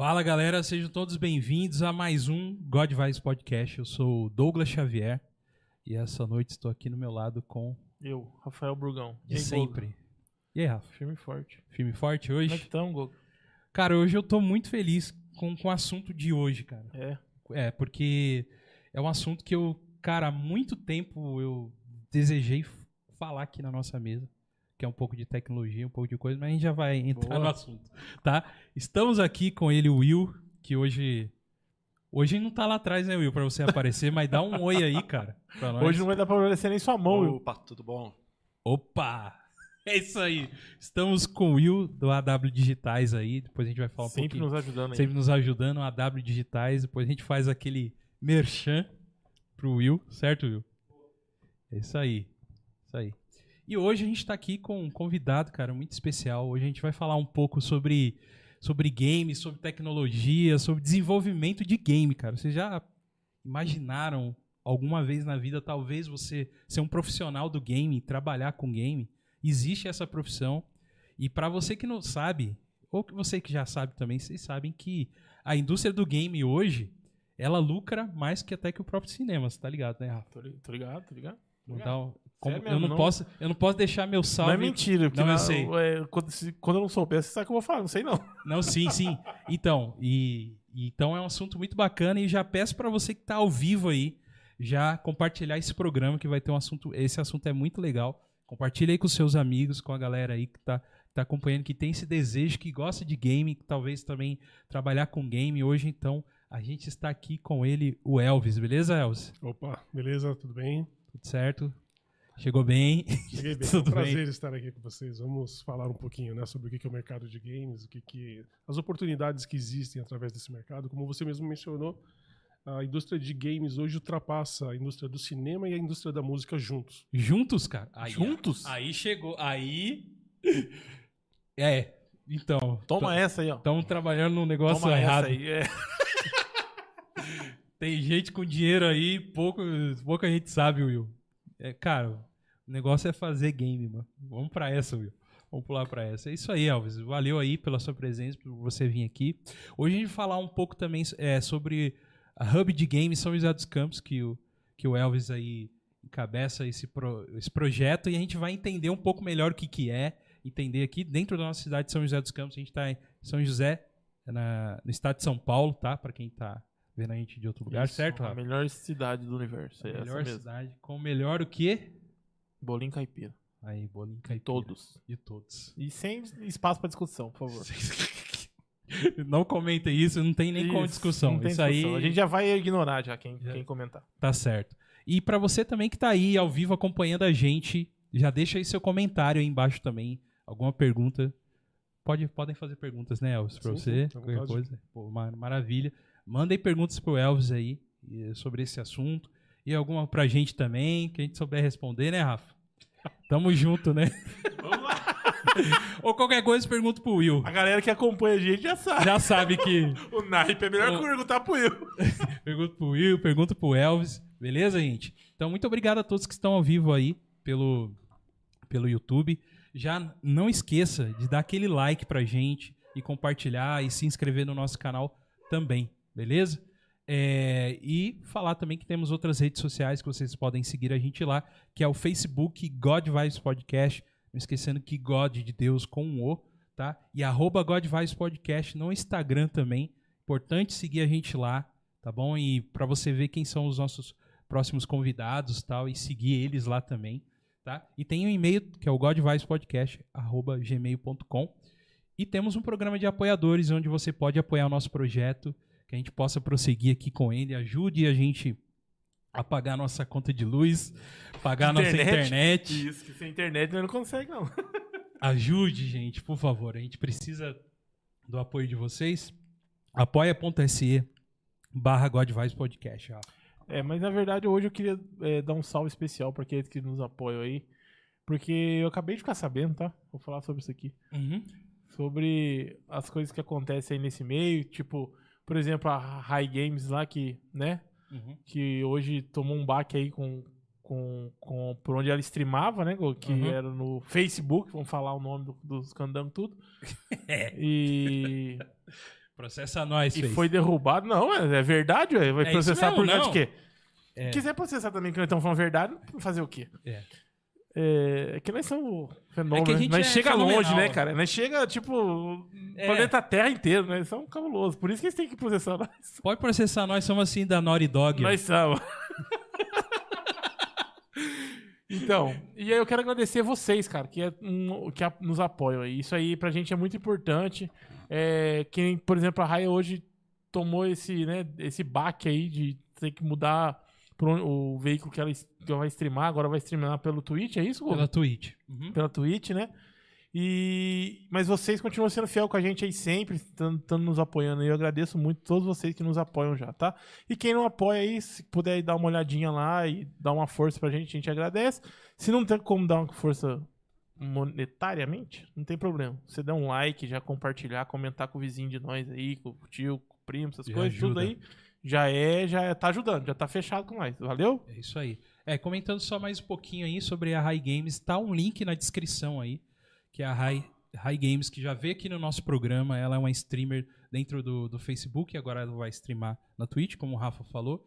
Fala galera, sejam todos bem-vindos a mais um God Vibes Podcast. Eu sou o Douglas Xavier e essa noite estou aqui no meu lado com Eu, Rafael Brugão. de E aí, sempre. Gogo? E aí, Rafa? Firme e forte. Filme forte Como é hoje? que Gogo? Cara, hoje eu tô muito feliz com, com o assunto de hoje, cara. É. É, porque é um assunto que eu, cara, há muito tempo eu desejei falar aqui na nossa mesa, que é um pouco de tecnologia, um pouco de coisa, mas a gente já vai entrar Boa. no assunto, tá? Estamos aqui com ele, o Will, que hoje hoje ele não tá lá atrás, né, Will, pra você aparecer, mas dá um oi aí, cara. Hoje não vai dar pra obedecer nem sua mão, Will. Opa, tudo bom? Opa! É isso aí. Estamos com o Will do AW Digitais aí, depois a gente vai falar um Sempre pouquinho nos ajudando aí. sempre nos ajudando, o AW Digitais. Depois a gente faz aquele merchan pro Will, certo, Will? É isso aí. Isso aí. E hoje a gente tá aqui com um convidado, cara, muito especial. Hoje a gente vai falar um pouco sobre, sobre games, sobre tecnologia, sobre desenvolvimento de game, cara. Vocês já imaginaram alguma vez na vida, talvez você ser um profissional do game, trabalhar com game? Existe essa profissão. E para você que não sabe, ou que você que já sabe também, vocês sabem que a indústria do game hoje, ela lucra mais que até que o próprio cinema, você tá ligado, né, Rafa? Tô, li- tô ligado, tô ligado. Então, como- eu, mesmo, não não- Posso, eu não posso deixar meu salve... Não é mentira, porque Não, eu sei. é, quando, se- quando eu não souber, você sabe o que eu vou falar. Não sei, não. Não, sim, sim. Então, e, então é um assunto muito bacana e já peço pra você que tá ao vivo aí já compartilhar esse programa que vai ter um assunto, esse assunto é muito legal. Compartilha aí com seus amigos, com a galera aí que tá, tá acompanhando, que tem esse desejo, que gosta de game, que talvez também trabalhar com game. Hoje, então, a gente está aqui com ele, o Elvis, beleza, Elvis? Opa, beleza? Tudo bem? Tudo certo? Chegou bem? Cheguei bem. É um Tudo prazer estar aqui com vocês. Vamos falar um pouquinho né, sobre o que que é o mercado de games, o que que as oportunidades que existem através desse mercado. Como você mesmo mencionou, a indústria de games hoje ultrapassa a indústria do cinema e a indústria da música juntos. Juntos, cara? Aí, Juntos? Aí chegou, aí... É, então... Toma essa aí, ó. Estamos trabalhando num negócio Toma errado. essa aí. É. Tem gente com dinheiro aí, pouco, pouca gente sabe, Will. É, cara, o negócio é fazer game, mano. Vamos pra essa, Will. Vamos pular pra essa. É isso aí, Elvis. Valeu aí pela sua presença, por você vir aqui. Hoje a gente vai falar um pouco também é, sobre a Hub de Games São José dos Campos, que o, que o Elvis aí encabeça esse, pro- esse projeto, e a gente vai entender um pouco melhor o que, que é, entender aqui dentro da nossa cidade de São José dos Campos. A gente está em São José, na- no estado de São Paulo, tá? Para quem tá vendo a gente de outro lugar, Isso, certo, A Rafa? melhor cidade do universo. É A melhor cidade, com o melhor o quê? Bolinho caipira. Aí, bolinho De caipira. todos. De todos. E sem espaço pra discussão, por favor. não comentem isso, não tem nem como Isso, discussão. não tem isso discussão. aí A gente já vai ignorar já quem, Já. quem comentar. tá certo. E pra você também que tá aí ao vivo acompanhando a gente, já deixa aí seu comentário aí embaixo também, alguma pergunta. Pode, podem fazer perguntas, né, Elvis, pra Sim, você, qualquer coisa. Pô, mar- maravilha. Mandem perguntas pro Elvis aí eh, sobre esse assunto e alguma pra gente também, que a gente souber responder, né, Rafa? Tamo junto, né? Vamos lá. Ou qualquer coisa, pergunta pro Will. A galera que acompanha a gente já sabe. Já sabe que O naipe é melhor Ô. perguntar pro Will. Pergunta pro Will, pergunta pro Elvis. Beleza, gente? Então, muito obrigado a todos que estão ao vivo aí pelo, pelo YouTube. Já não esqueça de dar aquele like pra gente e compartilhar e se inscrever no nosso canal também, beleza? É, e falar também que temos outras redes sociais que vocês podem seguir a gente lá, que é o Facebook God Vibes Podcast. Não esquecendo que God de Deus com um O, tá? E arroba God Vibes Podcast no Instagram também. Importante seguir a gente lá, tá bom? E para você ver quem são os nossos próximos convidados tal, e seguir eles lá também, tá? E tem um e-mail que é o godvicepodcast.gmail.com e temos um programa de apoiadores onde você pode apoiar o nosso projeto, que a gente possa prosseguir aqui com ele, ajude a gente a pagar a nossa conta de luz, pagar a nossa internet. Isso, que sem internet nós não consegue, não. Ajude, gente, por favor. A gente precisa do apoio de vocês. apoia.se barra Godvice Podcast. Rafa. É, mas na verdade hoje eu queria é, dar um salve especial para aqueles que nos apoiam aí. Porque eu acabei de ficar sabendo, tá? Vou falar sobre isso aqui. Uhum. Sobre as coisas que acontecem aí nesse meio. Tipo, por exemplo, a High Games lá que, né? Uhum. Que hoje tomou um baque aí com, com, com por onde ela streamava, né? Que Uhum. era no Facebook, vamos falar o nome do- dos candangos tudo. É. E Processa nós, E fez. foi derrubado. Não, é, é verdade, ué. Vai É processar isso por mesmo, causa de quê? É. Se quiser processar também que nós estamos falando verdade, fazer o quê? É. É, é que nós somos fenômenos. É que nós é chega longe, né, cara? Nós chega, tipo, É. planeta Terra inteiro, né? Somos cabulosos. Por isso que eles têm que processar nós. Pode processar nós, somos assim da Naughty Dog. Nós somos. então, e aí eu quero agradecer vocês, cara, que, é, um- que a- nos apoiam aí. Isso aí pra gente é muito importante. É, quem, por exemplo, a Raia hoje tomou esse, né, esse baque aí de ter que mudar o veículo que ela, que ela vai streamar, agora vai streamar pelo Twitch, é isso? Pela Twitch. Uhum. pela Twitch, né? E mas vocês continuam sendo fiel com a gente aí sempre, estando nos apoiando aí. Eu agradeço muito todos vocês que nos apoiam já, tá? E quem não apoia aí, se puder dar uma olhadinha lá e dar uma força pra gente, a gente agradece. Se não tem como dar uma força monetariamente, não tem problema. Você dá um like, já compartilhar, comentar com o vizinho de nós aí, com o tio, com o primo, essas Já coisas, tudo ajuda. aí. Já é, já tá ajudando, já tá fechado com nós. Valeu? É isso aí. É, comentando só mais um pouquinho aí sobre a High Games, tá um link na descrição aí, que é a High, High Games, que já veio aqui no nosso programa. Ela é uma streamer dentro do, do Facebook, agora ela vai streamar na Twitch, como o Rafa falou.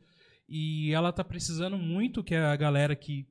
E ela tá precisando muito que a galera que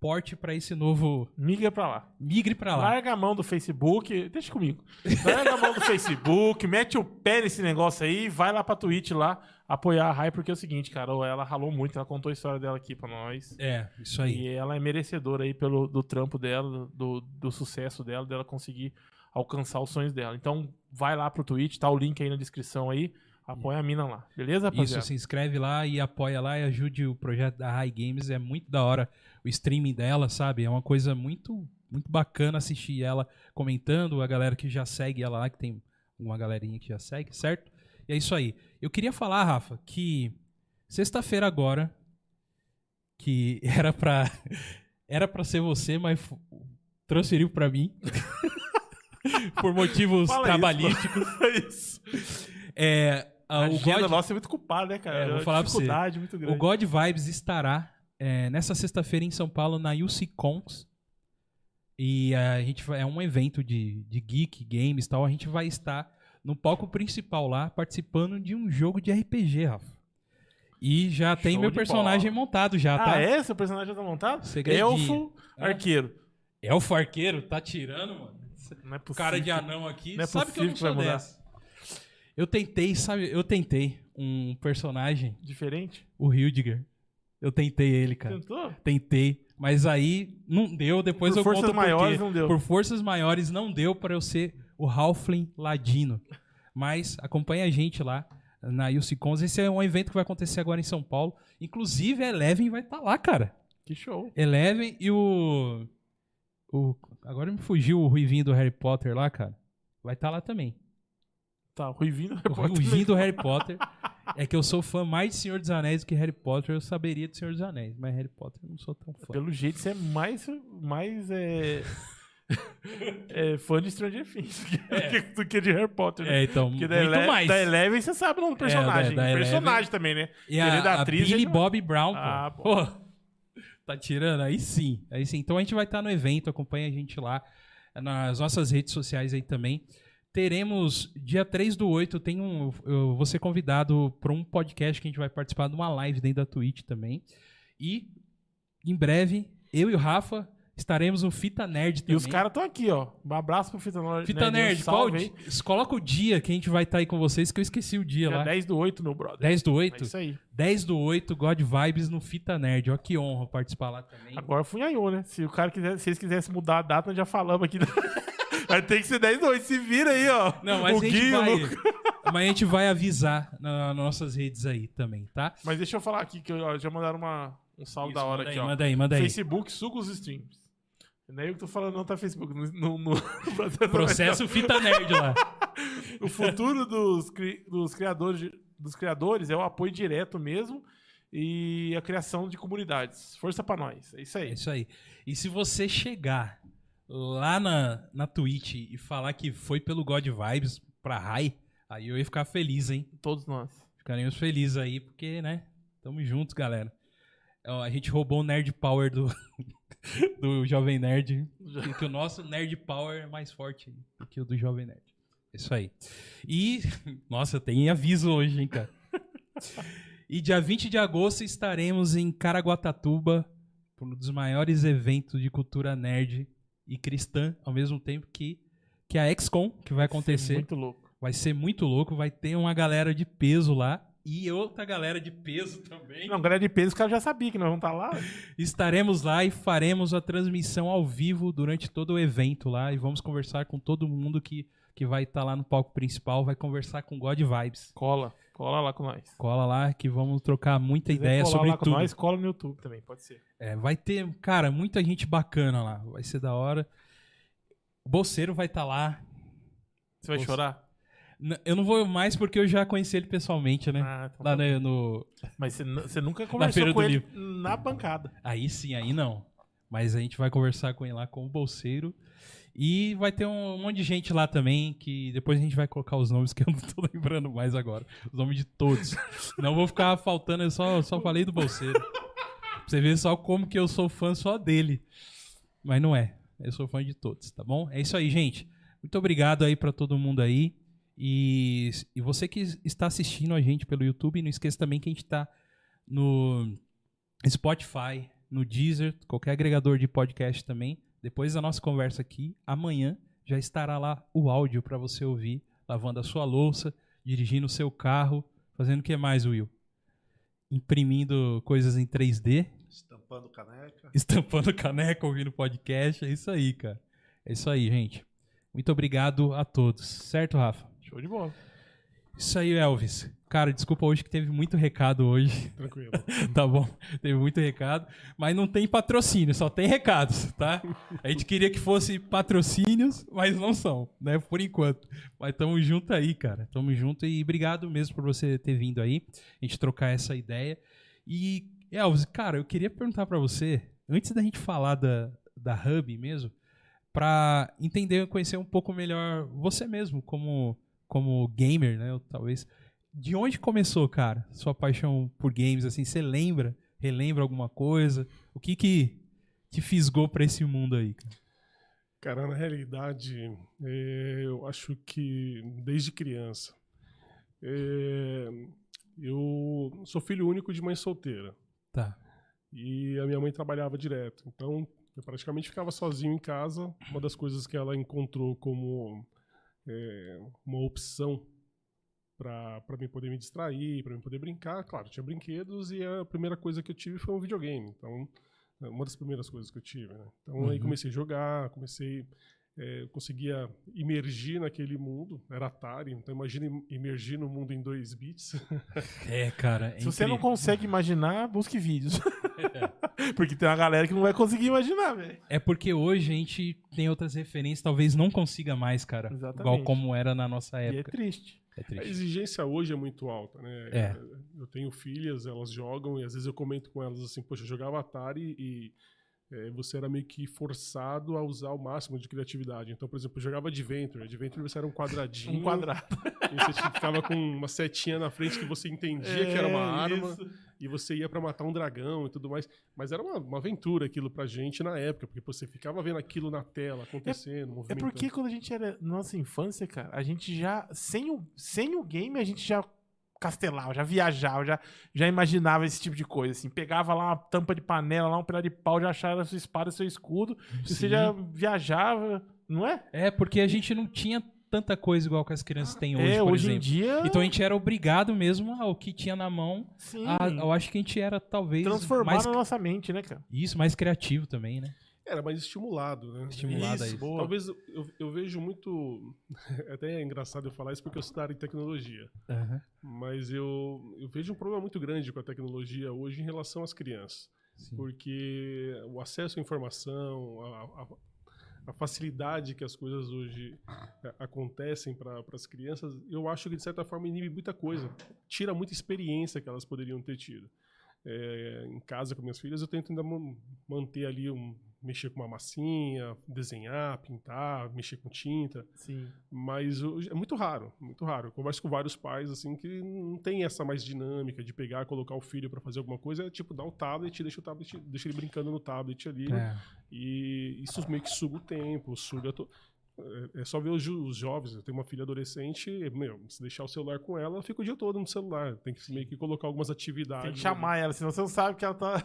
porte para esse novo Migra pra lá. migre para lá. Larga a mão do Facebook, deixa comigo. Larga a mão do Facebook, mete o pé nesse negócio aí, vai lá pra Twitch lá apoiar a Rai, porque é o seguinte, cara, ela ralou muito, ela contou a história dela aqui pra nós. É, isso aí. E ela é merecedora aí pelo do trampo dela, do, do sucesso dela, dela conseguir alcançar os sonhos dela. Então, vai lá pro Twitch, tá o link aí na descrição aí. Apoia a mina lá. Beleza, rapaziada? Isso, se inscreve lá e apoia lá e ajude o projeto da High Games. É muito da hora o streaming dela, sabe? É uma coisa muito, muito bacana assistir ela comentando, a galera que já segue ela lá, que tem uma galerinha que já segue, certo? E é isso aí. Eu queria falar, Rafa, que sexta-feira agora, que era pra, era pra ser você, mas transferiu pra mim. Por motivos Fala trabalhísticos. isso. É, A a, o God, nossa é muito culpada, né, cara? É, vou falar pra você. muito grande. O God Vibes estará é, nessa sexta-feira em São Paulo, na UC Cons. E é, a gente é um evento de, de geek, games e tal. A gente vai estar no palco principal lá, participando de um jogo de RPG, Rafa. E já tem Show meu de personagem montado já, tá? Ah, é? Seu personagem já tá montado? Segredinho. Elfo, Ah. arqueiro. É o farqueiro, tá tirando, mano. Não é possível. Cara de anão aqui, Não é sabe que eu não sou mudar. dessa. Eu tentei, sabe? Eu tentei um personagem, Diferente? o Hildiger. Eu tentei ele, cara. Tentou? Tentei, mas aí não deu. Depois Por eu forças conto por maiores quê. não deu. Por forças maiores não deu para eu ser o Halfling Ladino. Mas acompanha a gente lá na UCCons. Esse é um evento que vai acontecer agora em São Paulo. Inclusive, a Eleven vai estar lá, cara. Que show. Eleven e o. o agora me fugiu o Ruivinho do Harry Potter lá, cara. Vai estar lá também. Tá, o Ruivinho O Ruivinho do Harry Potter. É que eu sou fã mais de Senhor dos Anéis do que Harry Potter. Eu saberia de Senhor dos Anéis, mas Harry Potter eu não sou tão fã. Pelo jeito, você é mais, mais é... é fã de Stranger Things do que, do que de Harry Potter, né? É, então, Porque muito da, Ele- mais. da Eleven você sabe o nome do personagem. É, da- da personagem também, né? E a, Querendo a a atriz, Billy ele não- Bob Brown, pô. Ah, pô. Pô, Tá tirando? Aí sim. Aí sim. Então a gente vai estar no evento, acompanha a gente lá nas nossas redes sociais aí também. Teremos, dia 3 do 8, tem um, eu vou ser convidado para um podcast que a gente vai participar de uma live dentro da Twitch também. E, em breve, eu e o Rafa estaremos no Fita Nerd também. E os caras estão aqui, ó. Um abraço pro Fita Nerd. Fita Nerd, aí. di- coloca o dia que a gente vai estar aí com vocês, que eu esqueci o dia Dia lá. 10 do 8, meu brother. 10 do É 8? isso aí. 10 do 8, God Vibes no Fita Nerd. Ó, que honra participar lá também. Agora funhaiou, né? Se o cara quiser, se eles quisessem mudar a data, nós já falamos aqui. Vai ter que ser 10 do 8. Se vira aí, ó. Não, mas o a gente Gui, vai. Mas a gente vai avisar na- nas nossas redes aí também, tá? Mas deixa eu falar aqui que ó, já mandaram uma, um salve da hora manda aqui, aí, ó. Manda aí, manda aí. Facebook suga os streams. Não é eu que tô falando, não tá Facebook. No, no, no processo. Processo Fita Nerd lá. O futuro dos, cri- dos, criadores, dos criadores é o apoio direto mesmo e a criação de comunidades. Força pra nós. É isso É aí. isso aí. E se você chegar lá na, na Twitch e falar que foi pelo God Vibes pra Rai, aí eu ia ficar feliz, hein? Todos nós. Ficaremos felizes aí, porque, né? Tamo juntos, galera. Ó, A gente roubou o Nerd Power do, do Jovem Nerd. Que, que o nosso Nerd Power é mais forte do que o do Jovem Nerd. Isso aí. E, nossa, tem aviso hoje, hein, cara. E dia 20 de agosto estaremos em Caraguatatuba, um dos maiores eventos de cultura nerd e cristã, ao mesmo tempo que, que a XCOM, que vai acontecer. Muito louco. Vai ser muito louco, vai ter uma galera de peso lá e outra galera de peso também. Não, galera de peso, os caras já sabiam que nós vamos estar lá. Estaremos lá e faremos a transmissão ao vivo durante todo o evento lá e vamos conversar com todo mundo que, que vai estar lá no palco principal, vai conversar com God Vibes. Cola. Cola lá com nós. Cola lá que vamos trocar muita Se ideia sobre lá com tudo. nós, cola no YouTube também, pode ser. É, vai ter, cara, muita gente bacana lá. Vai ser da hora. O Bolseiro vai estar lá. Você vai Nossa. chorar? Eu não vou mais porque eu já conheci ele pessoalmente, né? Ah, então Lá tá no, no- Mas você, nu- você nunca conversou com ele na bancada. Aí sim, aí não. Mas a gente vai conversar com ele lá com o Bolseiro. E vai ter um monte de gente lá também, que depois a gente vai colocar os nomes que eu não tô lembrando mais agora. Os nomes de todos. Não vou ficar faltando, eu só, só falei do Bolseiro. Pra você ver só como que eu sou fã só dele. Mas não é. Eu sou fã de todos, tá bom? É isso aí, gente. Muito obrigado aí pra todo mundo aí. E, e você que está assistindo a gente pelo YouTube, não esqueça também que a gente tá no Spotify, no Deezer, qualquer agregador de podcast também. Depois da nossa conversa aqui, amanhã já estará lá o áudio para você ouvir, lavando a sua louça, dirigindo o seu carro, fazendo o que mais, Will? Imprimindo coisas em 3D, Estampando caneca. estampando caneca, ouvindo podcast. É isso aí, cara. É isso aí, gente. Muito obrigado a todos. Certo, Rafa? Show de bola. Isso aí, Elvis. Cara, desculpa hoje que teve muito recado hoje. Tranquilo. tá bom? Teve muito recado, mas não tem patrocínio, só tem recados, tá? A gente queria que fosse patrocínios, mas não são, né? Por enquanto. Mas tamo junto aí, cara. Tamo junto e obrigado mesmo por você ter vindo aí, a gente trocar essa ideia. E, Elvis, cara, eu queria perguntar pra você, antes da gente falar da, da Hub mesmo, pra entender, conhecer um pouco melhor você mesmo, como, como gamer, né? Ou talvez. De onde começou, cara, sua paixão por games? Assim, você lembra, relembra alguma coisa? O que que te fisgou pra esse mundo aí, cara? Cara, na realidade, é, eu acho que desde criança. é, eu sou filho único de mãe solteira. Tá. E a minha mãe trabalhava direto. Então, eu praticamente ficava sozinho em casa. Uma das coisas que ela encontrou como é, uma opção para mim poder me distrair, para mim poder brincar. Claro, tinha brinquedos e a primeira coisa que eu tive foi um videogame. Então, é uma das primeiras coisas que eu tive. Né? Então, aí Uhum. comecei a jogar, comecei. É, eu conseguia imergir naquele mundo, era Atari, então imagina im- imergir no mundo em dois bits. É, cara. é Se você não consegue imaginar, busque vídeos. Porque tem uma galera que não vai conseguir imaginar, velho. É porque hoje a gente tem outras referências, talvez não consiga mais, cara. Exatamente. Igual como era na nossa E é época. triste. É, A exigência hoje é muito alta, né? É. Eu tenho filhas, elas jogam e às vezes eu comento com elas assim, poxa, eu jogava Atari e eh, você era meio que forçado a usar o máximo de criatividade. Então, por exemplo, eu jogava Adventure. Adventure você era um quadradinho. Um quadrado. E você ficava com uma setinha na frente que você entendia que era uma É, arma. isso. E você ia pra matar um dragão e tudo mais. Mas era uma, uma aventura aquilo pra gente na época, porque você ficava vendo aquilo na tela, acontecendo, É movimentando. porque quando a gente era nossa infância, cara, a gente já. Sem o, sem o game, a gente já castelava, já viajava, já, já imaginava esse tipo de coisa. Assim, pegava lá uma tampa de panela, lá um pedaço de pau, já achava sua espada, seu escudo. E você Sim. já viajava, não é? É, porque a gente não tinha tanta coisa igual que as crianças têm hoje, é, por hoje em exemplo. dia. Então a gente era obrigado mesmo ao que tinha na mão. sim, a- eu acho que a gente era talvez transformar mais na nossa mente, né, cara? isso, mais criativo também, né? Era mais estimulado, né? Estimulado a Isso. Talvez eu, eu vejo muito. Até é engraçado eu falar isso porque eu sou da área de tecnologia. Aham. Mas eu, eu vejo um problema muito grande com a tecnologia hoje em relação às crianças. Sim. Porque o acesso à informação, a, a- a facilidade que as coisas hoje é, acontecem para as crianças, eu acho que de certa forma inibe muita coisa. Tira muita experiência que elas poderiam ter tido. É, em casa com minhas filhas, eu tento ainda man- manter ali um. Mexer com uma massinha, desenhar, pintar, mexer com tinta. Sim. Mas é muito raro, muito raro. Eu converso com vários pais assim que não tem essa mais dinâmica de pegar, colocar o filho para fazer alguma coisa, é tipo dar o tablet, deixa o tablet, deixa ele brincando no tablet ali, É. e isso meio que suga o tempo, suga to... É, é só ver os, os jovens. Eu tenho uma filha adolescente, meu, se deixar o celular com ela, ela fica o dia todo no celular. Tem que meio que colocar algumas atividades. Tem que chamar ela, senão você não sabe que ela tá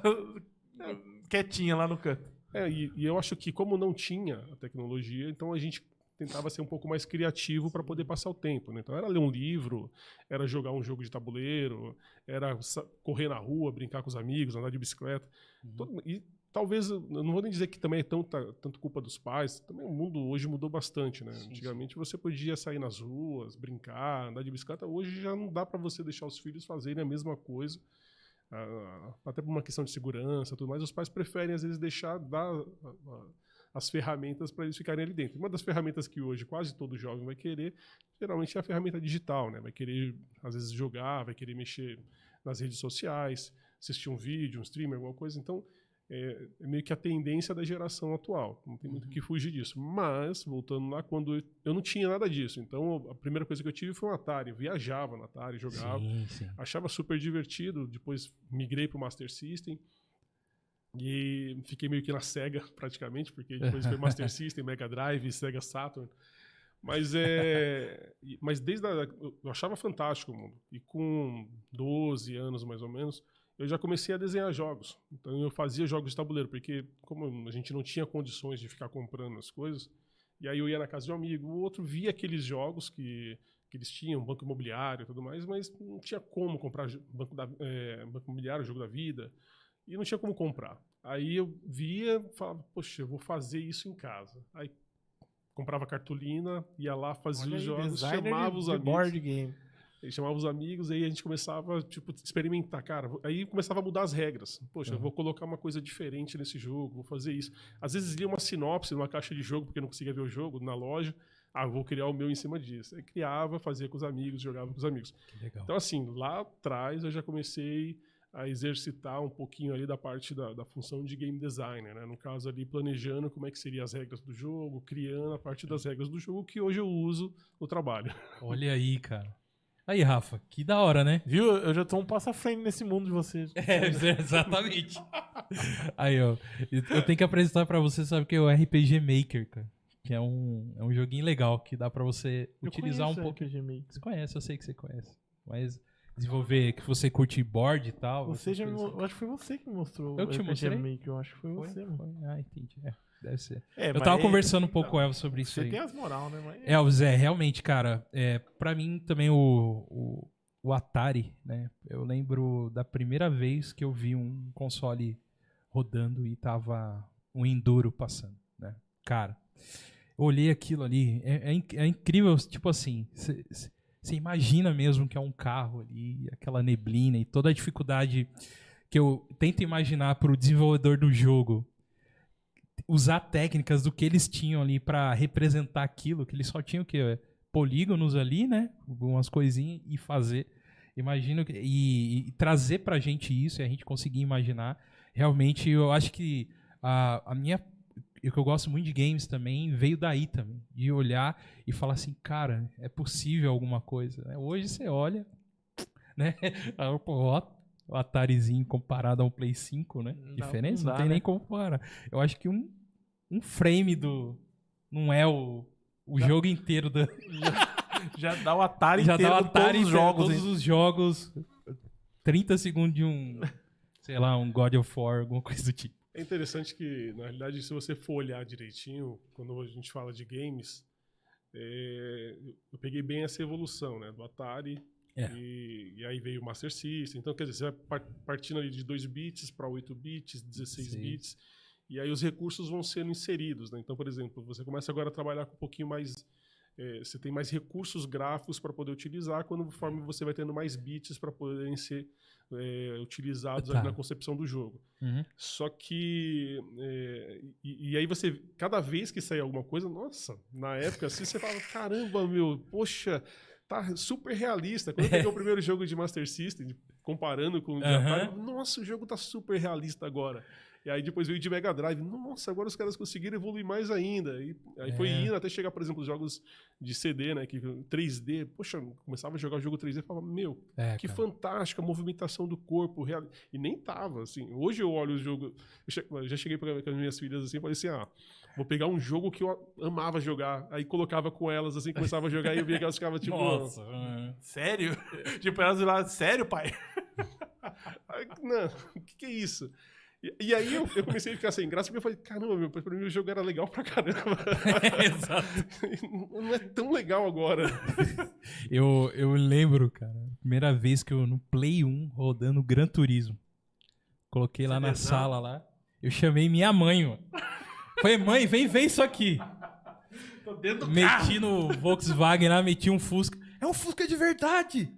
quietinha lá no canto. É, e, e eu acho que como não tinha a tecnologia, então a gente tentava ser um pouco mais criativo para poder passar o tempo. Né? Então era ler um livro, era jogar um jogo de tabuleiro, era correr na rua, brincar com os amigos, andar de bicicleta. Todo- e talvez, não vou nem dizer que também é tão, ta- tanto culpa dos pais, também o mundo hoje mudou bastante. Né? Sim, Antigamente você podia sair nas ruas, brincar, andar de bicicleta. Hoje já não dá para você deixar os filhos fazerem a mesma coisa. Até por uma questão de segurança, tudo mais, os pais preferem às vezes deixar dar as ferramentas para eles ficarem ali dentro. Uma das ferramentas que hoje quase todo jovem vai querer, geralmente é a ferramenta digital, né? Vai querer às vezes jogar, vai querer mexer nas redes sociais, assistir um vídeo, um streamer, alguma coisa. Então é, é meio que a tendência da geração atual. Não tem muito o que fugir disso. Mas voltando lá, quando eu- não tinha nada disso, então a primeira coisa que eu tive foi um Atari. Eu viajava no Atari, jogava Sim, sim. achava super divertido. Depois migrei para o Master System. E fiquei meio que na Sega, praticamente, porque depois foi Master System, Mega Drive, Sega Saturn. Mas é. Mas desde a, Eu achava fantástico o mundo. E com 12 anos, mais ou menos, eu já comecei a desenhar jogos. Então eu fazia jogos de tabuleiro, porque como a gente não tinha condições de ficar comprando as coisas, e aí eu ia na casa de um amigo, o outro via aqueles jogos que, que eles tinham, banco imobiliário e tudo mais, mas não tinha como comprar banco, da, é, banco imobiliário, jogo da vida, e não tinha como comprar. Aí eu via, falava, poxa, eu vou fazer isso em casa. Aí comprava cartolina, ia lá, fazia Olha os aí, jogos, chamava os amigos. board game. Ele chamava os amigos, aí a gente começava, tipo, experimentar, cara. Aí começava a mudar as regras. Poxa, eu vou colocar uma coisa diferente nesse jogo, vou fazer isso. Às vezes lia uma sinopse numa caixa de jogo, porque não conseguia ver o jogo na loja. Ah, vou criar o meu em cima disso. Aí criava, fazia com os amigos, jogava com os amigos. Então, assim, lá atrás eu já comecei a exercitar um pouquinho ali da parte da, da função de game designer, né? No caso ali, planejando como é que seriam as regras do jogo, criando a parte das regras do jogo, que hoje eu uso no trabalho. Olha aí, cara. Aí, Rafa, que da hora, né? Viu? Eu já tô um passo à frente nesse mundo de vocês. É, exatamente. Aí, ó. Eu tenho que apresentar pra você, sabe o que é o RPG Maker, cara. Que é um, é um joguinho legal que dá pra você Eu utilizar um pouco. RPG Maker. Você conhece, eu sei que você conhece. Mas desenvolver, que você curte board e tal. Você já me, eu acho que foi você que me mostrou Eu te o RPG mostrei? Maker. Eu acho que foi Foi? você, mano. Ah, entendi. É, deve ser. É, Eu tava é- conversando um pouco com o Elvis sobre isso Você aí. tem as moral, né? Mas... Elvis, é, realmente, cara, é, pra mim também o, o, o Atari, né? Eu lembro da primeira vez que eu vi um console rodando e tava um Enduro passando, né? Cara, eu olhei aquilo ali, é, é é incrível, tipo assim, você imagina mesmo que é um carro ali, aquela neblina e toda a dificuldade que eu tento imaginar pro desenvolvedor do jogo usar técnicas do que eles tinham ali pra representar aquilo, que eles só tinham o quê? Polígonos ali, né? Algumas coisinhas e fazer. Imagino que, e, e trazer pra gente isso e a gente conseguir imaginar. Realmente, eu acho que a, a minha. O que eu gosto muito de games também veio daí também. De olhar e falar assim, cara, é possível alguma coisa. Hoje você olha, né? Pô, Atarizinho comparado a um Play 5, né? Não, Diferença? não Não, dá, tem né? nem como comparar. Eu acho que um, um frame do. Não é o, o jogo inteiro da. Já dá o Atari Já inteiro dá o Atari todos os jogos. todos os jogos. 30 segundos de um. Sei lá, um God of War, alguma coisa do tipo. É interessante que, na realidade, se você for olhar direitinho, quando a gente fala de games, é, eu peguei bem essa evolução, né? Do Atari, É. e, e aí veio o Master System. Então, quer dizer, você vai par- partindo ali de 2 bits para 8 bits, 16 Sim. bits, e aí os recursos vão sendo inseridos, né? Então, por exemplo, você começa agora a trabalhar com um pouquinho mais... é, você tem mais recursos gráficos para poder utilizar, quando conforme você vai tendo mais bits para poderem ser é, utilizados Tá. na concepção do jogo. Uhum. Só que. é, e, e aí você. Cada vez que saía alguma coisa, nossa, na época assim, você fala, caramba, meu, poxa, tá super realista. Quando eu peguei o primeiro jogo de Master System, comparando com o de Aham. Atari, nossa, o jogo tá super realista agora. E aí depois veio de Mega Drive. Nossa, agora os caras conseguiram evoluir mais ainda. E aí foi É. indo até chegar, por exemplo, os jogos de CD, né? Que 3D. Poxa, começava a jogar o jogo 3D e falava, meu, É, que cara. fantástica a movimentação do corpo. real- E nem tava, assim. Hoje eu olho o jogo. Eu che- eu já cheguei com as minhas filhas assim e falei assim: ah, vou pegar um jogo que eu amava jogar. Aí colocava com elas, assim, começava a jogar e eu via que elas ficavam tipo. Nossa. é. Sério? tipo, elas lá, sério, pai? Ai, Não, o que, que é isso? E, e aí eu, eu comecei a ficar sem graça, porque eu falei, caramba, meu, pra mim o jogo era legal pra caramba. Exato. Não é tão legal agora. Eu, eu lembro, cara, a primeira vez que eu no Play 1 rodando Gran Turismo. Coloquei lá na Beleza. sala lá. Eu chamei minha mãe, mano. Falei, mãe, vem ver isso aqui. Tô dentro do Meti no Volkswagen lá, meti um Fusca. É um Fusca de verdade!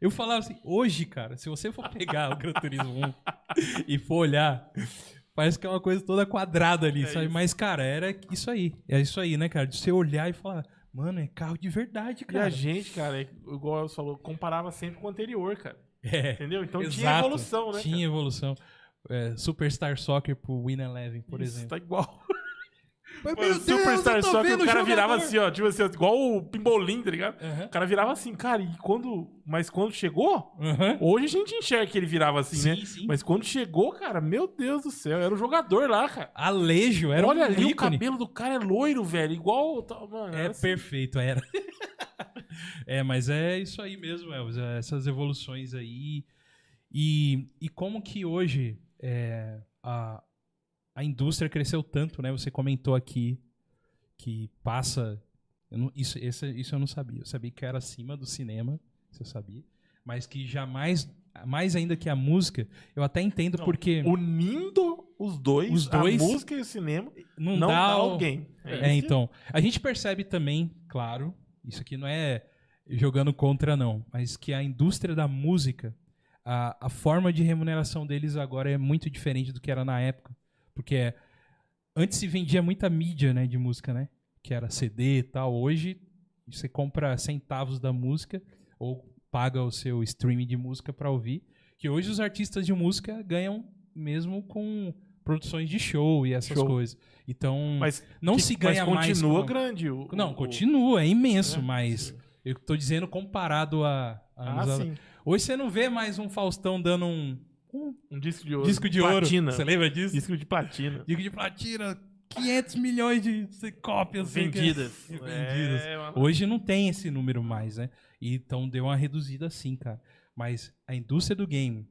Eu falava assim, hoje, cara, se você for pegar o Gran Turismo 1 e for olhar, parece que é uma coisa toda quadrada ali, sabe? isso. Mas, cara, era isso aí. É isso aí, né, cara? De você olhar e falar, mano, é carro de verdade, E a cara. gente, cara, é- igual você falou, comparava sempre com o anterior, cara. É. Entendeu? Então tinha Exato. evolução, né? Tinha evolução. É, Superstar Soccer pro Win Eleven, por cara? Isso, exemplo. Tá igual. Mas, Mano, Superstar só que o cara virava assim, ó. Tipo assim, igual o Pimbolim, tá ligado? Aham. O cara virava assim, cara, e quando. Mas quando chegou, Aham. hoje a gente enxerga que ele virava assim, Sim, né? sim. Mas quando chegou, cara, meu Deus do céu, era o jogador lá, cara. Alejo, era Olha um ali, o ícone. cabelo do cara é loiro, velho. Igual. Mano, É era assim. perfeito, era. é, mas é isso aí mesmo, Elvis. é essas evoluções aí. E, e como que hoje é, a, a indústria cresceu tanto, né? Você comentou aqui que passa. não- isso, esse- isso eu não sabia. Eu sabia que era acima do cinema, isso eu sabia. Mas que jamais, mais ainda que a música, eu até entendo Não, porque Unindo os dois, Os dois- a música e o cinema, não, não, dá dá o- alguém. É, então. A gente percebe também, claro, isso aqui não é jogando contra, não, mas que a indústria da música, a, a forma de remuneração deles agora é muito diferente do que era na época. Porque antes se vendia muita mídia né, de música, né? Que era CD e tal. Hoje você compra centavos da música ou paga o seu streaming de música para ouvir. Que hoje os artistas de música ganham mesmo com produções de show e essas Show. coisas. Então, Mas, não que- se ganha mas mais. continua com- grande. O, Não, o- continua, é imenso, É, mas eu tô dizendo comparado a, a Ah, anos sim. Hoje você não vê mais um Faustão dando um, um Um disco de ouro. disco de platina. ouro. Você lembra disso? Disco de platina. Disco de platina, 500 milhões de cópias sei que- Vendidas. Vendidas. É. Hoje não tem esse número mais, né? E Então deu uma reduzida sim, cara. Mas a indústria do game,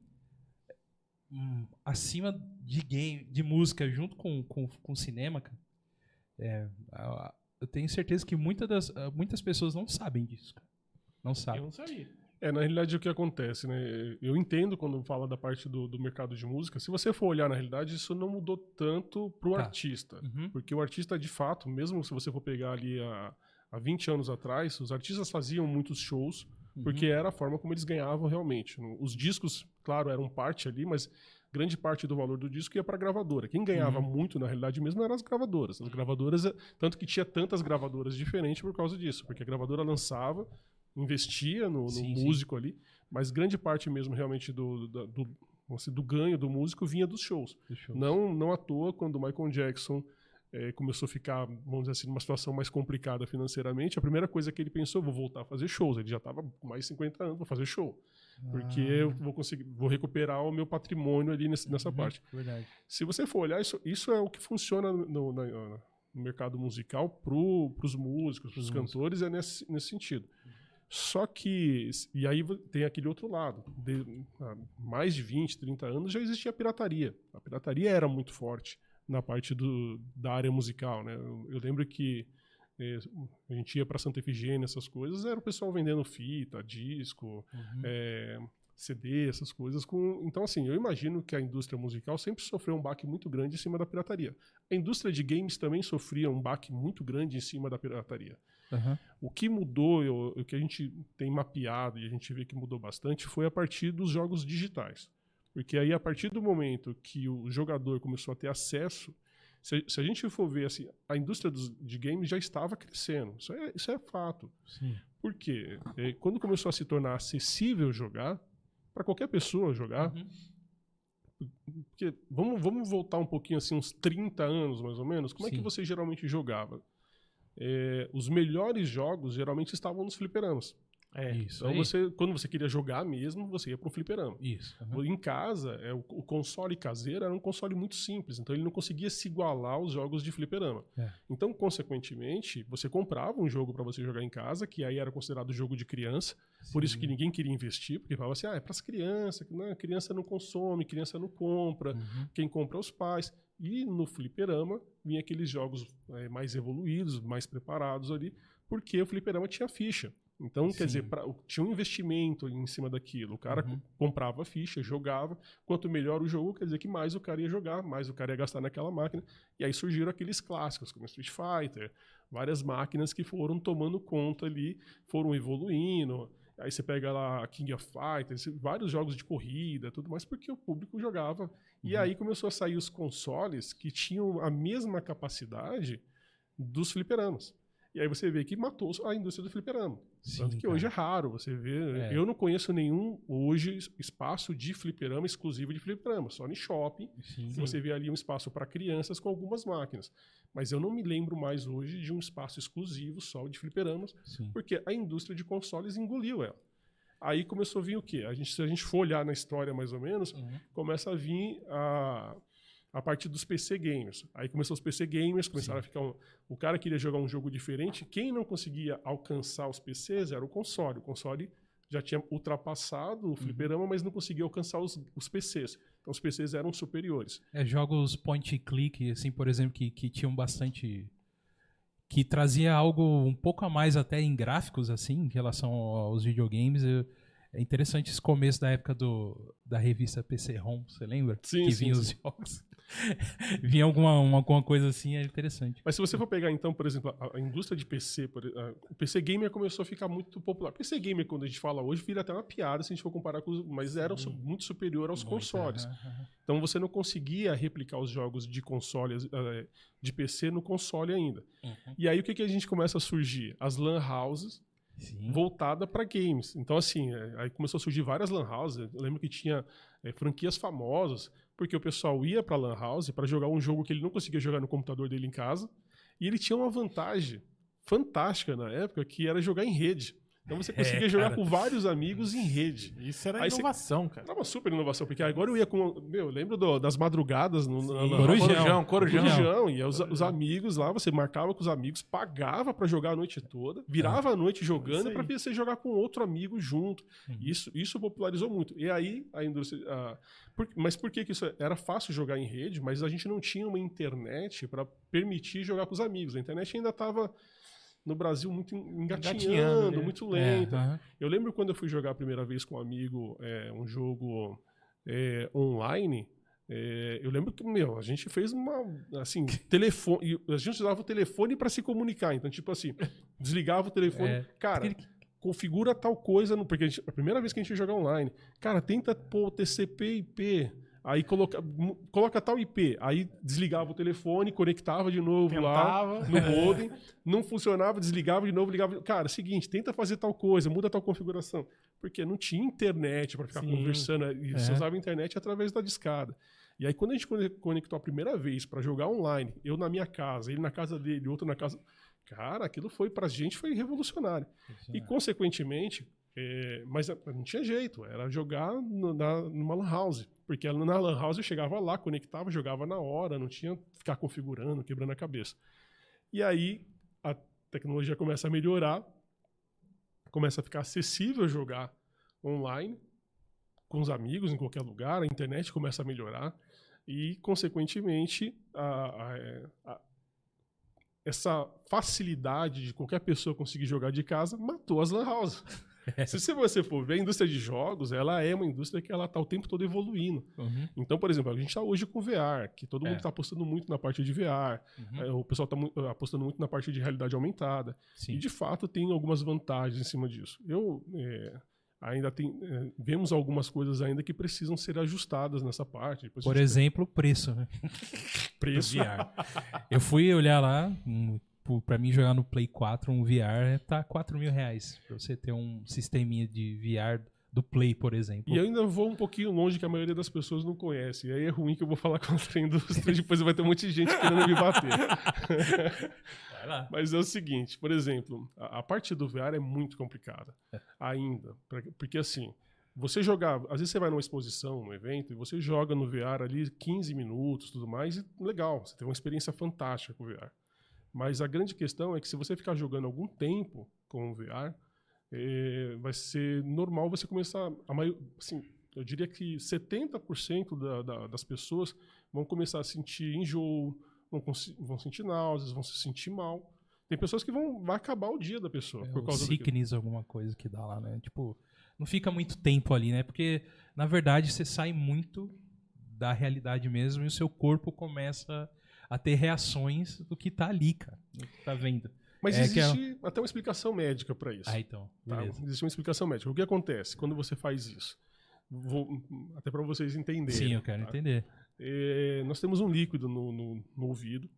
hum, acima de game, de música, junto com, com, com cinema, cara, é, eu tenho certeza que muita das, ah, muitas pessoas não sabem disso, cara. Não Eu sabem. não sabia. É, na realidade, o que acontece, né? Eu entendo quando fala da parte do, do mercado de música. Se você for olhar, na realidade, isso não mudou tanto pro Tá. artista. Uhum. Porque o artista, de fato, mesmo se você for pegar ali há, há 20 anos atrás, os artistas faziam muitos shows, porque era a forma como eles ganhavam realmente. Os discos, claro, eram parte ali, mas grande parte do valor do disco ia para a gravadora. Quem ganhava muito, na realidade mesmo, eram as gravadoras. As gravadoras, eh, tanto que tinha tantas gravadoras diferentes por causa disso, porque a gravadora lançava, investia no, no Sim, sim. músico ali, mas grande parte mesmo realmente do, do, do, dizer, do ganho do músico vinha dos shows. Deixa eu- Não, não à toa, quando o Michael Jackson eh, começou a ficar, vamos dizer assim, numa situação mais complicada financeiramente, a primeira coisa que ele pensou, vou voltar a fazer shows. Ele já estava com mais de 50 anos, vou fazer show. Porque Ah. eu vou conseguir, vou recuperar o meu patrimônio ali nesse- nessa Uhum, parte. Verdade. Se você for olhar, isso, isso é o que funciona no, na- no mercado musical para os músicos, para os cantores, é nesse, nesse sentido. Só que, e aí tem aquele outro lado. De, há mais de 20, 30 anos já existia a pirataria. A pirataria era muito forte na parte do, da área musical. Né? Eu, eu lembro que eh, a gente ia para Santa Efigênia, essas coisas, era o pessoal vendendo fita, disco, Uhum. é, CD, essas coisas. Com... Então, assim, eu imagino que a indústria musical sempre sofreu um baque muito grande em cima da pirataria. A indústria de games também sofria um baque muito grande em cima da pirataria. Aham. O que mudou, eu- o que a gente tem mapeado e a gente vê que mudou bastante, foi a partir dos jogos digitais. Porque aí, a partir do momento que o jogador começou a ter acesso, se, a- se a gente for ver assim, a indústria dos, de games já estava crescendo. Isso é, isso é fato. Sim. Por quê? É, quando começou a se tornar acessível jogar, para qualquer pessoa jogar, Uhum. Porque vamos, vamos voltar um pouquinho assim, uns 30 anos mais ou menos. Como é que Sim. você geralmente jogava? É, os melhores jogos geralmente estavam nos fliperamas. É. Isso. Então aí. você, quando você queria jogar mesmo, você ia para um fliperama. Isso. aham. Em casa, é, o, o console caseiro era um console muito simples, então ele não conseguia se igualar aos jogos de fliperama. É. Então, consequentemente, você comprava um jogo para você jogar em casa, que aí era considerado jogo de criança, por isso que ninguém queria investir, porque falava assim, ah, é para as crianças, né? criança não consome, criança não compra, Uhum. quem compra é os pais. E no fliperama vinha aqueles jogos eh, mais evoluídos, mais preparados ali, porque o fliperama tinha ficha. Então, Sim. quer dizer, pra- tinha um investimento em cima daquilo. O cara Uhum. co- comprava a ficha, jogava. Quanto melhor o jogo, quer dizer que mais o cara ia jogar, mais o cara ia gastar naquela máquina. E aí surgiram aqueles clássicos, como Street Fighter, várias máquinas que foram tomando conta ali, foram evoluindo. Aí você pega lá King of Fighters, vários jogos de corrida, tudo mais, porque o público jogava. E Uhum. aí começou a sair os consoles que tinham a mesma capacidade dos fliperamas. E aí você vê que matou a indústria do fliperama. Sim, Tanto que cara. hoje é raro você ver. É. Eu não conheço nenhum hoje es- espaço de fliperama exclusivo de fliperama, só no shopping. Sim. que Você vê ali um espaço para crianças com algumas máquinas. Mas eu não me lembro mais hoje de um espaço exclusivo só de fliperamas, Sim. porque a indústria de consoles engoliu ela. Aí começou a vir o quê? A gente, se a gente for olhar na história mais ou menos, Uhum. começa a vir a, a partir dos PC gamers. Aí começou os PC gamers, começaram a ficar. um- o cara queria jogar um jogo diferente. Quem não conseguia alcançar os PCs era o console. O console já tinha ultrapassado o fliperama, mas não conseguia alcançar os, os PCs. Então os PCs eram superiores. É, jogos point and click, assim, por exemplo, que, que tinham bastante. que trazia algo um pouco a mais até em gráficos, assim, em relação aos videogames. Eu- é interessante esse começo da época do, da revista PC-ROM, você lembra? Sim, que sim, vinha sim. os jogos. vinha alguma, uma, alguma coisa assim, é interessante. Mas se você for pegar, então, por exemplo, a, a indústria de PC, por, a- o PC Gamer começou a ficar muito popular. PC Gamer, quando a gente fala hoje, vira até uma piada se a gente for comparar com os. Mas era muito superior aos Muito, consoles. aham, aham. Então você não conseguia replicar os jogos de consoles, eh, de PC no console ainda. Uhum. E aí o que, que a gente começa a surgir? As LAN houses Sim. voltada para games. Então assim, eh, aí começou a surgir várias LAN houses. Eu lembro que tinha eh, franquias famosas, porque o pessoal ia para LAN house para jogar um jogo que ele não conseguia jogar no computador dele em casa, e ele tinha uma vantagem fantástica na época, que era jogar em rede. Então você conseguia jogar cara. com vários amigos em rede. Isso era Aí você- inovação, cara. Era uma super inovação, porque agora eu ia com. Meu, eu lembro do- das madrugadas no, na- Corujão. Corujão, Corujão. Corujão, e os, os amigos lá, você marcava com os amigos, pagava pra jogar a noite toda, virava a noite jogando aí. você jogar com outro amigo junto. Uhum. Isso, isso popularizou muito. E aí a indústria. a- por- mas por que, que isso era fácil jogar em rede, mas a gente não tinha uma internet pra permitir jogar com os amigos. A internet ainda estava no Brasil muito engatinhando, Engatinhando, né? muito É, lenta. aham. Eu lembro quando eu fui jogar a primeira vez com um amigo é, um jogo é, online. é, eu lembro que, meu, a gente fez uma. Assim, telefone. A gente usava o telefone para se comunicar. Então, tipo assim, desligava o telefone. É. Cara, configura tal coisa. No, porque a, gente- a primeira vez que a gente ia jogar online. Cara, tenta pôr TCP IP. Aí coloca, coloca tal IP. Aí desligava o telefone, conectava de novo lá Tentava. no modem, não funcionava, desligava de novo, ligava. Cara, é seguinte, tenta fazer tal coisa, muda tal configuração. Porque não tinha internet para ficar Sim. conversando, e você É. usava a internet através da discada. E aí, quando a gente conec- conectou a primeira vez para jogar online, eu na minha casa, ele na casa dele, outro na casa. Cara, aquilo foi pra gente foi revolucionário. E, consequentemente, é, mas não tinha jeito, era jogar no- na, numa lan house. Porque na lan house eu chegava lá, conectava, jogava na hora, não tinha ficar configurando, quebrando a cabeça. E aí a tecnologia começa a melhorar, começa a ficar acessível jogar online, com os amigos em qualquer lugar, a internet começa a melhorar e, consequentemente, a- a- a- essa facilidade de qualquer pessoa conseguir jogar de casa matou as lan houses. Se se você for ver, a indústria de jogos, ela é uma indústria que ela está o tempo todo evoluindo. Uhum. Então, por exemplo, a gente está hoje com VR, que todo É. mundo está apostando muito na parte de VR, Uhum. é, o pessoal está apostando muito na parte de realidade aumentada. Sim. E, de fato, tem algumas vantagens em cima disso. Eu é, ainda tem, é, vemos algumas coisas ainda que precisam ser ajustadas nessa parte. Por exemplo, o preço, né? preço. VR. Eu fui olhar lá, pro- pra mim jogar no Play 4, um VR tá 4 mil reais. Pra você ter um sisteminha de VR do Play, por exemplo. E eu ainda vou um pouquinho longe que a maioria das pessoas não conhece. E aí é ruim que eu vou falar contra a indústria, depois vai ter um monte de gente querendo me bater. Vai lá. Mas é o seguinte, por exemplo, a, a parte do VR é muito complicada ainda. pra- Porque assim, você jogar, às vezes você vai numa exposição, num evento, e você joga no VR ali 15 minutos, tudo mais, e legal, você tem uma experiência fantástica com o VR. Mas a grande questão é que se você ficar jogando algum tempo com o VR, eh, vai ser normal você começar. A maior, assim, eu diria que 70% da, da, das pessoas vão começar a sentir enjoo, vão, vão sentir náuseas, vão se sentir mal. Tem pessoas que vão vai acabar o dia da pessoa É, por causa daquilo. sickness, alguma coisa que dá lá, né? Tipo, não fica muito tempo ali, né? Porque, na verdade, você sai muito da realidade mesmo e o seu corpo começa a ter reações do que tá ali, cara. Do que tá vendo. Mas É é- existe até uma explicação médica para isso. Ah, então. tá? Existe uma explicação médica. O que acontece quando você faz isso? Vou- até para vocês entenderem. Sim, eu quero tá? entender. É, nós temos um líquido no, no- no ouvido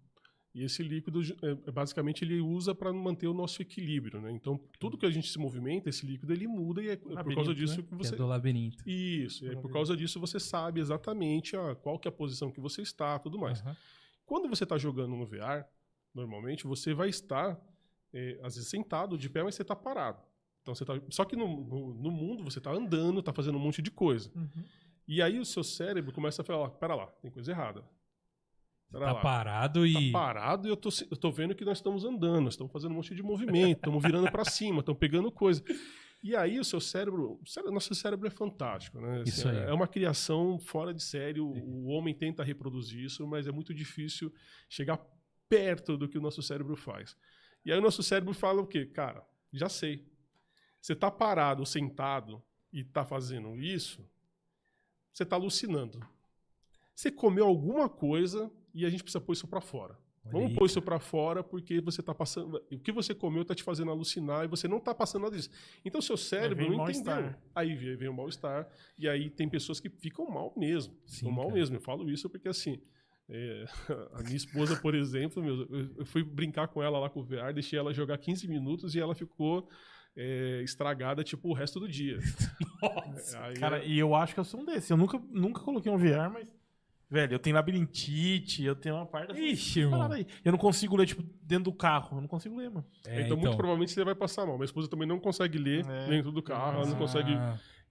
e esse líquido é, basicamente ele usa para manter o nosso equilíbrio, né? Então tudo que a gente se movimenta, esse líquido ele muda e é por Labirinto, causa disso né? que Que você é do labirinto. isso. E aí, por causa disso você sabe exatamente a, qual que é a posição que você está, tudo mais. Aham. Quando você está jogando no VR, normalmente você vai estar, é, às vezes, sentado, de pé, mas você está parado. Então, você tá, só que no, no, no mundo você está andando, está fazendo um monte de coisa. Uhum. E aí o seu cérebro começa a falar: pera lá, tem coisa errada. Pera Tá lá. parado Tá e. parado e eu tô, eu tô vendo que nós estamos andando, estamos fazendo um monte de movimento, estamos virando para cima, estamos pegando coisa. E aí o seu cérebro, o nosso cérebro é fantástico, né? Isso aí. É uma criação fora de série, o, o homem tenta reproduzir isso, mas é muito difícil chegar perto do que o nosso cérebro faz. E aí o nosso cérebro fala o quê? Cara, já sei. Você tá parado, sentado e tá fazendo isso, você tá alucinando. Você comeu alguma coisa e a gente precisa pôr isso para fora. Olha Vamos aí, pôr isso para fora porque você tá passando. O que você comeu tá te fazendo alucinar e você não tá passando nada disso. Então seu cérebro não entendeu. mal-estar. Aí vem, vem o mal-estar. E aí tem pessoas que ficam mal mesmo. Sim, ficam mal cara. mesmo. Eu falo isso porque assim. é, a minha esposa, por exemplo, meu, eu- fui brincar com ela lá com o VR, deixei ela jogar 15 minutos e ela ficou é, estragada tipo o resto do dia. Aí, Cara, e eu acho que eu sou um desses. Eu nunca, nunca coloquei um VR, mas. Velho, eu tenho labirintite, eu tenho uma parte Ixi, paradas aí. Eu não consigo ler, tipo, dentro do carro. Eu não consigo ler, mano. É, então, muito provavelmente você vai passar mal. Minha esposa também não consegue ler É. dentro do carro, ela não Ah, consegue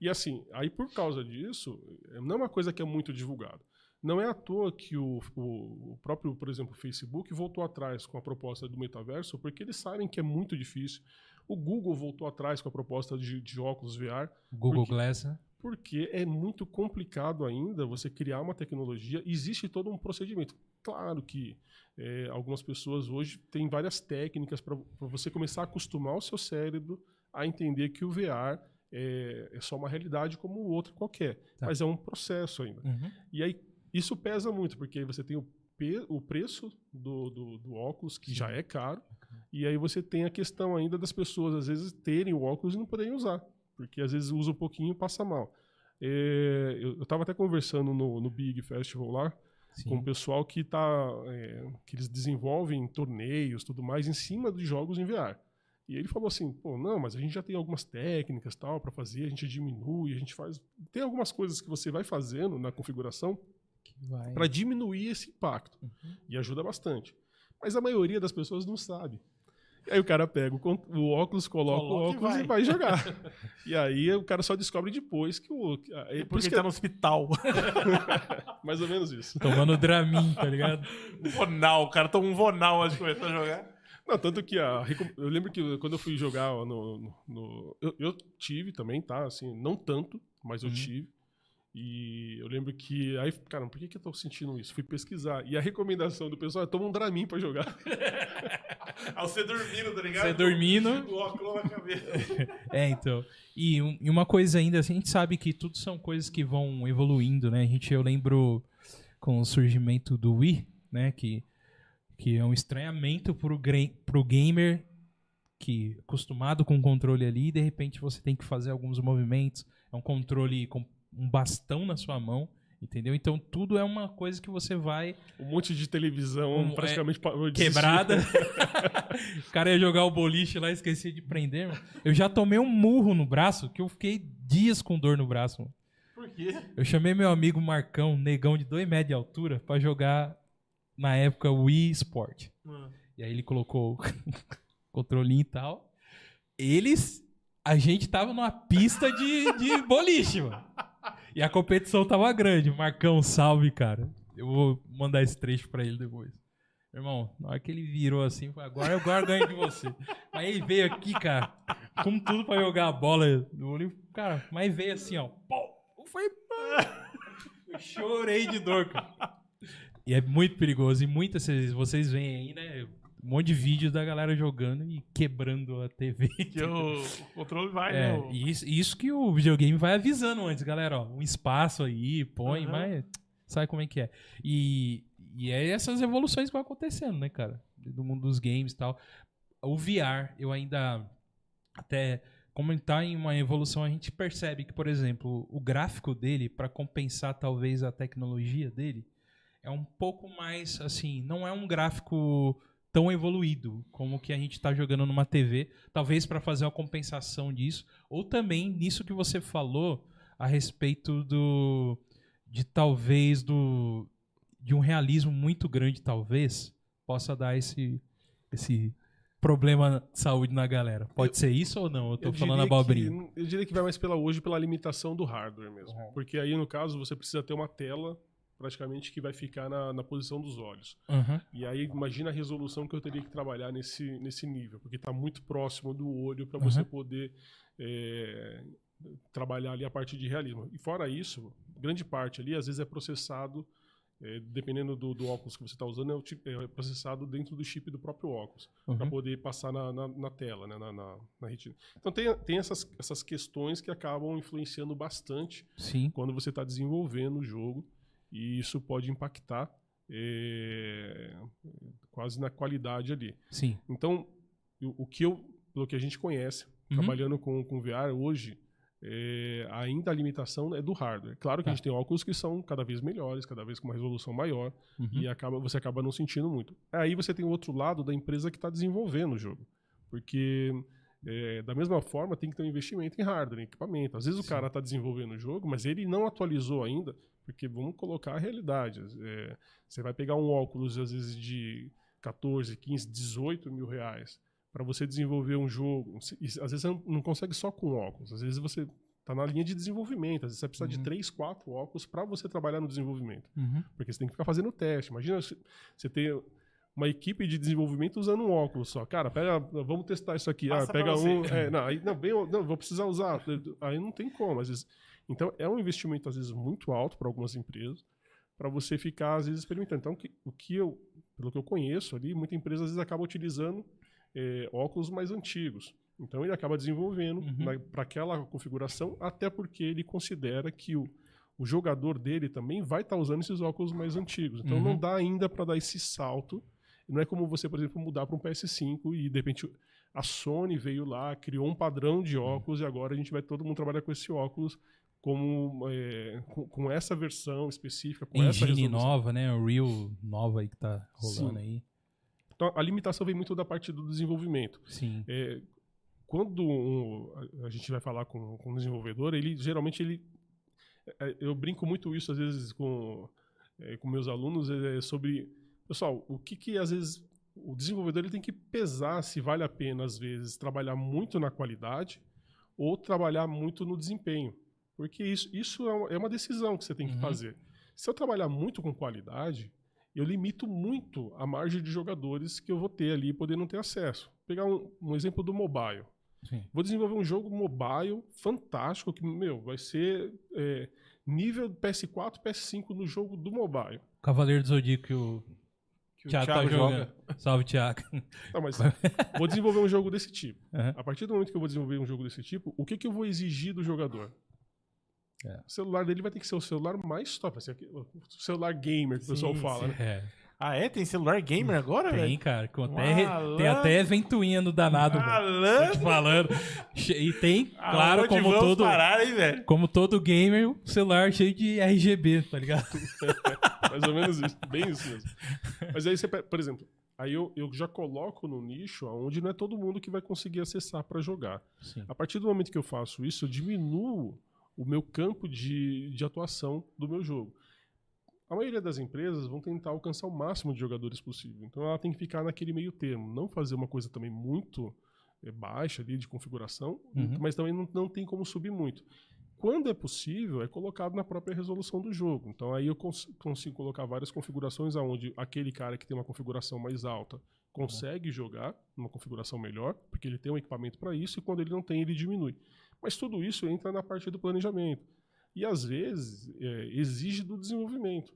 E assim, aí por causa disso, não é uma coisa que é muito divulgada. Não é à toa que o, o- o próprio, por exemplo, o Facebook voltou atrás com a proposta do metaverso, porque eles sabem que é muito difícil. O Google voltou atrás com a proposta de, de óculos VR, Google Porque- Glass, né? Porque é muito complicado ainda você criar uma tecnologia. Existe todo um procedimento. Claro que é, algumas pessoas hoje têm várias técnicas para você começar a acostumar o seu cérebro a entender que o VR é, é só uma realidade como outra qualquer. Tá. Mas é um processo ainda. Uhum. E aí isso pesa muito, porque aí você tem o, o preço do, do, do óculos, que já é caro, e aí você tem a questão ainda das pessoas, às vezes, terem o óculos e não poderem usar, porque às vezes usa um pouquinho e passa mal. É, eu estava até conversando no, no Big Festival lá com o Sim. pessoal que tá, é, que eles desenvolvem torneios tudo mais em cima de jogos em VR. E ele falou assim, pô, não, mas a gente já tem algumas técnicas tal para fazer, a gente diminui, a gente faz, tem algumas coisas que você vai fazendo na configuração para diminuir esse impacto. Uhum. E ajuda bastante. Mas a maioria das pessoas não sabe. E aí o cara pega o, o óculos, coloca Coloca o e óculos e vai. vai, jogar. e aí o cara só descobre depois que o. que- é por Porque isso ele que tá no hospital. mais ou menos isso. Tomando Dramin, tá ligado? Vonal, o cara toma um Vonal antes de começar a jogar. Não, tanto que a, eu lembro que quando eu fui jogar no. no- no- eu, eu tive também, tá? Assim, não tanto, mas eu Uhum. tive. E eu lembro que. Aí, cara, por que, que eu tô sentindo isso? Fui pesquisar. E a recomendação do pessoal é toma um Dramin pra jogar. Aí você dormindo, tá ligado? Você dormindo. O óculos na cabeça. É, então. E, um- e uma coisa ainda, assim, a gente sabe que tudo são coisas que vão evoluindo, né? A gente, eu lembro com o surgimento do Wii, né? Que, que é um estranhamento pro, pro gamer que acostumado com o controle ali, e de repente você tem que fazer alguns movimentos. É um controle com um bastão na sua mão Entendeu? Então tudo é uma coisa que você vai Um monte de televisão Um- praticamente parou de existir. quebrada. o cara ia jogar o boliche lá e esquecia de prender. mano. Eu já tomei um murro no braço que eu fiquei dias com dor no braço. mano. Por quê? Eu chamei meu amigo Marcão, negão de 2 metros de altura, pra jogar na época Wii Sport. E aí ele colocou o controlinho e tal. Eles. A gente tava numa pista de, de boliche, mano. E a competição tava grande. Marcão, salve, cara. Eu vou mandar esse trecho pra ele depois. Irmão, na hora que ele virou assim, foi, agora eu agora eu ganho de você. Aí ele veio aqui, cara, com tudo pra jogar a bola no olho. Cara, mas veio assim, ó. Pô, foi. Eu chorei de dor, cara. E é muito perigoso. E muitas vezes vocês veem aí, né? Um monte de vídeos da galera jogando e quebrando a TV. O, o controle vai, É, né? e isso, isso que o videogame vai avisando antes, galera, ó, um espaço aí, põe, Aham. mas sabe como é que é. E, e é essas evoluções que vão acontecendo, né, cara? Do mundo dos games e tal. O VR, eu ainda até como ele tá em uma evolução, a gente percebe que, por exemplo, o gráfico dele para compensar talvez a tecnologia dele é um pouco mais assim, não é um gráfico tão evoluído como o que a gente está jogando numa TV, talvez para fazer uma compensação disso, ou também nisso que você falou a respeito do de talvez do de um realismo muito grande talvez possa dar esse esse problema de saúde na galera. Pode ser isso ou não? Eu tô Eu falando abobrinha. que- eu diria que vai mais pela hoje pela limitação do hardware mesmo. Uhum. Porque aí, no caso, você precisa ter uma tela praticamente que vai ficar na, na posição dos olhos. Aham. E aí, imagina a resolução que eu teria que trabalhar nesse, nesse nível, porque está muito próximo do olho para você Uhum. poder é, trabalhar ali a parte de realismo. E fora isso, grande parte ali, às vezes, é processado, é, dependendo do, do óculos que você está usando, é, o é processado dentro do chip do próprio óculos para Uhum. poder passar na, na, na tela, né, na, na, na retina. Então tem, tem essas, essas questões que acabam influenciando bastante Sim. quando você está desenvolvendo o jogo e isso pode impactar é, quase na qualidade ali. Sim. Então, o, o que eu, pelo que a gente conhece, Uhum. trabalhando com, com VR hoje, é, ainda a limitação é do hardware. Claro que Tá. a gente tem óculos que são cada vez melhores, cada vez com uma resolução maior, Uhum. e acaba, você acaba não sentindo muito. Aí você tem o outro lado da empresa que está desenvolvendo o jogo. Porque, é, da mesma forma, tem que ter um investimento em hardware, em equipamento. Às vezes o Sim. cara está desenvolvendo o jogo, mas ele não atualizou ainda, porque vamos colocar a realidade. É, você vai pegar um óculos, às vezes, de 14, 15, 18 mil reais para você desenvolver um jogo. Às vezes você não- consegue só com óculos, às vezes você está na linha de desenvolvimento, às vezes você precisa de Uhum. 3, 4 óculos para você trabalhar no desenvolvimento. Uhum. Porque você tem que ficar fazendo teste. Imagina você ter uma equipe de desenvolvimento usando um óculos só. Cara, pega, vamos testar isso aqui. Ah, Passa pega um. é, não, aí, não, bem, não, vou precisar usar. Aí não tem como. Às vezes. Então, é um investimento, às vezes, muito alto para algumas empresas, para você ficar, às vezes, experimentando. Então, que- o que eu, pelo que eu conheço ali, muita empresa, às vezes, acaba utilizando é, óculos mais antigos. Então, ele acaba desenvolvendo Uhum. para aquela configuração, até porque ele considera que o, o jogador dele também vai estar usando esses óculos mais antigos. Então Uhum. não dá ainda para dar esse salto. Não é como você, por exemplo, mudar para um PS5 e de repente a Sony veio lá, criou um padrão de óculos e agora a gente vai todo mundo trabalhar com esse óculos como é, com, com essa versão específica, com essa Engine resolução. nova, né? O Real nova aí que tá rolando Sim. aí. Então a limitação vem muito da parte do desenvolvimento. Sim. É, quando um- a- a gente vai falar com, com o desenvolvedor, ele geralmente ele é, eu brinco muito isso às vezes com é, com meus alunos é, sobre pessoal o que que às vezes o desenvolvedor ele tem que pesar se vale a pena às vezes trabalhar muito na qualidade ou trabalhar muito no desempenho porque isso isso é uma- é uma decisão que você tem que Uhum. fazer se eu trabalhar muito com qualidade eu limito muito a margem de jogadores que eu vou ter ali e poder não ter acesso. Vou pegar um, um exemplo do mobile. Sim. Vou desenvolver um jogo mobile fantástico que, meu, vai ser é, nível PS4, PS5 no jogo do mobile. Cavaleiro do Zodíaco que o Que o Thiago, tá Thiago jogando. joga. Salve, Thiago. Não, mas vou desenvolver um jogo desse tipo. Aham. A partir do momento que eu vou desenvolver um jogo desse tipo, o que, que eu vou exigir do jogador? É. O celular dele vai ter que ser o celular mais top, vai ser aquele- o celular gamer que o pessoal Sim, fala, sim. né? É. Ah, é? Tem celular gamer agora, Tem, velho? cara. Com até, Malandro. tem até ventoinha no danado, mano. Tô Malandro! te falando. E tem, claro, Aonde como todo, parar, hein, como todo gamer, o celular cheio de RGB, tá ligado? Mais ou menos isso. Bem isso mesmo. Mas aí você, por exemplo, aí eu, eu já coloco no nicho onde não é todo mundo que vai conseguir acessar para jogar. Sim. A partir do momento que eu faço isso, eu diminuo o meu campo de, de atuação do meu jogo. A maioria das empresas vão tentar alcançar o máximo de jogadores possível. Então ela tem que ficar naquele meio termo. Não fazer uma coisa também muito eh, baixa ali de configuração, Uhum. mas também não, não tem como subir muito. Quando é possível, é colocado na própria resolução do jogo. Então aí eu cons- consigo colocar várias configurações aonde aquele cara que tem uma configuração mais alta consegue jogar numa configuração melhor, porque ele tem um equipamento para isso, e quando ele não tem, ele diminui. Mas tudo isso entra na parte do planejamento. E às vezes é, exige do desenvolvimento.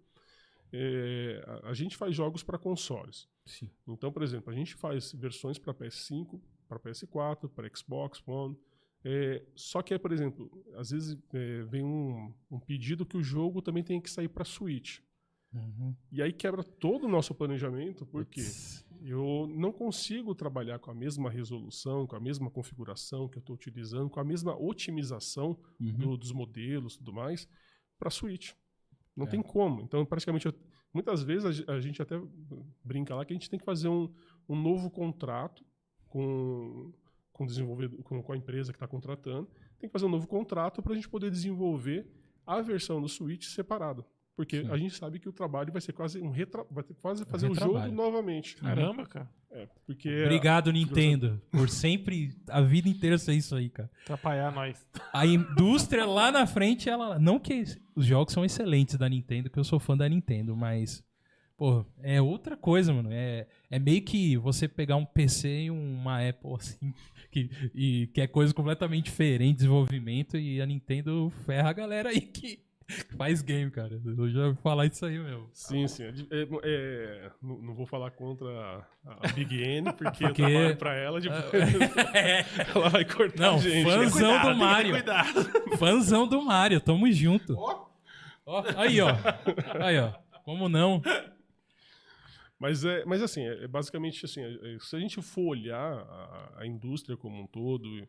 É, a, a gente faz jogos para consoles. Sim. Então, por exemplo, a gente faz versões para PS5, para PS4, para Xbox One. É, só que, por exemplo, às vezes é, vem um, um pedido que o jogo também tem que sair para Switch. Uhum. E aí quebra todo o nosso planejamento, porque Putz. Eu não consigo trabalhar com a mesma resolução, com a mesma configuração que eu estou utilizando, com a mesma otimização Uhum. do- dos modelos e tudo mais, para Switch. Não É. tem como. Então, praticamente, eu- muitas vezes a a, gente até brinca lá que a gente tem que fazer um, um novo contrato com, com, desenvolvedor, com, com a empresa que está contratando. Tem que fazer um novo contrato para a gente poder desenvolver a versão do Switch separada. Porque Sim. a gente sabe que o trabalho vai ser quase um retra... vai ter que quase fazer o jogo novamente. Caramba, cara. É, porque Obrigado, Nintendo, por sempre, a vida inteira ser isso aí, cara. Atrapalhar nós. A indústria lá na frente, ela. Não que os jogos são excelentes da Nintendo, que eu sou fã da Nintendo, mas. Pô, é outra coisa, mano. É, é meio que você pegar um PC e uma Apple, assim, que, e, que é coisa completamente diferente, desenvolvimento, e a Nintendo ferra a galera aí que faz game, cara. Eu já vou falar isso aí, meu. Sim, sim. É, é, é, não, não vou falar contra a, Big N, porque, Porque- eu trabalho pra ela, depois ela vai cortar Não, a gente. Fãzão Cuidado, do Mario. Cuidado. Fãzão do Mario, tamo junto. Ó, aí, ó. Aí, ó. Como não? Mas, é, mas assim, é, é basicamente assim, é- é, se a gente for olhar a, a indústria como um todo,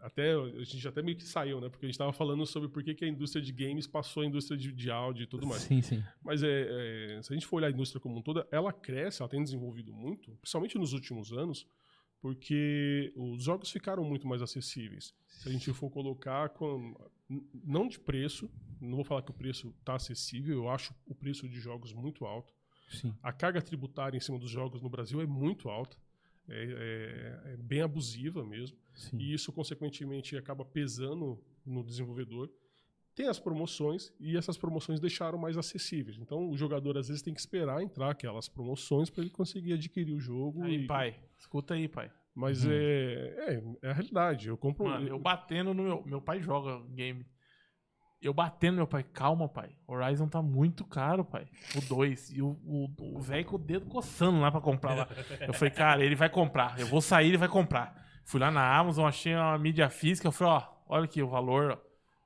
até, a gente até meio que saiu, né? Porque a gente estava falando sobre por que, que a indústria de games passou a indústria de, de áudio e tudo mais. Sim, sim. Mas é, é, se a gente for olhar a indústria como um todo, ela cresce, ela tem desenvolvido muito, principalmente nos últimos anos, porque os jogos ficaram muito mais acessíveis. Se a gente for colocar com, não de preço, não vou falar que o preço está acessível, eu acho o preço de jogos muito alto. Sim. A carga tributária em cima dos jogos no Brasil é muito alta, é, é- é bem abusiva mesmo sim. e isso consequentemente acaba pesando no desenvolvedor. Tem as promoções e essas promoções deixaram mais acessíveis. Então o jogador às vezes tem que esperar entrar aquelas promoções para ele conseguir adquirir o jogo. Aí, e- pai. Escuta aí, pai. Mas Uhum. é, é, é a realidade. Eu compro. Mano, eu batendo no meu. Meu pai joga game. Eu batendo no meu pai, calma, pai. Horizon tá muito caro, pai. O 2. E o o- o velho com o dedo coçando lá pra comprar lá. Eu falei, cara, ele vai comprar. Eu vou sair, ele vai comprar. Fui lá na Amazon, achei uma mídia física. Eu falei, ó, olha aqui o valor, ó.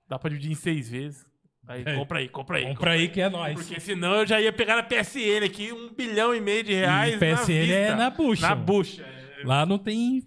Dá pra dividir em seis vezes. Aí, É. compra aí, compra aí. Compra aí que é nóis. Porque senão eu já ia pegar na PSN aqui um bilhão e meio de reais. E PSN na é vista. na bucha. Na bucha. Lá não tem.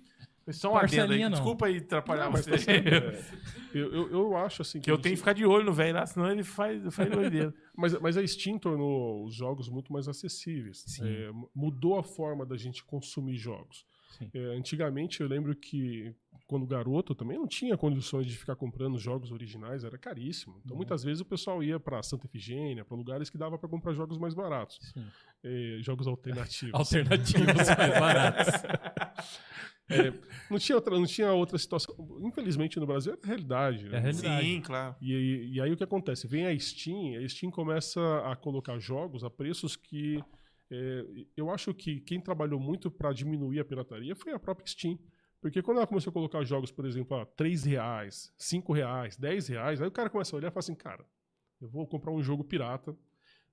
Só um adendo aí. Não. Desculpa aí atrapalhar Não, mas você. tá é. eu, eu, eu acho assim Que eu tenho que ficar de olho no velho lá, senão ele faz, faz doideira. Mas, mas a Steam tornou os jogos muito mais acessíveis. Sim. É, mu- mudou a forma da gente consumir jogos. É, antigamente, eu lembro que, quando garoto, eu também não tinha condições de ficar comprando jogos originais, era caríssimo. Então, muitas vezes, o pessoal ia para Santa Efigênia, para lugares que dava para comprar jogos mais baratos, Sim. É, jogos alternativos. Alternativas mais baratas. É, não, tinha outra, não tinha outra situação. Infelizmente, no Brasil, é realidade. né? É realidade. Sim, claro. E, aí- e aí o que acontece? Vem a Steam, a Steam começa a colocar jogos a preços que é, eu acho que quem trabalhou muito para diminuir a pirataria foi a própria Steam. Porque quando ela começou a colocar jogos, por exemplo, a 3 reais, 5 reais, 10 reais, aí o cara começa a olhar e fala assim, cara, eu vou comprar um jogo pirata,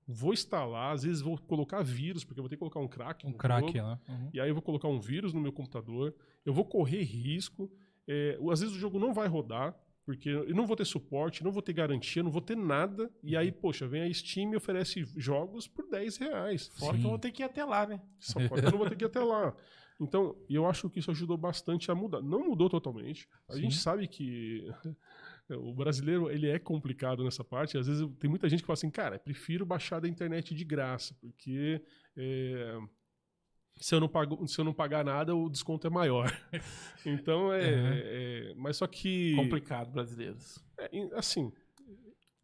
vou instalar, às vezes vou colocar vírus, porque eu vou ter que colocar um crack Um crack jogo. lá. Uhum. E aí eu vou colocar um vírus no meu computador, eu vou correr risco. é, às vezes o jogo não vai rodar, Porque eu não vou ter suporte, não vou ter garantia, não vou ter nada. E aí, poxa, vem a Steam e oferece jogos por 10 reais. Fora que eu vou ter que ir até lá, né? Só fora que eu não vou ter que ir até lá. Então, eu acho que isso ajudou bastante a mudar. Não mudou totalmente. A Sim. gente sabe que o brasileiro ele é complicado nessa parte. Às vezes tem muita gente que fala assim, cara, prefiro baixar da internet de graça, porque é, se, eu não pago, se eu não pagar nada, o desconto é maior. Então, é, Uhum. é- Mas só que... Complicado, brasileiros. É, assim,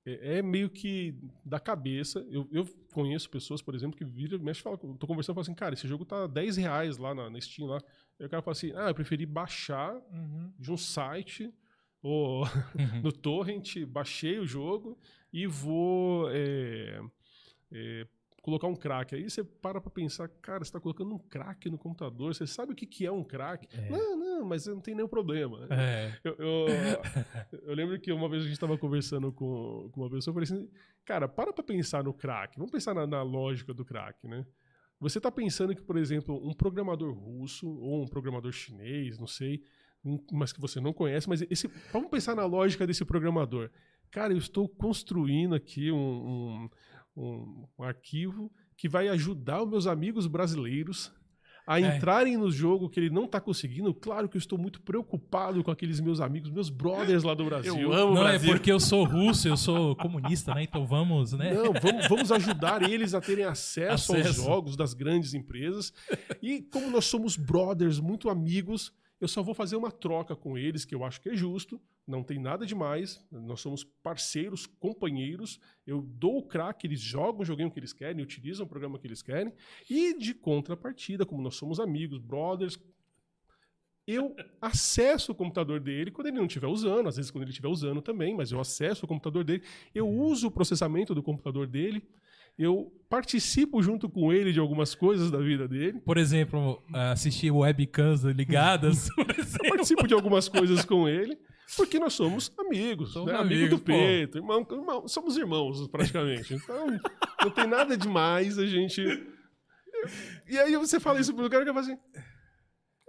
é, é meio que da cabeça. Eu, eu conheço pessoas, por exemplo, que viram, mexe, fala, tô conversando e falo assim, cara, esse jogo tá 10 reais lá na, na Steam lá. Aí o cara fala assim, ah, eu preferi baixar Uhum. de um site ou Uhum. no torrent, baixei o jogo e vou é, é, colocar um crack. Aí você para pra pensar, cara, você tá colocando um crack no computador, você sabe o que, que é um crack? É. Não, não, mas não tem nenhum problema. É. Eu, eu, eu lembro que uma vez a gente estava conversando com, com uma pessoa, eu falei assim, cara, para pra pensar no crack, vamos pensar na, na lógica do crack, né? Você está pensando que, por exemplo, um programador russo ou um programador chinês, não sei, um- mas que você não conhece, mas esse, vamos pensar na lógica desse programador. Cara, eu estou construindo aqui um, um, um- um arquivo que vai ajudar os meus amigos brasileiros a É. entrarem no jogo que ele não está conseguindo. Claro que eu estou muito preocupado com aqueles meus amigos, meus brothers lá do Brasil. Eu amo o Não, é Brasil. porque eu sou russo, eu sou comunista, né? Então vamos, né? Não, vamos, vamos ajudar eles a terem acesso, aos Acesso. jogos das grandes empresas. E como nós somos brothers, muito amigos, eu só vou fazer uma troca com eles, que eu acho que é justo. Não tem nada demais. Nós somos parceiros, companheiros. Eu dou o crack, eles jogam o joguinho que eles querem, utilizam o programa que eles querem. E de contrapartida, como nós somos amigos, brothers, eu acesso o computador dele quando ele não estiver usando, às vezes quando ele estiver usando também, mas eu acesso o computador dele, eu uso o processamento do computador dele, eu participo junto com ele de algumas coisas da vida dele, Por exemplo, assistir webcams ligadas. eu participo de algumas coisas com ele, porque nós somos amigos, Somos né? amigo amigos, do pô. peito, irmão, irmão, somos irmãos praticamente. Então, não tem nada demais a gente. E aí você fala isso pro cara que fala assim.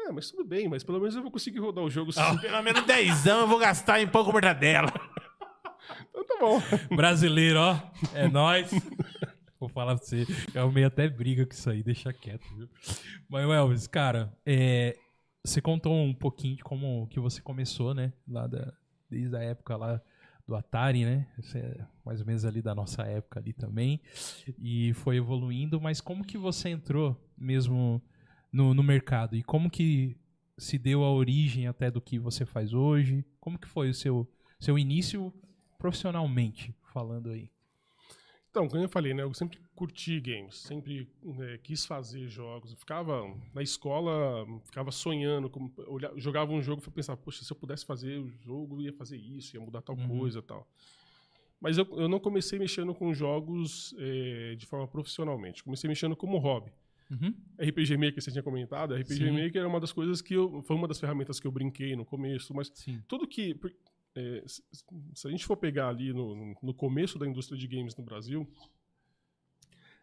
É, mas tudo bem, mas pelo menos eu vou conseguir rodar o jogo. Ah. Pelo menos dezão eu vou gastar em pão com mortadela. Então tá bom. Brasileiro, ó. É nóis. Vou falar pra você. Eu arrumei até briga com isso aí, deixa quieto, viu? Mas, Elvis, cara, é, você contou um pouquinho de como que você começou, né? Lá da, desde a época lá do Atari, né? É mais ou menos ali da nossa época ali também. E foi evoluindo, mas como que você entrou mesmo no, no mercado? E como que se deu a origem até do que você faz hoje? Como que foi o seu, seu início profissionalmente falando aí? Então, como eu falei, né? Eu sempre curti games, sempre né, quis fazer jogos. Eu ficava na escola, ficava sonhando, como, jogava um jogo e pensava, poxa, se eu pudesse fazer o jogo, eu ia fazer isso, ia mudar tal Uhum. coisa tal. Mas eu, eu não comecei mexendo com jogos eh, de forma profissionalmente. Comecei mexendo como hobby. Uhum. RPG Maker, você tinha comentado, RPG Sim. Maker é uma das coisas que eu. Foi uma das ferramentas que eu brinquei no começo, mas Sim. tudo que. É, se, se a gente for pegar ali no, no começo da indústria de games no Brasil,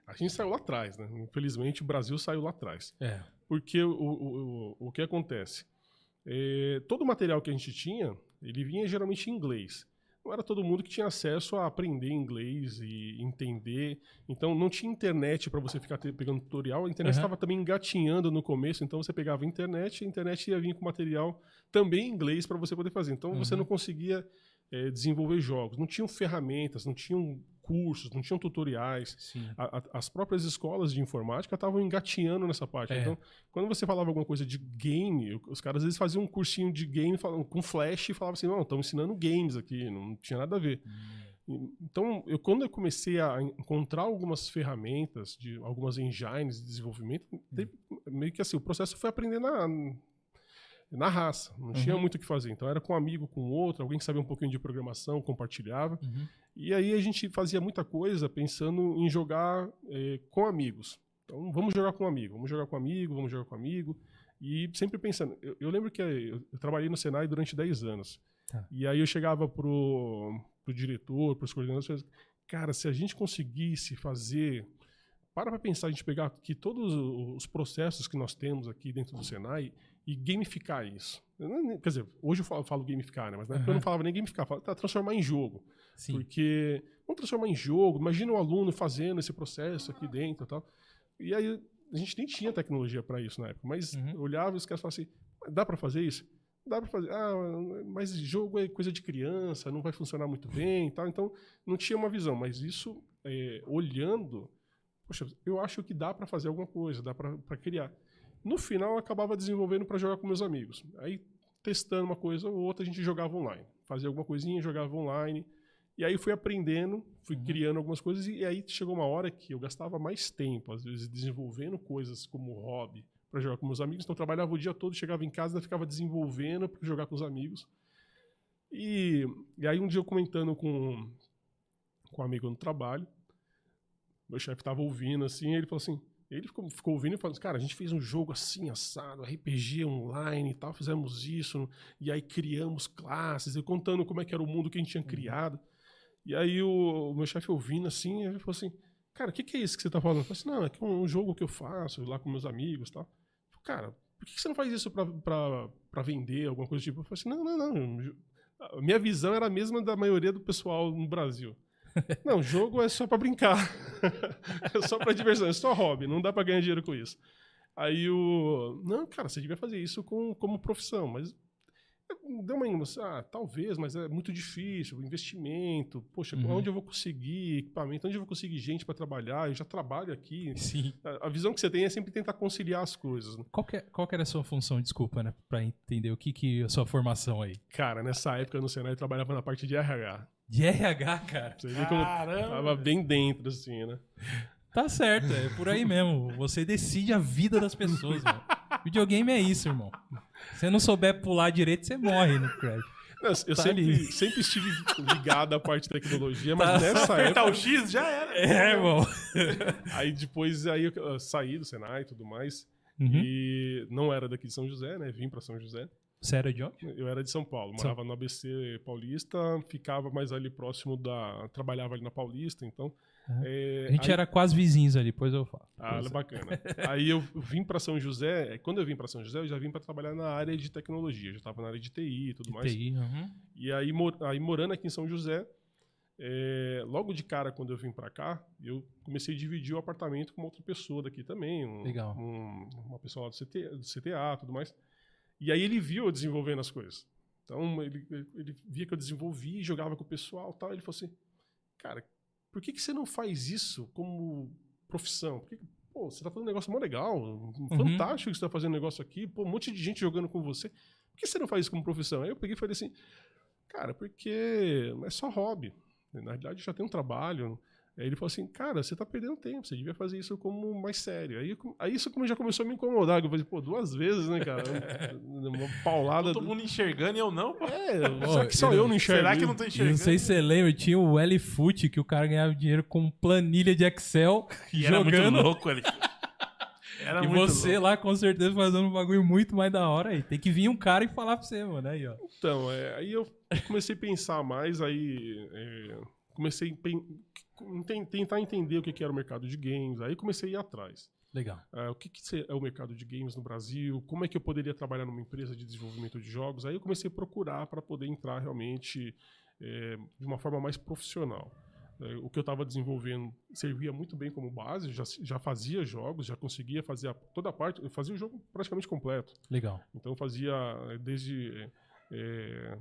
a gente saiu lá atrás, né? Infelizmente o Brasil saiu lá atrás. É. Porque o, o, o, o que acontece? É, todo o material que a gente tinha, ele vinha geralmente em inglês. Não era todo mundo que tinha acesso a aprender inglês e entender. Então não tinha internet para você ficar pegando tutorial. A internet estava também engatinhando no começo, então você pegava a internet e a internet ia vir com material também em inglês para você poder fazer. Então você Uhum. não conseguia eh, desenvolver jogos. Não tinham ferramentas, não tinham cursos, não tinham tutoriais a- a- as próprias escolas de informática estavam engatinhando nessa parte. É. Então, quando você falava alguma coisa de game, os caras às vezes faziam um cursinho de game falavam- com flash e falavam assim: não, estão ensinando games aqui, não tinha nada a ver. E- Então, eu, quando eu comecei a encontrar algumas ferramentas, de algumas engines de desenvolvimento, teve- meio que assim, o processo foi aprender na, na raça, não tinha Uhum. muito o que fazer. Então, era com um amigo, com outro, alguém que sabia um pouquinho de programação, compartilhava. Uhum. E aí a gente fazia muita coisa pensando em jogar eh, com amigos. Então, vamos jogar com um amigo, vamos jogar com um amigo, vamos jogar com um amigo. E sempre pensando. Eu, eu lembro que eh, eu, eu trabalhei no Senai durante 10 anos. Tá. E aí eu chegava pro, pro diretor, pros coordenadores, cara, se a gente conseguisse fazer para para pensar a gente pegar aqui todos os processos que nós temos aqui dentro do Senai e gamificar isso. Não- Quer dizer, hoje eu falo, falo gamificar, né? Mas na época eu não falava nem gamificar, falava tá, transformar em jogo. Sim. Porque vamos transformar em jogo, imagina o aluno fazendo esse processo aqui dentro e tal. E aí a gente nem tinha tecnologia para isso na época, mas Uhum. olhava e os caras falavam assim: dá para fazer isso? Dá para fazer. Ah, mas jogo é coisa de criança, não vai funcionar muito bem e tal. Então não tinha uma visão, mas isso é, olhando, poxa, eu acho que dá para fazer alguma coisa, dá para criar. No final eu acabava desenvolvendo para jogar com meus amigos. Aí testando uma coisa ou outra a gente jogava online, fazia alguma coisinha, jogava online. E aí fui aprendendo, fui Uhum. criando algumas coisas e aí chegou uma hora que eu gastava mais tempo, às vezes desenvolvendo coisas como hobby para jogar com meus amigos. Então eu trabalhava o dia todo, chegava em casa, ainda ficava desenvolvendo para jogar com os amigos. E, e aí um dia eu comentando com, com um amigo no trabalho, meu chefe estava ouvindo assim, ele falou assim, ele ficou, ficou ouvindo e falou assim, cara, a gente fez um jogo assim, assado, RPG online e tal, fizemos isso, e aí criamos classes, e contando como é que era o mundo que a gente tinha criado. E aí o, o meu chefe ouvindo assim, ele falou assim, cara, o que, que é isso que você tá falando? Eu falei assim, não, é que é um, um jogo que eu faço lá com meus amigos e tal. Eu falei, cara, por que, que você não faz isso pra, pra, pra vender, alguma coisa do tipo? Eu falei assim, não, não, não. A minha visão era a mesma da maioria do pessoal no Brasil. Não, jogo é só pra brincar. é só pra diversão, é só hobby, não dá pra ganhar dinheiro com isso. Aí o. Não, cara, você devia fazer isso com, como profissão, mas. Deu uma emoção, ah, talvez, mas é muito difícil, investimento, poxa, Uhum. onde eu vou conseguir equipamento, onde eu vou conseguir gente para trabalhar, eu já trabalho aqui. Sim. A, a visão que você tem é sempre tentar conciliar as coisas. né? Qual que, é- qual que era a sua função, desculpa, né? Pra entender o que que a sua formação aí. Cara, nessa época no Senai eu trabalhava na parte de RH. De RH, cara. Você vê como Caramba! tava bem dentro, assim, né? Tá certo, é por aí mesmo. Você decide a vida das pessoas, mano. Videogame é isso, irmão. Se você não souber pular direito, você morre no Crash. Não, eu Tá sempre, sempre estive ligado à parte de tecnologia, mas Tá. nessa Apertar época. o X já era. É, irmão. Aí depois aí eu saí do Senai e tudo mais. Uhum. E não era daqui de São José, né? Vim para São José. Sério, John? Eu era de São Paulo, São- morava no ABC Paulista, ficava mais ali próximo da. Trabalhava ali na Paulista, então. Uhum. é, A gente aí- era quase vizinhos ali, depois eu falo. Ah, é bacana. Aí eu vim para São José. Quando eu vim para São José, eu já vim para trabalhar na área de tecnologia. Já estava na área de TI e tudo mais. TI, uhum. E aí, mor- aí morando aqui em São José, é, logo de cara, quando eu vim para cá, eu comecei a dividir o apartamento com uma outra pessoa daqui também. um- Legal. um- uma pessoa lá do, CT, do CTA e tudo mais. E aí ele viu eu desenvolvendo as coisas. Então ele, ele via que eu desenvolvia, jogava com o pessoal e tal. Ele falou assim: Cara, por que, que você não faz isso como profissão? Por que que- pô, você tá fazendo um negócio mó legal, Uhum. fantástico que você tá fazendo um negócio aqui, pô, um monte de gente jogando com você. Por que você não faz isso como profissão? Aí eu peguei e falei assim: Cara, porque é só hobby. Na realidade, eu já tenho um trabalho. Aí ele falou assim, cara, você tá perdendo tempo, você devia fazer isso como mais sério. Aí, aí isso como já começou a me incomodar. Eu falei, pô, duas vezes, né, cara? Uma paulada. Todo mundo enxergando e eu não, pô. É, só que só eu- eu não enxergo. Será que não tô enxergando? não sei se você lembra, tinha o L-Foot, que o cara ganhava dinheiro com planilha de Excel, E era muito jogando. louco ali. Era E muito você louco. lá, com certeza, fazendo um bagulho muito mais da hora aí. Tem que vir um cara e falar pra você, mano. Aí, ó. Então, é, aí eu comecei a pensar mais, aí é, comecei a tentar entender o que era o mercado de games, aí comecei a ir atrás. Legal. Ah, o que, que é o mercado de games no Brasil, como é que eu poderia trabalhar numa empresa de desenvolvimento de jogos. Aí eu comecei a procurar para poder entrar realmente é, de uma forma mais profissional. É, o que eu estava desenvolvendo servia muito bem como base, já, já fazia jogos, já conseguia fazer a- toda a parte, eu fazia o jogo praticamente completo. Legal. Então eu fazia eh, desde. eh,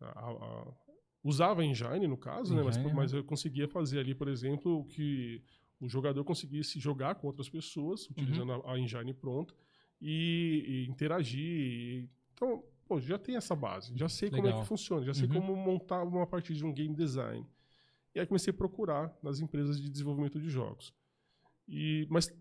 a- a- usava a engine, no caso, né? Mas, Engine, mas eu conseguia fazer ali, por exemplo, que o jogador conseguisse jogar com outras pessoas, utilizando a, a engine pronta, e, e interagir. e- então, pô, já tem essa base, já sei como é Legal. que funciona, já sei Uhum. como montar uma partir de um game design. E aí comecei a procurar nas empresas de desenvolvimento de jogos. E, mas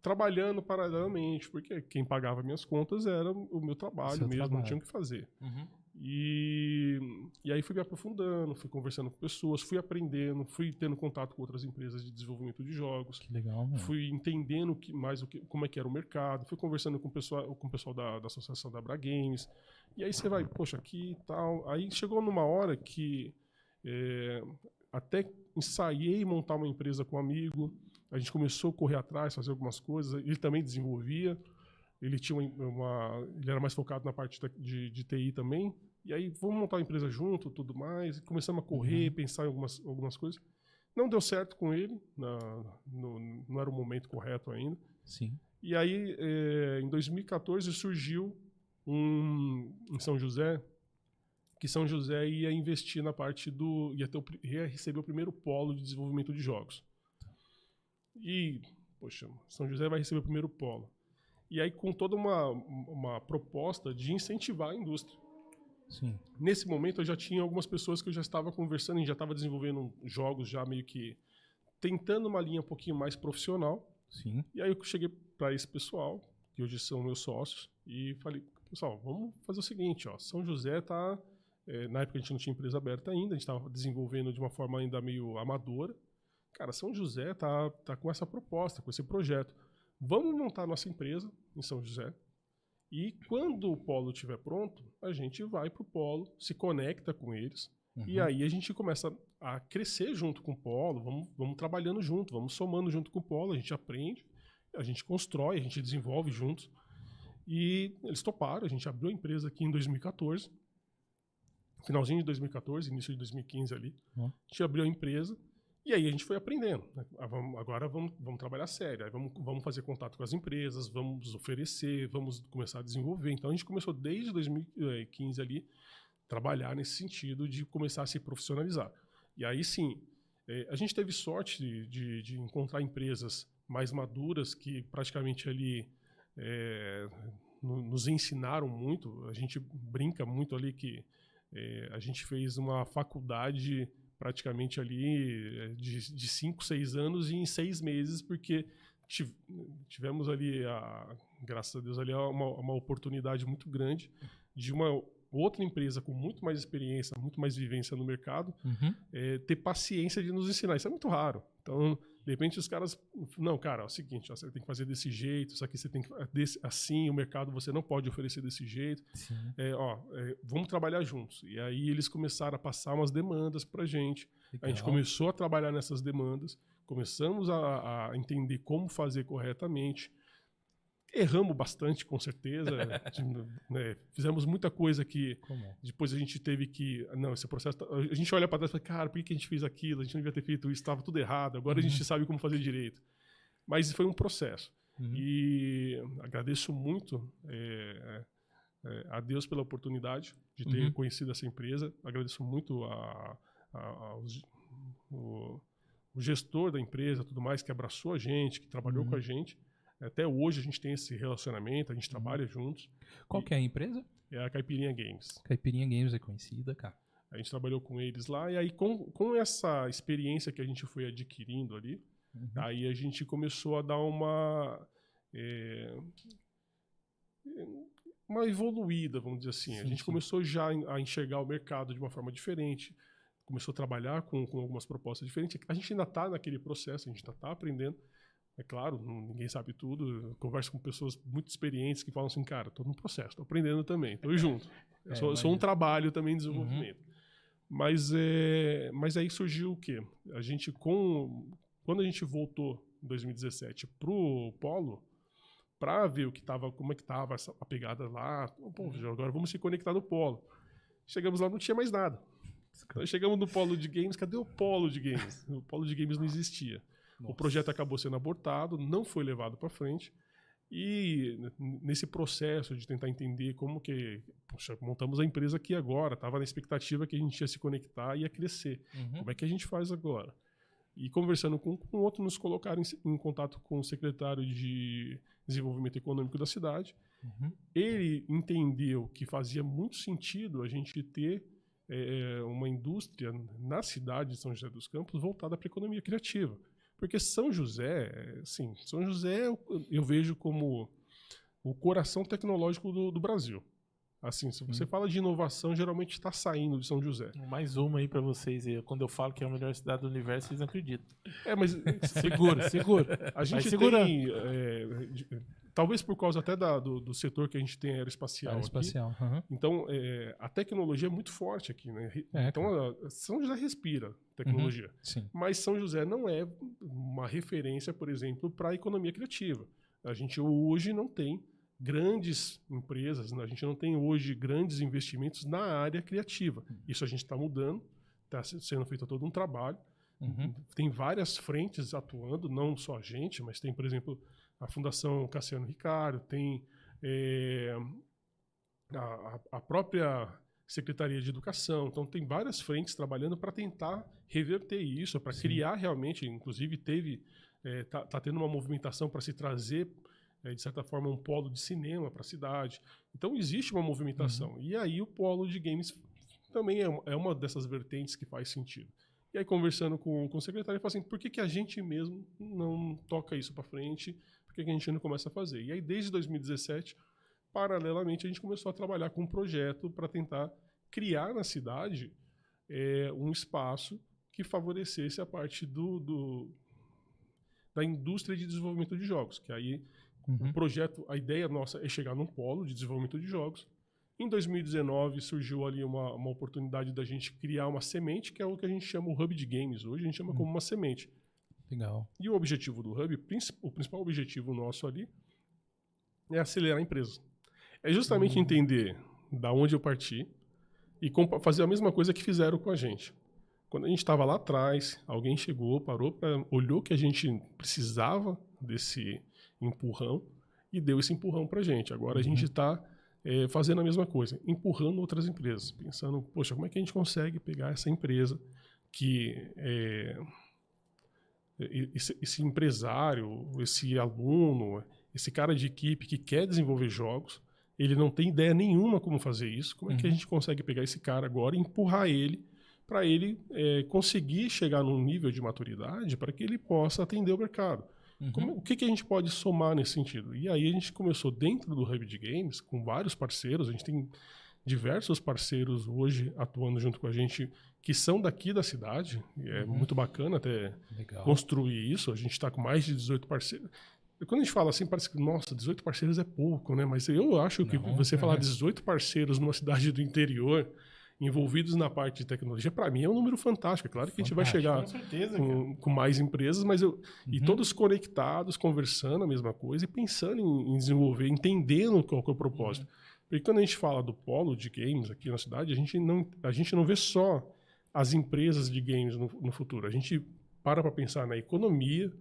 trabalhando paralelamente, porque quem pagava minhas contas era o meu trabalho Seu mesmo, não trabalho. tinha o que fazer. Uhum. E, e aí fui me aprofundando, fui conversando com pessoas, fui aprendendo, fui tendo contato com outras empresas de desenvolvimento de jogos, Que legal, mano. fui entendendo que, mais o que, como é que era o mercado, fui conversando com o pessoal, com o pessoal da, da associação da Bra Games. E aí você vai, poxa, aqui e tal. Aí chegou numa hora que é, até ensaiei montar uma empresa com um amigo, a gente começou a correr atrás, fazer algumas coisas. Ele também desenvolvia. Ele tinha uma, uma- ele era mais focado na parte de, de TI também. E aí, vamos montar uma empresa junto, tudo mais. E começamos a correr, pensar em algumas, algumas coisas. Não deu certo com ele, na- no- não era o momento correto ainda. Sim. E aí, eh, em 2014, surgiu um, em São José, que São José ia investir na parte do. ia, ter o ia receber o primeiro polo de desenvolvimento de jogos. E, poxa, São José vai receber o primeiro polo. E aí, com toda uma, uma proposta de incentivar a indústria. Sim. Nesse momento, eu já tinha algumas pessoas que eu já estava conversando e já estava desenvolvendo jogos, já meio que tentando uma linha um pouquinho mais profissional. Sim. E aí eu cheguei para esse pessoal, que hoje são meus sócios, e falei, pessoal, vamos fazer o seguinte, ó, São José tá, eh, na época a gente não tinha empresa aberta ainda, a gente estava desenvolvendo de uma forma ainda meio amadora. Cara, São José tá, tá com essa proposta, com esse projeto. Vamos montar nossa empresa em São José. E quando o polo estiver pronto, a gente vai para o polo, se conecta com eles, e Uhum. aí a gente começa a crescer junto com o polo, vamos, vamos trabalhando junto, vamos somando junto com o polo, a gente aprende, a gente constrói, a gente desenvolve juntos. E eles toparam, a gente abriu a empresa aqui em 2014, finalzinho de 2014, início de 2015 ali. Ó. A gente abriu a empresa e aí a gente foi aprendendo. né? Ah, Agora vamos, vamos trabalhar sério, aí vamos, vamos fazer contato com as empresas, vamos oferecer, vamos começar a desenvolver. Então a gente começou desde 2015 ali trabalhar nesse sentido de começar a se profissionalizar. E aí sim, eh, a gente teve sorte de, de- de encontrar empresas mais maduras que praticamente ali eh, no- nos ensinaram muito. A gente brinca muito ali que eh, a gente fez uma faculdade praticamente ali eh, de, de cinco, seis anos e em seis meses, porque tiv- tivemos ali, a, graças a Deus, ali uma, uma oportunidade muito grande de uma outra empresa com muito mais experiência, muito mais vivência no mercado, Uhum. é, ter paciência de nos ensinar. Isso é muito raro. Então, de repente, os caras. Não, cara, é o seguinte, ó, você tem que fazer desse jeito, isso aqui você tem que. desse- assim, o mercado você não pode oferecer desse jeito. É, ó, é, vamos trabalhar juntos. E aí eles começaram a passar umas demandas pra gente. A gente Legal. começou a trabalhar nessas demandas, começamos a, a entender como fazer corretamente. Erramos bastante, com certeza. né, Fizemos muita coisa que Como? depois a gente teve que. Não, esse processo. tá- A gente olha para trás e fala, cara, por que que a gente fez aquilo? A gente não devia ter feito isso, estava tudo errado. Agora a gente sabe como fazer direito. Mas foi um processo. Uhum. E agradeço muito é, é, a Deus pela oportunidade de ter Uhum. conhecido essa empresa. Agradeço muito a, a- aos- o, o gestor da empresa, tudo mais, que abraçou a gente, que trabalhou Uhum. com a gente. Até hoje a gente tem esse relacionamento, a Uhum. gente trabalha juntos. Qual que é a empresa? É a Caipirinha Games. Caipirinha Games é conhecida, cara. A gente trabalhou com eles lá, e aí com, com essa experiência que a gente foi adquirindo ali, Uhum. aí a gente começou a dar uma. é, uma evoluída, vamos dizer assim. a Sim, gente sim. começou já a enxergar o mercado de uma forma diferente, começou a trabalhar com, com algumas propostas diferentes. A gente ainda está naquele processo, a gente ainda está aprendendo. É claro, ninguém sabe tudo. Eu converso com pessoas muito experientes que falam assim, cara, estou no processo, estou aprendendo também, estou junto. Eu É, sou, eu sou um trabalho também de desenvolvimento. Mas, é, mas aí surgiu o quê? A gente, com, quando a gente voltou em 2017 pro Polo, para ver o que tava, como é que tava essa, a pegada lá, pô, agora vamos se conectar no Polo. Chegamos lá, não tinha mais nada. Então, chegamos no Polo de Games, cadê o Polo de Games? O Polo de Games não existia. O Nossa. projeto acabou sendo abortado, não foi levado para frente. E n- nesse processo de tentar entender como que, poxa, montamos a empresa aqui agora, estava na expectativa que a gente ia se conectar e ia crescer. Uhum. Como é que a gente faz agora? E conversando com, com outro, nos colocaram em, em contato com o secretário de Desenvolvimento Econômico da cidade. Uhum. Ele entendeu que fazia muito sentido a gente ter eh, uma indústria na cidade de São José dos Campos voltada para a economia criativa. Porque São José, eh, assim, São José eu, eu vejo como o coração tecnológico do, do Brasil. Assim, se você fala de inovação, geralmente está saindo de São José. Mais uma aí pra vocês. Quando eu falo que é a melhor cidade do universo, vocês não acreditam. É, mas Segura, segura. A gente tem. é, talvez por causa até da- do, do setor que a gente tem aeroespacial. Aeroespacial. aham. Então, é, a tecnologia é muito forte aqui, né? É, então, São José respira tecnologia. Sim. Mas São José não é uma referência, por exemplo, para a economia criativa. A gente hoje não tem grandes empresas, né? a gente não tem hoje grandes investimentos na área criativa. Isso a gente está mudando, está sendo feito todo um trabalho. Uhum. Tem várias frentes atuando, não só a gente, mas tem, por exemplo, a Fundação Cassiano Ricardo, tem eh, a, a- própria Secretaria de Educação. Então, tem várias frentes trabalhando para tentar reverter isso, para criar realmente, inclusive teve, está tá tendo uma movimentação para se trazer, eh, de certa forma, um polo de cinema para a cidade. Então, existe uma movimentação. E aí o polo de games também é uma, é uma dessas vertentes que faz sentido. E aí, conversando com, com o secretário, ele falou assim: por que, que a gente mesmo não toca isso para frente? Por que, a gente não começa a fazer? E aí, desde 2017, paralelamente, a gente começou a trabalhar com um projeto para tentar criar na cidade eh, um espaço que favorecesse a parte do, do- da indústria de desenvolvimento de jogos. Que aí Uhum. o projeto, a ideia nossa é chegar num polo de desenvolvimento de jogos. Em 2019 surgiu ali uma, uma oportunidade da gente criar uma semente, que é o que a gente chama o hub de games. Hoje a gente chama como uma semente. Legal. E o objetivo do hub, o principal objetivo nosso ali, é acelerar a empresa. É justamente entender da onde eu parti e fazer a mesma coisa que fizeram com a gente. Quando a gente estava lá atrás, alguém chegou, parou, pra, olhou que a gente precisava desse empurrão e deu esse empurrão para a gente. Agora a gente está fazendo a mesma coisa, empurrando outras empresas, pensando, poxa, como é que a gente consegue pegar essa empresa que é, esse, esse empresário, esse aluno, esse cara de equipe que quer desenvolver jogos, ele não tem ideia nenhuma como fazer isso. Como é que a Uhum. gente consegue pegar esse cara agora e empurrar ele para ele eh, conseguir chegar num nível de maturidade para que ele possa atender o mercado? Uhum. Como- o que, que a gente pode somar nesse sentido? E aí a gente começou dentro do Hub de Games, com vários parceiros, a gente tem diversos parceiros hoje atuando junto com a gente que são daqui da cidade, e é Uhum. muito bacana até Legal. construir isso. A gente está com mais de 18 parceiros. E Quando a gente fala assim, parece que, nossa, 18 parceiros é pouco, né? Mas eu acho que Não, você é. falar 18 parceiros numa cidade do interior envolvidos na parte de tecnologia, para mim é um número fantástico. É claro que a gente vai chegar Com certeza, com, com mais empresas, mas eu, e Uhum. todos conectados, conversando a mesma coisa e pensando em, em desenvolver, entendendo qual que é o propósito. Porque quando a gente fala do polo de games aqui na cidade, a gente não, a gente não vê só as empresas de games no, no futuro. A gente para para pensar na economia,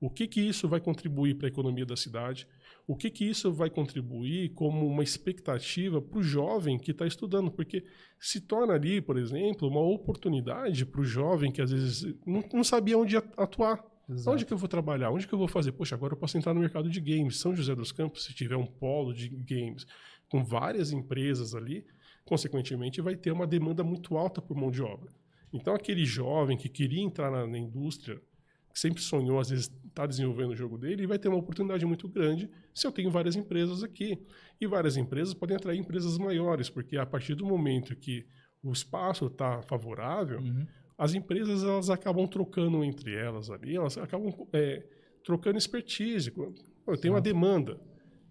o que que isso vai contribuir para a economia da cidade, o que que isso vai contribuir como uma expectativa para o jovem que está estudando, porque se torna ali, por exemplo, uma oportunidade para o jovem que às vezes não, não sabia onde at- atuar. Exato. Onde que eu vou trabalhar? Onde que eu vou fazer? Poxa, agora eu posso entrar no mercado de games. São José dos Campos, se tiver um polo de games com várias empresas ali, consequentemente vai ter uma demanda muito alta por mão de obra. Então aquele jovem que queria entrar na, na indústria, que sempre sonhou às vezes estar desenvolvendo o jogo dele, ele vai ter uma oportunidade muito grande se eu tenho várias empresas aqui. E várias empresas podem atrair empresas maiores, porque a partir do momento que o espaço está favorável, Uhum. as empresas elas acabam trocando entre elas ali, elas acabam é, trocando expertise. Eu tenho uma demanda.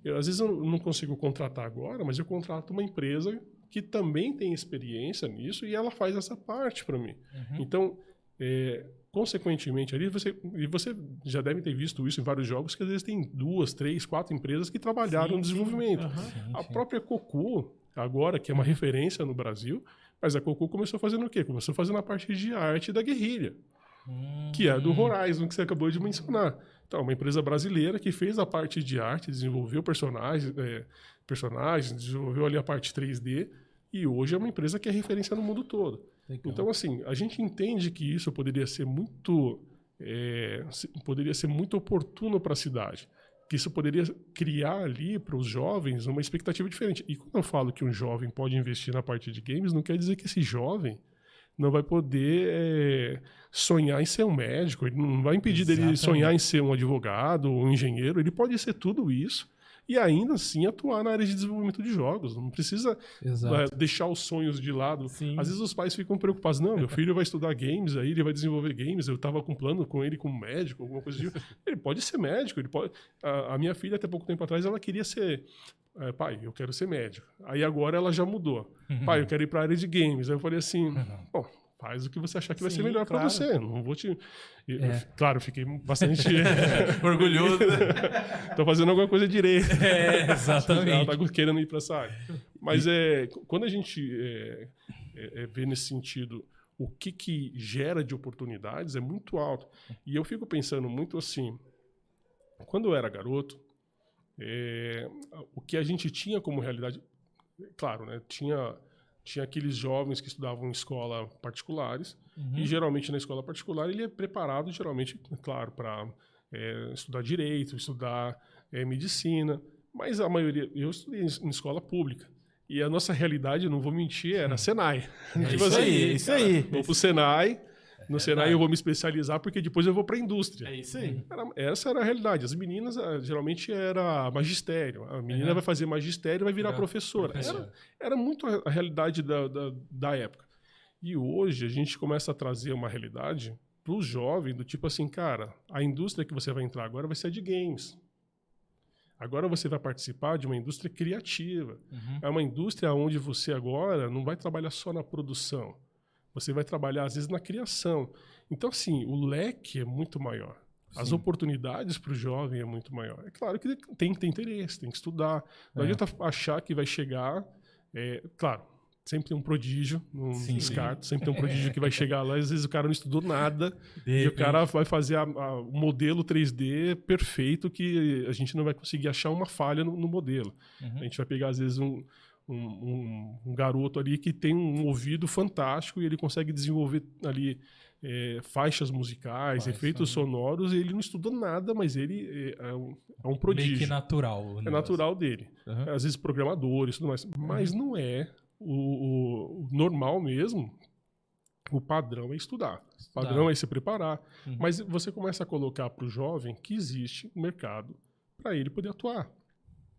Eu, às vezes eu não consigo contratar agora, mas eu contrato uma empresa que também tem experiência nisso e ela faz essa parte para mim. Uhum. Então, é, consequentemente, ali você, e você já deve ter visto isso em vários jogos, que às vezes tem duas, três, quatro empresas que trabalharam Sim, no sim. desenvolvimento. Aham. Sim, A sim. própria Cocu, agora, que é uma referência no Brasil, mas a Cocu começou fazendo o quê? Começou fazendo a parte de arte da guerrilha, que é do Hum. Horizon, que você acabou de mencionar. Então, uma empresa brasileira que fez a parte de arte, desenvolveu personagens, é, personagens desenvolveu ali a parte 3D, e hoje é uma empresa que é referência no mundo todo. Legal. Então, assim, a gente entende que isso poderia ser muito, é, poderia ser muito oportuno para a cidade. Que isso poderia criar ali para os jovens uma expectativa diferente. E quando eu falo que um jovem pode investir na parte de games, não quer dizer que esse jovem não vai poder é, sonhar em ser um médico, ele não vai impedir dele Exatamente. sonhar em ser um advogado ou um engenheiro, ele pode ser tudo isso e ainda assim atuar na área de desenvolvimento de jogos. Não precisa é, deixar os sonhos de lado. Sim. Às vezes os pais ficam preocupados. Não, meu filho vai estudar games, aí ele vai desenvolver games. Eu tava com um plano com ele como médico, alguma coisa assim. Ele pode ser médico, ele pode. A, a minha filha, até pouco tempo atrás, ela queria ser. é, pai, eu quero ser médico. Aí agora ela já mudou. Pai, eu quero ir para a área de games. Aí eu falei assim: bom, faz o que você achar que vai ser melhor para claro. você. Não vou te. Eu- É. Claro, fiquei bastante. Orgulhoso? Tô fazendo alguma coisa direito. É, Ela exatamente. tá querendo ir para essa área. Mas é, quando a gente é, é, é, vê nesse sentido o que, que gera de oportunidades é muito alto. E eu fico pensando muito assim, quando eu era garoto, é, o que a gente tinha como realidade, claro, né, tinha, tinha aqueles jovens que estudavam em escola particulares, Uhum. e geralmente na escola particular ele é preparado, geralmente, claro, para estudar direito, estudar é, medicina. Mas a maioria. Eu estudei em, escola pública. E a nossa realidade, não vou mentir, era Senai. É Tipo isso assim, aí, é isso aí. Vou pro Senai. No Senai eu vou me especializar porque depois eu vou para a indústria. É isso aí. Era- essa era a realidade. As meninas, ah, geralmente, era magistério. A menina vai fazer magistério e vai virar professora. Era, era muito a a realidade da, da, da época. E hoje a gente começa a trazer uma realidade para o jovem do tipo assim, cara, a indústria que você vai entrar agora vai ser a de games. Agora você vai participar de uma indústria criativa. Uhum. É uma indústria onde você agora não vai trabalhar só na produção. Você vai trabalhar, às vezes, na criação. Então, assim, o leque é muito maior. As Sim. oportunidades para o jovem é muito maior. É claro que tem que ter interesse, tem que estudar. Não É. adianta achar que vai chegar. é, claro, sempre tem um prodígio, não Sim. descarto. Sempre tem um prodígio que vai chegar lá. Às vezes o cara não estudou nada De e o cara vai fazer o modelo 3D perfeito que a gente não vai conseguir achar uma falha no, no modelo. Uhum. A gente vai pegar, às vezes, um, um, um- um garoto ali que tem um ouvido fantástico e ele consegue desenvolver ali é, faixas musicais, Faz, efeitos sim. sonoros, e ele não estudou nada, mas ele é, é um, é um Meio prodígio. que natural. É natural dele. Uhum. Às vezes programadores e tudo mais. Mas não é o, o- normal mesmo. O padrão é estudar. O padrão é se preparar. Uhum. Mas você começa a colocar para o jovem que existe um mercado para ele poder atuar.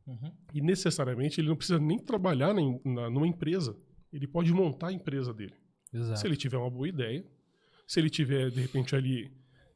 Uhum. E necessariamente ele não precisa nem trabalhar na, na- numa empresa. Ele pode montar a empresa dele. Exato. Se ele tiver uma boa ideia, se ele tiver, de repente, ali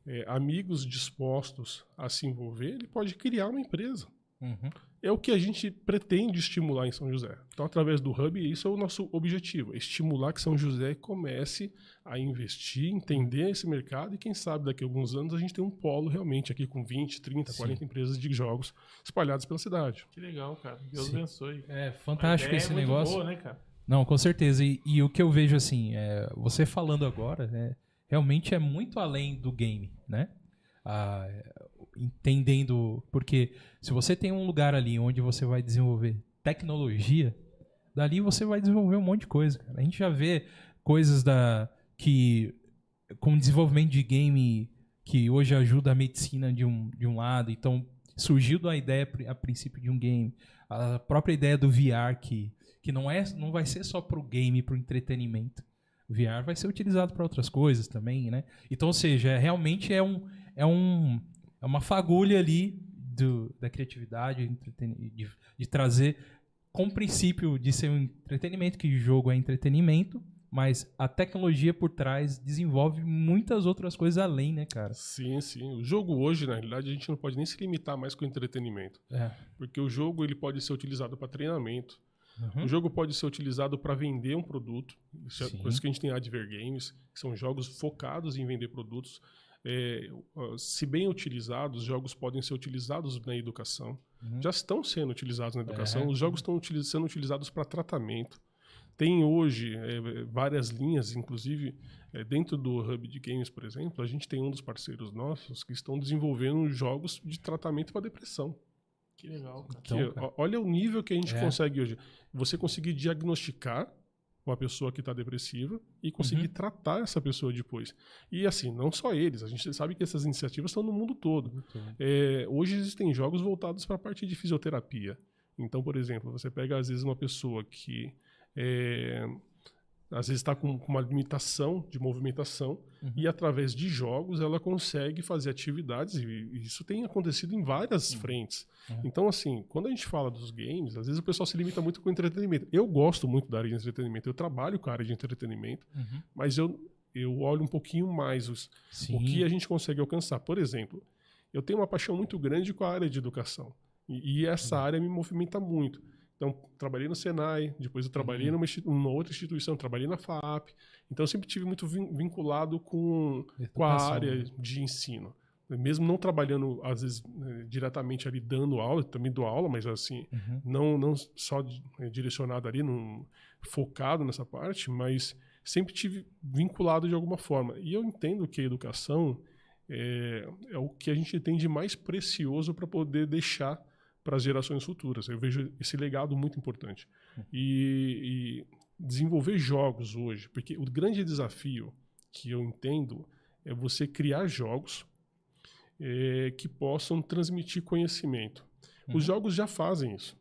é, amigos dispostos a se envolver, ele pode criar uma empresa. Uhum. É o que a gente pretende estimular em São José. Então, através do Hub, isso é o nosso objetivo: é estimular que São José comece a investir, entender esse mercado e, quem sabe, daqui a alguns anos a gente tem um polo realmente aqui com 20, 30, Sim. 40 empresas de jogos espalhadas pela cidade. Que legal, cara. Deus Sim. abençoe. É fantástico esse é muito negócio. Boa, né, cara? Não, com certeza. E, e o que eu vejo assim, é, você falando agora, né, realmente é muito além do game, né? Ah, entendendo. Porque se você tem um lugar ali onde você vai desenvolver tecnologia, dali você vai desenvolver um monte de coisa. cara. A gente já vê coisas da que com desenvolvimento de game que hoje ajuda a medicina de um, de um lado, então surgiu da ideia a princípio de um game, a própria ideia do VR que que não é não vai ser só pro game, pro entretenimento. O VR vai ser utilizado para outras coisas também, né? Então, ou seja, é- realmente é um é um é uma fagulha ali do, da criatividade, de, de trazer com o princípio de ser um entretenimento, que jogo é entretenimento, mas a tecnologia por trás desenvolve muitas outras coisas além, né, cara? Sim, sim. O jogo hoje, na realidade, a gente não pode nem se limitar mais com o entretenimento. É. Porque o jogo ele pode ser utilizado para treinamento, Uhum. O jogo pode ser utilizado para vender um produto. Isso é Sim. isso que a gente tem Adver Games, que são jogos focados em vender produtos. É, se bem utilizados, os jogos podem ser utilizados na educação. Uhum. Já estão sendo utilizados na educação. É. Os jogos estão utili- sendo utilizados para tratamento. Tem hoje é, várias linhas, inclusive é, dentro do Hub de Games, por exemplo, a gente tem um dos parceiros nossos que estão desenvolvendo jogos de tratamento para depressão. Que legal, cara. Então, Que, cara, olha o nível que a gente É. consegue hoje. Você conseguir diagnosticar uma pessoa que está depressiva e conseguir Uhum. tratar essa pessoa depois. E assim, não só eles, a gente sabe que essas iniciativas estão no mundo todo. É, hoje existem jogos voltados para a parte de fisioterapia. Então, por exemplo, você pega às vezes uma pessoa que é, às vezes está com, com uma limitação de movimentação, Uhum. e através de jogos ela consegue fazer atividades, e, e isso tem acontecido em várias frentes. Uhum. Então, assim, quando a gente fala dos games, às vezes o pessoal se limita muito com o entretenimento. Eu gosto muito da área de entretenimento, eu trabalho com a área de entretenimento, Uhum. mas eu, eu olho um pouquinho mais os, Sim. o que a gente consegue alcançar. Por exemplo, eu tenho uma paixão muito grande com a área de educação. E, e essa Uhum. área me movimenta muito. Então, trabalhei no Senai, depois eu trabalhei Uhum. numa, numa outra instituição, trabalhei na FAP. Então, eu sempre tive muito vin- vinculado com, com a área né? de ensino. Mesmo não trabalhando, às vezes, eh, diretamente ali dando aula, também dou aula, mas assim, Uhum. não, não só eh, direcionado ali, focado nessa parte, mas sempre tive vinculado de alguma forma. E eu entendo que a educação é, é o que a gente tem de mais precioso para poder deixar para as gerações futuras. Eu vejo esse legado muito importante. E, e desenvolver jogos hoje, porque o grande desafio que eu entendo é você criar jogos eh, que possam transmitir conhecimento. Os Uhum. jogos já fazem isso.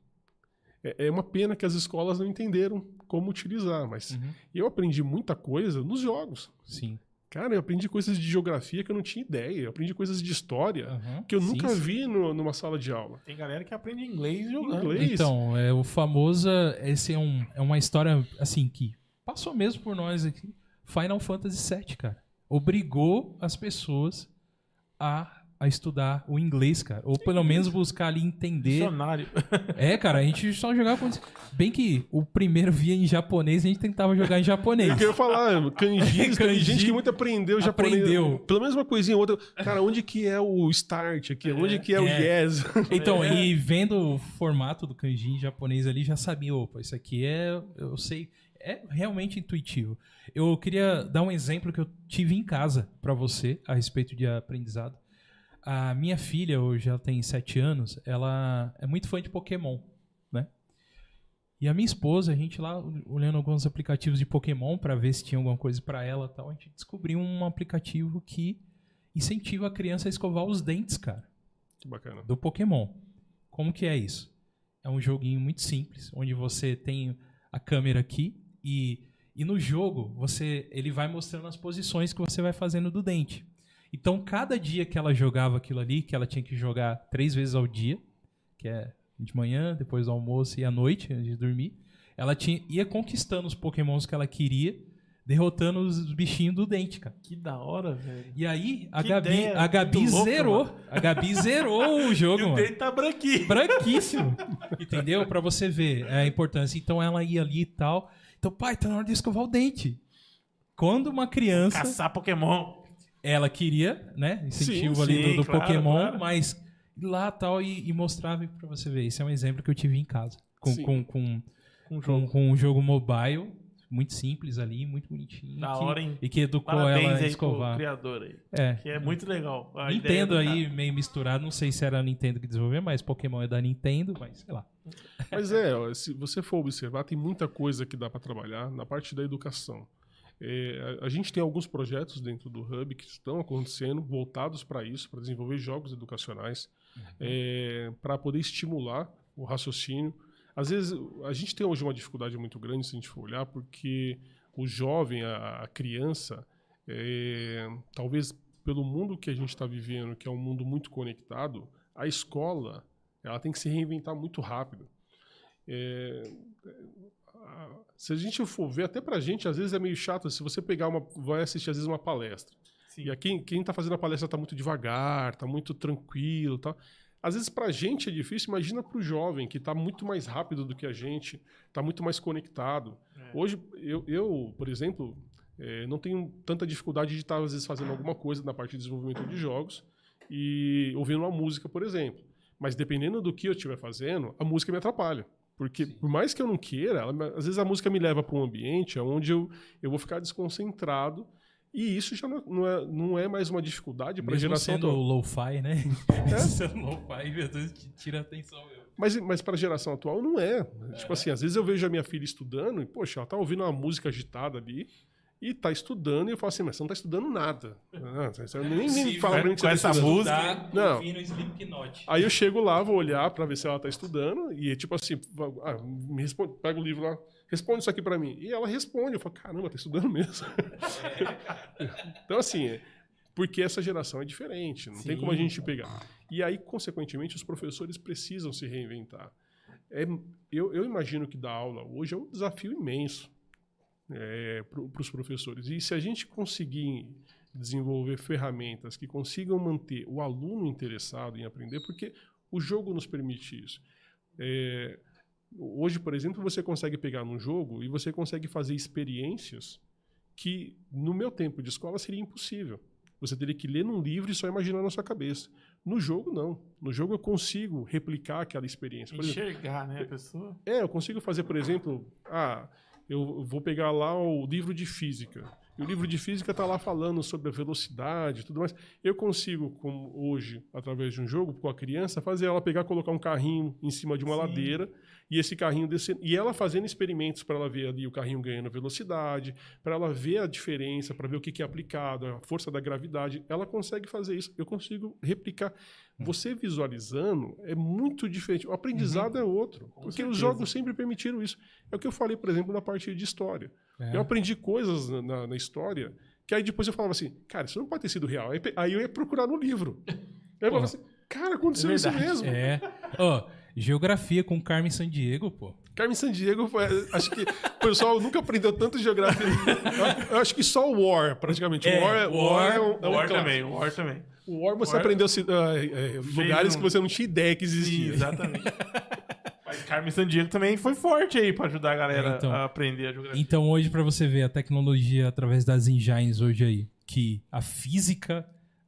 É, é uma pena que as escolas não entenderam como utilizar, mas Uhum. eu aprendi muita coisa nos jogos. Sim. Cara, eu aprendi coisas de geografia que eu não tinha ideia. Eu aprendi coisas de história Uhum. que eu Sim, nunca sim. vi no- numa sala de aula. Tem galera que aprende inglês jogando. Inglês. Então, é o famoso. Esse é, um, é uma história, assim, que passou mesmo por nós aqui. Final Fantasy VII, cara. Obrigou as pessoas a, a estudar o inglês, cara. Ou pelo menos buscar ali entender. Dicionário. É, cara, a gente só jogava com. Bem que o primeiro via em japonês, a gente tentava jogar em japonês. Eu queria falar, kanjis, tem Kanji. gente que muito aprendeu japonês. Aprendeu. Pelo menos uma coisinha ou outra. Cara, onde que é o start aqui? Onde que é, o É. yes? Então, e vendo o formato do kanji em japonês ali, já sabia, opa, isso aqui é, eu sei, é realmente intuitivo. Eu queria dar um exemplo que eu tive em casa pra você a respeito de aprendizado. A minha filha, hoje ela tem 7 anos, ela é muito fã de Pokémon, né? E a minha esposa, a gente lá olhando alguns aplicativos de Pokémon pra ver se tinha alguma coisa pra ela tal, a gente descobriu um aplicativo que incentiva a criança a escovar os dentes, cara Que bacana. do Pokémon. Como que é isso? É um joguinho muito simples, onde você tem a câmera aqui e, e no jogo você ele vai mostrando as posições que você vai fazendo do dente. Então, cada dia que ela jogava aquilo ali, que ela tinha que jogar três vezes ao dia, que é de manhã, depois do almoço e à noite, antes de dormir, ela tinha, ia conquistando os pokémons que ela queria, derrotando os bichinhos do dente, cara. Que da hora, velho. E aí, a Que Gabi, a Gabi zerou. A Gabi zerou o E jogo, o mano. dele tá branquinho. Branquíssimo. Entendeu? Pra você ver a importância. Então ela ia ali e tal. Então, pai, tá na hora de escovar o dente. Quando uma criança, Caçar Pokémon. Ela queria, né? Incentivo Sim, ali do, sim, do claro, Pokémon, claro. mas ir lá tal e, e mostrava pra você ver. Esse é um exemplo que eu tive em casa. Com, Sim. com, com, Com com, com um jogo mobile, muito simples ali, muito bonitinho. Da que- hora, hein? E que educou Parabéns ela a aí pro escovar. criador aí. É. Que é muito legal. Nintendo do aí cara. meio misturado, não sei se era a Nintendo que desenvolveu, mas Pokémon é da Nintendo, mas sei lá. Mas é, ó, se você for observar, tem muita coisa que dá para trabalhar na parte da educação. É, a, a gente tem alguns projetos dentro do Hub que estão acontecendo, voltados para isso, para desenvolver jogos educacionais, para poder estimular o raciocínio. Às vezes, a gente tem hoje uma dificuldade muito grande, se a gente for olhar, porque o jovem, a, a criança, é, talvez pelo mundo que a gente está vivendo, que é um mundo muito conectado, a escola ela tem que se reinventar muito rápido. É, se a gente for ver, até pra gente, às vezes é meio chato, se você pegar uma. vai assistir às vezes uma palestra. Sim. E aqui, quem está fazendo a palestra está muito devagar, está muito tranquilo tal. Às vezes pra gente é difícil, imagina pro jovem, que está muito mais rápido do que a gente, está muito mais conectado. É. Hoje, eu, eu, por exemplo, eh, não tenho tanta dificuldade de estar, às vezes, fazendo alguma coisa na parte de desenvolvimento de jogos e ouvindo uma música, por exemplo. Mas dependendo do que eu estiver fazendo, a música me atrapalha. Porque, por mais que eu não queira, ela às vezes a música me leva para um ambiente onde eu, eu vou ficar desconcentrado. E isso já não, não é, não é mais uma dificuldade para a geração sendo atual. lo-fi, né? É? sendo lo-fi, meu Deus, tira a atenção. Meu. Mas, mas para a geração atual não é. Tipo assim, às vezes eu vejo a minha filha estudando e, poxa, ela tá ouvindo uma música agitada ali e tá estudando e eu falo assim, mas você não tá estudando nada. Ah, você nem, nem Possível, fala né? pra mim que você essa tá estudando. música. Tá Não. Aí eu chego lá, vou olhar pra ver se ela tá estudando e tipo assim, ah, me responde, pega o livro lá, responde isso aqui pra mim. E ela responde. Eu falo, caramba, tá estudando mesmo. então, assim, é- porque essa geração é diferente, não tem como a Sim. gente pegar. E aí, consequentemente, os professores precisam se reinventar. É, eu, eu imagino que dar aula hoje é um desafio imenso para os professores. E se a gente conseguir desenvolver ferramentas que consigam manter o aluno interessado em aprender, porque o jogo nos permite isso. É, hoje, por exemplo, você consegue pegar num jogo e você consegue fazer experiências que, no meu tempo de escola, seria impossível. Você teria que ler num livro e só imaginar na sua cabeça. No jogo, não. No jogo, eu consigo replicar aquela experiência. Por exemplo, Enxergar, né, a pessoa? é, eu consigo fazer, por exemplo, ah, eu vou pegar lá o livro de física. E o livro de física está lá falando sobre a velocidade e tudo mais. Eu consigo, como hoje, através de um jogo com a criança, fazer ela pegar, colocar um carrinho em cima de uma Sim. ladeira e esse carrinho descendo. E ela fazendo experimentos para ela ver ali o carrinho ganhando velocidade, para ela ver a diferença, para ver o que, que é aplicado, a força da gravidade. Ela consegue fazer isso. Eu consigo replicar. Você visualizando é muito diferente. O aprendizado é outro. porque certeza. os jogos sempre permitiram isso. É o que eu falei, por exemplo, na parte de história. É. Eu aprendi coisas na, na- história que aí depois eu falava assim, cara, isso não pode ter sido real. Aí, aí eu ia procurar no livro. Aí eu falava assim, cara, aconteceu É isso mesmo. É. Ó, geografia com Carmen Sandiego, pô. Carmen Sandiego, foi, acho que o pessoal nunca aprendeu tanto geografia. Eu, eu acho que só o War, praticamente. É, o War, é- o War é um, é um War também, o War também. O War você War- aprendeu é, lugares um- que você não tinha ideia que Sim, existiam. exatamente. Carmen Sandiego também foi forte aí pra ajudar a galera É, então. a aprender a geografia. Então hoje, pra você ver a tecnologia através das engines hoje aí, que a física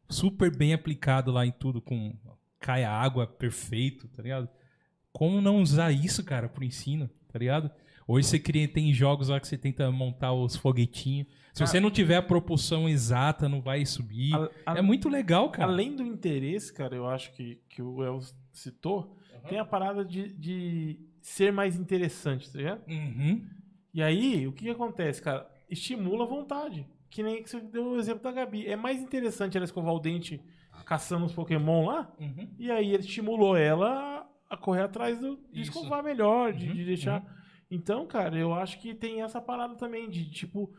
super bem aplicado lá em tudo, com cai a água perfeito, tá ligado? Como não usar isso, cara, pro ensino, tá ligado? Hoje você cria, tem jogos lá que você tenta montar os foguetinhos. Se você não tiver a propulsão exata, não vai subir. A- a- é muito legal, cara. Além do interesse, cara, eu acho que, que o El citou, tem a parada de, de ser mais interessante, tá ligado? Uhum. E aí, o que, que acontece, cara? Estimula a vontade. Que nem que você deu o exemplo da Gabi. É mais interessante ela escovar o dente caçando os Pokémon lá. Uhum. E aí ele estimulou ela a correr atrás do, de Isso. escovar melhor, de, Uhum, de deixar. Então, cara, eu acho que tem essa parada também de tipo.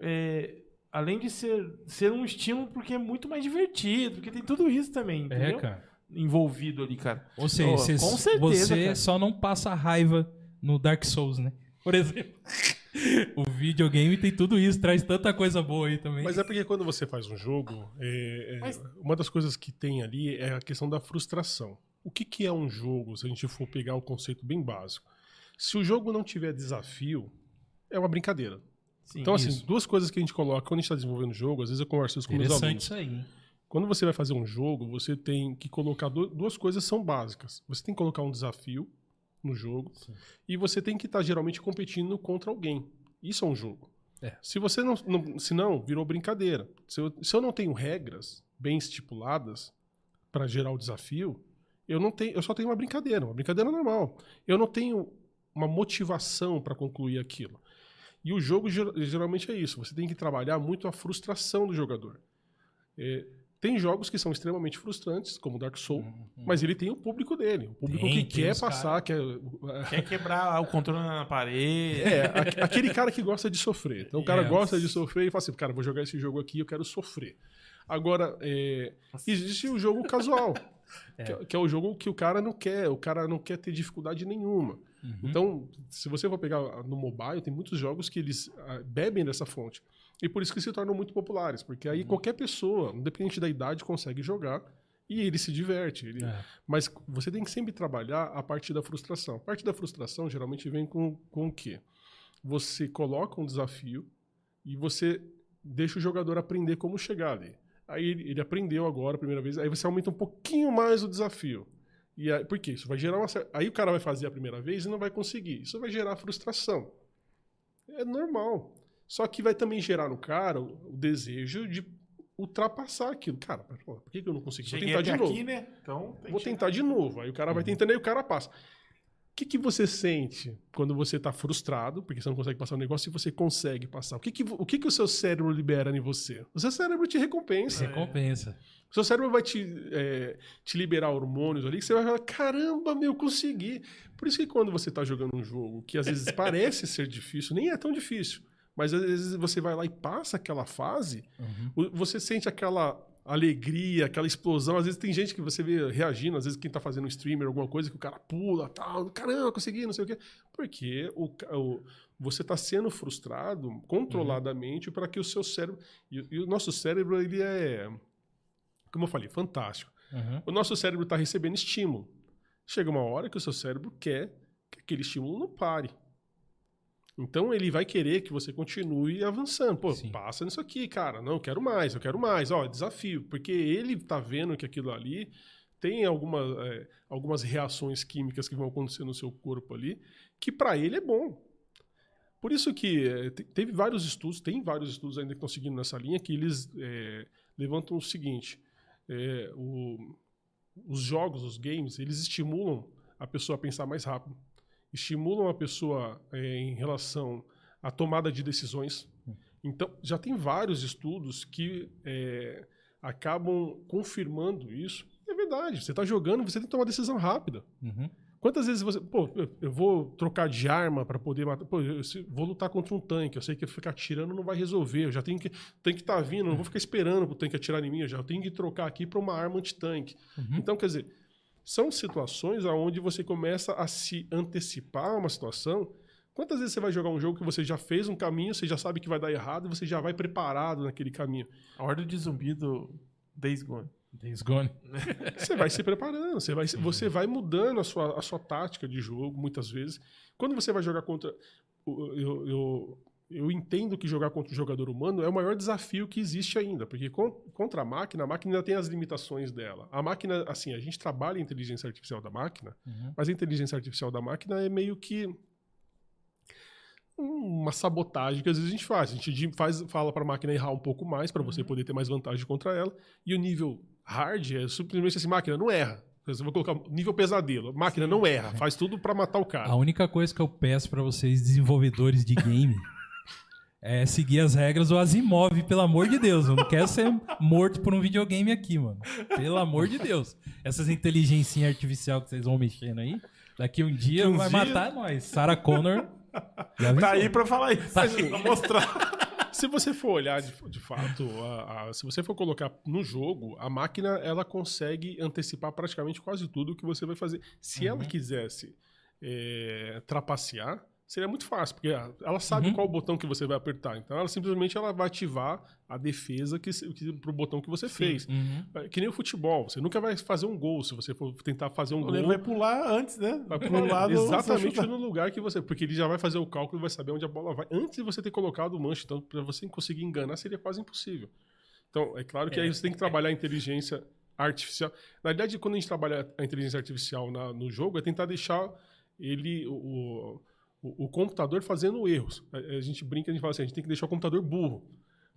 é, além de ser, ser um estímulo, porque é muito mais divertido, porque tem tudo isso também, É, entendeu? cara. Envolvido ali, cara. Ou seja, Oh, você, com certeza, você cara. só não passa raiva no Dark Souls, né? Por exemplo. o videogame tem tudo isso, traz tanta coisa boa aí também. Mas é porque quando você faz um jogo, é- é- Mas- uma das coisas que tem ali é a questão da frustração. O que, que é um jogo, se a gente for pegar o conceito bem básico? Se o jogo não tiver desafio, é uma brincadeira. Sim, então, assim, isso. duas coisas que a gente coloca quando a gente está desenvolvendo o jogo, às vezes eu converso isso com meus Interessante alunos. isso aí. Quando você vai fazer um jogo, você tem que colocar du- duas coisas que são básicas. Você tem que colocar um desafio no jogo e você tem que estar geralmente competindo contra alguém. Isso é um jogo. É. Se você não, não, se não, virou brincadeira. Se eu, se eu não tenho regras bem estipuladas para gerar o desafio, eu não tenho, eu só tenho uma brincadeira, uma brincadeira normal. Eu não tenho uma motivação para concluir aquilo. E o jogo ger- geralmente é isso. Você tem que trabalhar muito a frustração do jogador. É, tem jogos que são extremamente frustrantes, como Dark Souls, mas ele tem o público dele. O público Uhum. Tem, que quer passar, quer. Quer quebrar o controle na parede. É, a- aquele cara que gosta de sofrer. Então o cara Yes. gosta de sofrer e fala assim, cara, vou jogar esse jogo aqui, eu quero sofrer. Agora, é, existe o jogo casual, que, é- que é o jogo que o cara não quer, o cara não quer ter dificuldade nenhuma. Uhum. Então, se você for pegar no mobile, tem muitos jogos que eles ah, bebem dessa fonte. E por isso que se tornam muito populares, porque Uhum. aí qualquer pessoa, independente da idade, consegue jogar e ele se diverte. ele- É. Mas você tem que sempre trabalhar a parte da frustração. A parte da frustração geralmente vem com, com o quê? Você coloca um desafio e você deixa o jogador aprender como chegar ali. Aí ele, ele aprendeu agora a primeira vez, aí você aumenta um pouquinho mais o desafio. E aí, por quê? Isso vai gerar uma Aí o cara vai fazer a primeira vez e não vai conseguir. Isso vai gerar frustração. É normal. Só que vai também gerar no cara o, o desejo de ultrapassar aquilo. Cara, pô, por que, que eu não consegui? Vou tentar de novo. aqui, né? Então, tem Vou tentar de novo. Aí o cara vai tentando e o cara passa. que, que você sente quando você está frustrado, porque você não consegue passar o negócio, e você consegue passar? O que, que, o, que, que o seu cérebro libera em você? O seu cérebro te recompensa. Recompensa. O seu cérebro vai te, é, te liberar hormônios ali, que você vai falar, caramba, meu, consegui. Por isso que quando você está jogando um jogo que às vezes parece ser difícil, nem é tão difícil, mas às vezes você vai lá e passa aquela fase, Uhum. você sente aquela alegria, aquela explosão. Às vezes tem gente que você vê reagindo, às vezes quem tá fazendo um streamer, alguma coisa, que o cara pula, tal, caramba, consegui, não sei o quê. Porque o, o- você tá sendo frustrado controladamente para que o seu cérebro. E, e o nosso cérebro, ele é. Como eu falei, fantástico. Uhum. O nosso cérebro está recebendo estímulo. Chega uma hora que o seu cérebro quer que aquele estímulo não pare. Então ele vai querer que você continue avançando. Pô, Sim. passa nisso aqui, cara. Não, eu quero mais, eu quero mais. Ó, desafio. Porque ele tá vendo que aquilo ali tem alguma, é, algumas reações químicas que vão acontecer no seu corpo ali, que para ele é bom. Por isso que é, te- teve vários estudos, tem vários estudos ainda que estão seguindo nessa linha, que eles é, levantam o seguinte: é, o- os jogos, os games, eles estimulam a pessoa a pensar mais rápido, estimulam a pessoa é, em relação à tomada de decisões. Então, já tem vários estudos que é, acabam confirmando isso. É verdade, você está jogando, você tem que tomar decisão rápida. Uhum. Quantas vezes você. Pô, eu- vou trocar de arma para poder matar. Pô, eu vou lutar contra um tanque. Eu sei que ficar atirando não vai resolver. Eu já tenho que. O tanque tá vindo, eu não vou ficar esperando pro tanque atirar em mim. Eu já tenho que trocar aqui para uma arma antitanque. Uhum. Então, quer dizer, são situações onde você começa a se antecipar a uma situação. Quantas vezes você vai jogar um jogo que você já fez um caminho, você já sabe que vai dar errado e você já vai preparado naquele caminho? A horda de zumbi do Days Gone. Days Gone. Você vai se preparando, você vai, você vai mudando a sua, a sua tática de jogo, muitas vezes. Quando você vai jogar contra. o- Eu, eu, eu entendo que jogar contra o jogador humano é o maior desafio que existe ainda, porque con- contra a máquina, a máquina ainda tem as limitações dela. A máquina, assim, a gente trabalha a inteligência artificial da máquina, Uhum. mas a inteligência artificial da máquina é meio que uma sabotagem que às vezes a gente faz. A gente faz, fala para a máquina errar um pouco mais para você poder ter mais vantagem contra ela. E o nível hard é simplesmente assim, máquina não erra. Você vai colocar nível pesadelo. Máquina não erra, faz tudo para matar o cara. A única coisa que eu peço pra vocês, desenvolvedores de game, é seguir as regras do Asimov, pelo amor de Deus. Eu não quero ser morto por um videogame aqui, mano. Pelo amor de Deus. Essas inteligência artificial que vocês vão mexendo aí, daqui um dia uns vai dias- matar nós. Sarah Connor. Tá aí pra falar isso. Tá pra mostrar. Se você for olhar de, de fato, a- a- se você for colocar no jogo, a máquina ela consegue antecipar praticamente quase tudo que você vai fazer. Se ela quisesse é, trapacear, seria muito fácil, porque a- ela sabe Uhum. qual botão que você vai apertar. Então, ela simplesmente ela vai ativar a defesa que, que, pro botão que você fez. Uhum. É Que nem o futebol, você nunca vai fazer um gol se você for tentar fazer um O gol. Leno vai pular antes, né? Vai lado, exatamente no lugar que você. Porque ele já vai fazer o cálculo e vai saber onde a bola vai. Antes de você ter colocado o manche, então, para você conseguir enganar, seria quase impossível. Então, é claro que aí você tem que trabalhar a inteligência artificial. Na verdade, quando a gente trabalha a inteligência artificial na- no jogo, é tentar deixar ele. O, o, o computador fazendo erros. A, a gente brinca, a gente fala assim, a gente tem que deixar o computador burro.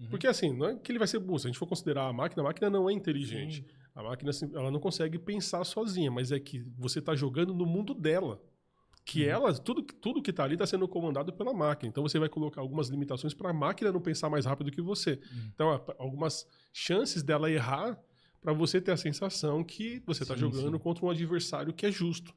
Porque assim, não é que ele vai ser burro. Se a gente for considerar a máquina, a máquina não é inteligente. A máquina assim, ela não consegue pensar sozinha, mas é que você está jogando no mundo dela. Que ela, tudo, tudo que está ali está sendo comandado pela máquina. Então você vai colocar algumas limitações para a máquina não pensar mais rápido que você. Então, há algumas chances dela errar para você ter a sensação que você está Sim, jogando sim. contra um adversário que é justo.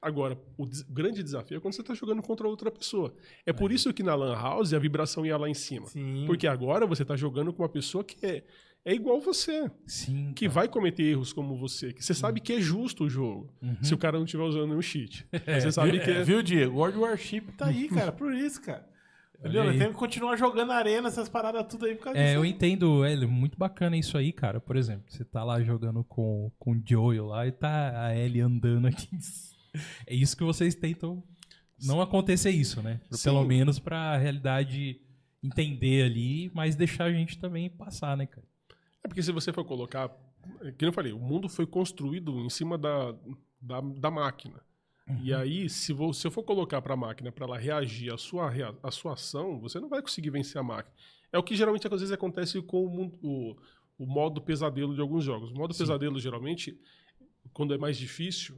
Agora, o des- grande desafio é quando você está jogando contra outra pessoa. É por isso que na Lan House a vibração ia lá em cima. Sim. Porque agora você está jogando com uma pessoa que é, é igual você, Sim. que vai cometer erros como você, que você sabe que é justo o jogo, Uhum. se o cara não estiver usando nenhum cheat. Mas Você sabe que É, é. viu, Diego? World Warship tá aí, cara, por isso, cara. Entendeu? Temos que continuar jogando arena, essas paradas tudo aí por causa É, disso. eu aí. entendo, é muito bacana isso aí, cara. Por exemplo, você tá lá jogando com, com o Joel lá e tá a Ellie andando aqui. É isso que vocês tentam não acontecer isso, né? Sim. Pelo menos pra realidade entender ali, mas deixar a gente também passar, né, cara? É porque se você for colocar. é Que eu falei, o mundo foi construído em cima da, da, da máquina. E aí, se, vo- se eu for colocar para a máquina para ela reagir à sua, à sua ação, você não vai conseguir vencer a máquina. É o que geralmente às vezes acontece com o, mundo- o, o modo pesadelo de alguns jogos. O modo Sim. pesadelo, geralmente, quando é mais difícil,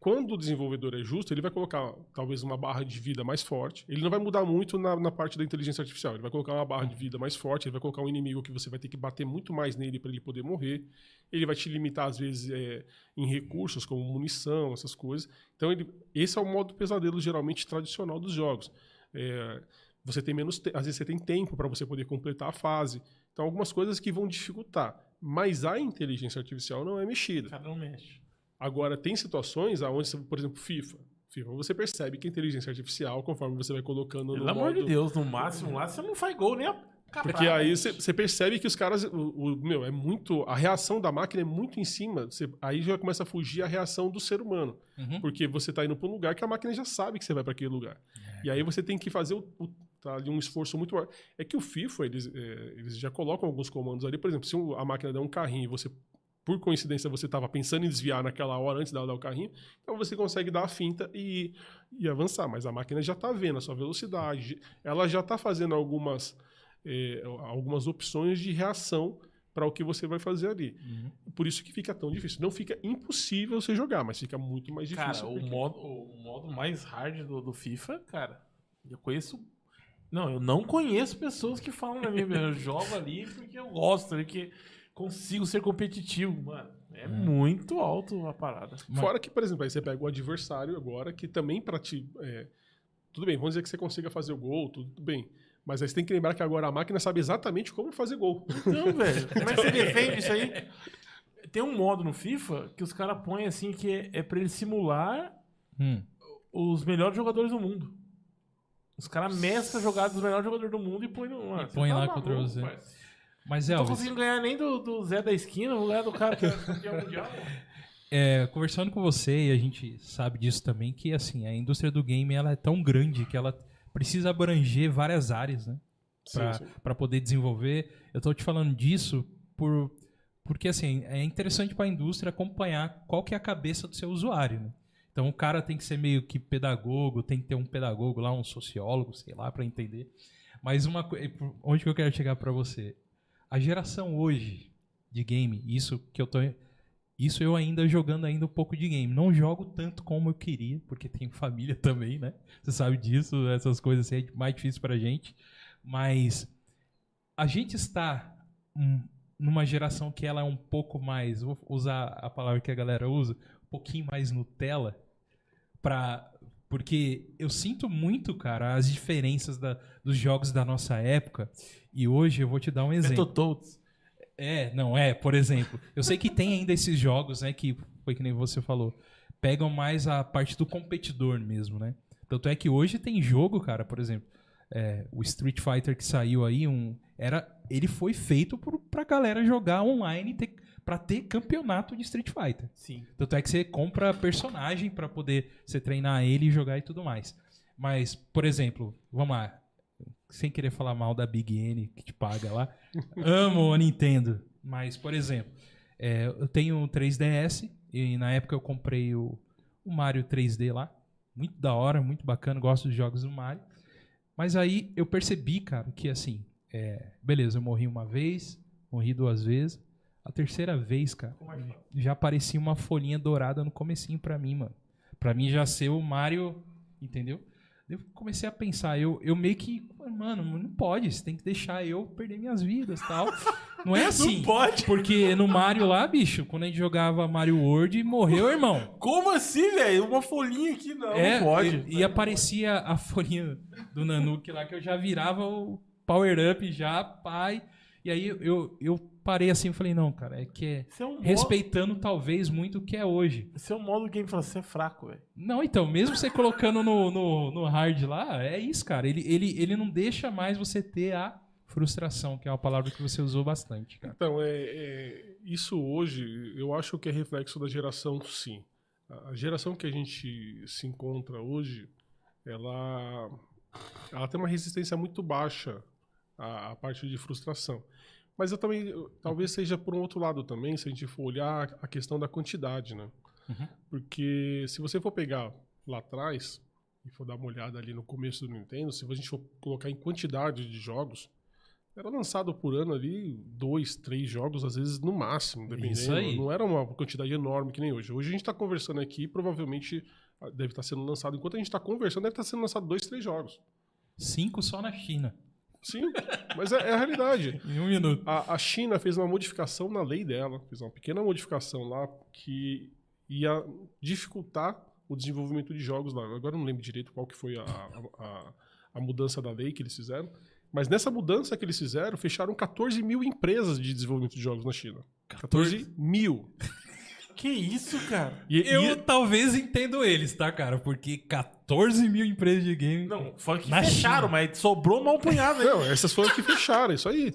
quando o desenvolvedor é justo, ele vai colocar talvez uma barra de vida mais forte. Ele não vai mudar muito na, na parte da inteligência artificial. Ele vai colocar uma barra de vida mais forte, ele vai colocar um inimigo que você vai ter que bater muito mais nele para ele poder morrer. Ele vai te limitar, às vezes, é, em recursos, como munição, essas coisas. Então, ele, esse é o modo pesadelo geralmente tradicional dos jogos. É, você tem menos, te- às vezes você tem tempo para você poder completar a fase. Então, algumas coisas que vão dificultar. Mas a inteligência artificial não é mexida. Cara não mexe. Agora, tem situações onde, por exemplo, FIFA. FIFA, você percebe que a inteligência artificial, conforme você vai colocando Pelo no amor modo... de Deus, no máximo lá você não faz gol nem a Porque cabrada. aí você percebe que os caras, o, o- meu, é muito, a reação da máquina é muito em cima. Você- aí já começa a fugir a reação do ser humano, Uhum. porque você tá indo para um lugar que a máquina já sabe que você vai para aquele lugar. E aí você tem que fazer o, o- tá ali um esforço muito maior. É que o FIFA eles, é, eles já colocam alguns comandos ali, por exemplo, se a máquina der um carrinho e você por coincidência você estava pensando em desviar naquela hora antes dela dar o carrinho, então você consegue dar a finta e, e avançar. Mas a máquina já está vendo a sua velocidade, ela já está fazendo algumas, eh, algumas opções de reação para o que você vai fazer ali. Uhum. Por isso que fica tão difícil. Não fica impossível você jogar, mas fica muito mais Cara, difícil. o porque- modo, o modo mais hard do, do FIFA, cara, eu conheço. Não, eu não conheço pessoas que falam na minha. Eu jogo ali porque eu gosto, porque consigo ser competitivo, mano. É muito alto a parada. Fora que, por exemplo, aí você pega o adversário agora, que também para ti. é, tudo bem, vamos dizer que você consiga fazer o gol, tudo bem. Mas aí você tem que lembrar que agora a máquina sabe exatamente como fazer gol. Não, velho. Como é que você defende isso aí? Tem um modo no FIFA que os caras põem assim que é, é pra ele simular Hum. os melhores jogadores do mundo. Os caras mesclam jogadas dos melhores jogadores do mundo e põem no. Ah, E põe tá lá maluco, contra você. parceiro. Mas, Não Elvis, conseguindo ganhar nem do, do Zé da esquina, vou ganhar do cara que é campeão mundial. é, conversando com você, e a gente sabe disso também, que assim, a indústria do game ela é tão grande que ela precisa abranger várias áreas, né? Pra poder desenvolver. Eu tô te falando disso por, porque assim, é interessante para a indústria acompanhar qual que é a cabeça do seu usuário, né? Então o cara tem que ser meio que pedagogo, tem que ter um pedagogo lá, um sociólogo, sei lá, para entender. Mas uma coisa, onde que eu quero chegar para você? A geração hoje de game, isso que eu tô isso eu ainda jogando ainda um pouco de game. Não jogo tanto como eu queria, porque tenho família também, né? Você sabe disso, essas coisas assim, é mais difícil pra gente. Mas a gente está hum, numa geração que ela é um pouco mais, vou usar a palavra que a galera usa, um pouquinho mais Nutella, pra, porque eu sinto muito, cara, as diferenças da- dos jogos da nossa época. E hoje eu vou te dar um exemplo. Battletoads. É, não é, por exemplo. Eu sei que tem ainda esses jogos, né, que foi que nem você falou, pegam mais a parte do competidor mesmo, né? Tanto é que hoje tem jogo, cara, por exemplo, é, o Street Fighter que saiu aí, um, era, ele foi feito por, pra galera jogar online ter, pra ter campeonato de Street Fighter. Sim. Tanto é que você compra personagem pra poder você treinar ele e jogar e tudo mais. Mas, por exemplo, vamos lá, sem querer falar mal da Big N que te paga lá, amo a Nintendo. Mas, por exemplo, é, eu tenho um 3DS e na época eu comprei o, o Mario 3D lá. Muito da hora, muito bacana, gosto dos jogos do Mario. Mas aí eu percebi, cara, que assim, é, beleza, eu morri uma vez, morri duas vezes. A terceira vez, cara, já aparecia uma folhinha dourada no comecinho pra mim, mano. Pra mim já ser o Mario, entendeu? Eu comecei a pensar, eu, eu meio que, mano, não pode, você tem que deixar eu perder minhas vidas tal. Não é assim. Não pode. Porque no Mario lá, bicho, quando a gente jogava Mario World, morreu, irmão. Como assim, velho? Uma folhinha aqui não. É, não pode. E, e aparecia a folhinha do Nanuki lá, que eu já virava o power up já, pai. E aí eu, eu parei assim e falei, não, cara, é que é é um modo, respeitando talvez muito o que é hoje. esse é um modo game pra você é fraco, velho. Não, então, mesmo você colocando no, no, no hard lá, é isso, cara. Ele, ele, ele não deixa mais você ter a frustração, que é uma palavra que você usou bastante, cara. Então, é, é, isso hoje, eu acho que é reflexo da geração, sim. A a geração que a gente se encontra hoje, ela, ela tem uma resistência muito baixa à, à parte de frustração. Mas eu também, talvez seja por um outro lado também, se a gente for olhar a questão da quantidade, né? Uhum. Porque se você for pegar lá atrás e for dar uma olhada ali no começo do Nintendo, se a gente for colocar em quantidade de jogos, era lançado por ano ali dois, três jogos, às vezes no máximo, dependendo. Isso aí. Não era uma quantidade enorme que nem hoje. Hoje a gente está conversando aqui, provavelmente ah, deve estar sendo lançado. Enquanto a gente está conversando, deve estar sendo lançado dois, três jogos. Cinco só na China. Sim, mas é, é a realidade. Em um minuto. A, a China fez uma modificação na lei dela, fez uma pequena modificação lá que ia dificultar o desenvolvimento de jogos lá. Agora eu não lembro direito qual que foi a, a, a- a mudança da lei que eles fizeram. Mas nessa mudança que eles fizeram, fecharam 14 mil empresas de desenvolvimento de jogos na China. 14 mil. Que isso, cara? E, Eu e- talvez entendo eles, tá, cara? Porque 14 mil empresas de game. Não, foi que fecharam, China. mas sobrou mal punhado, hein? Não, essas foram que fecharam, isso aí.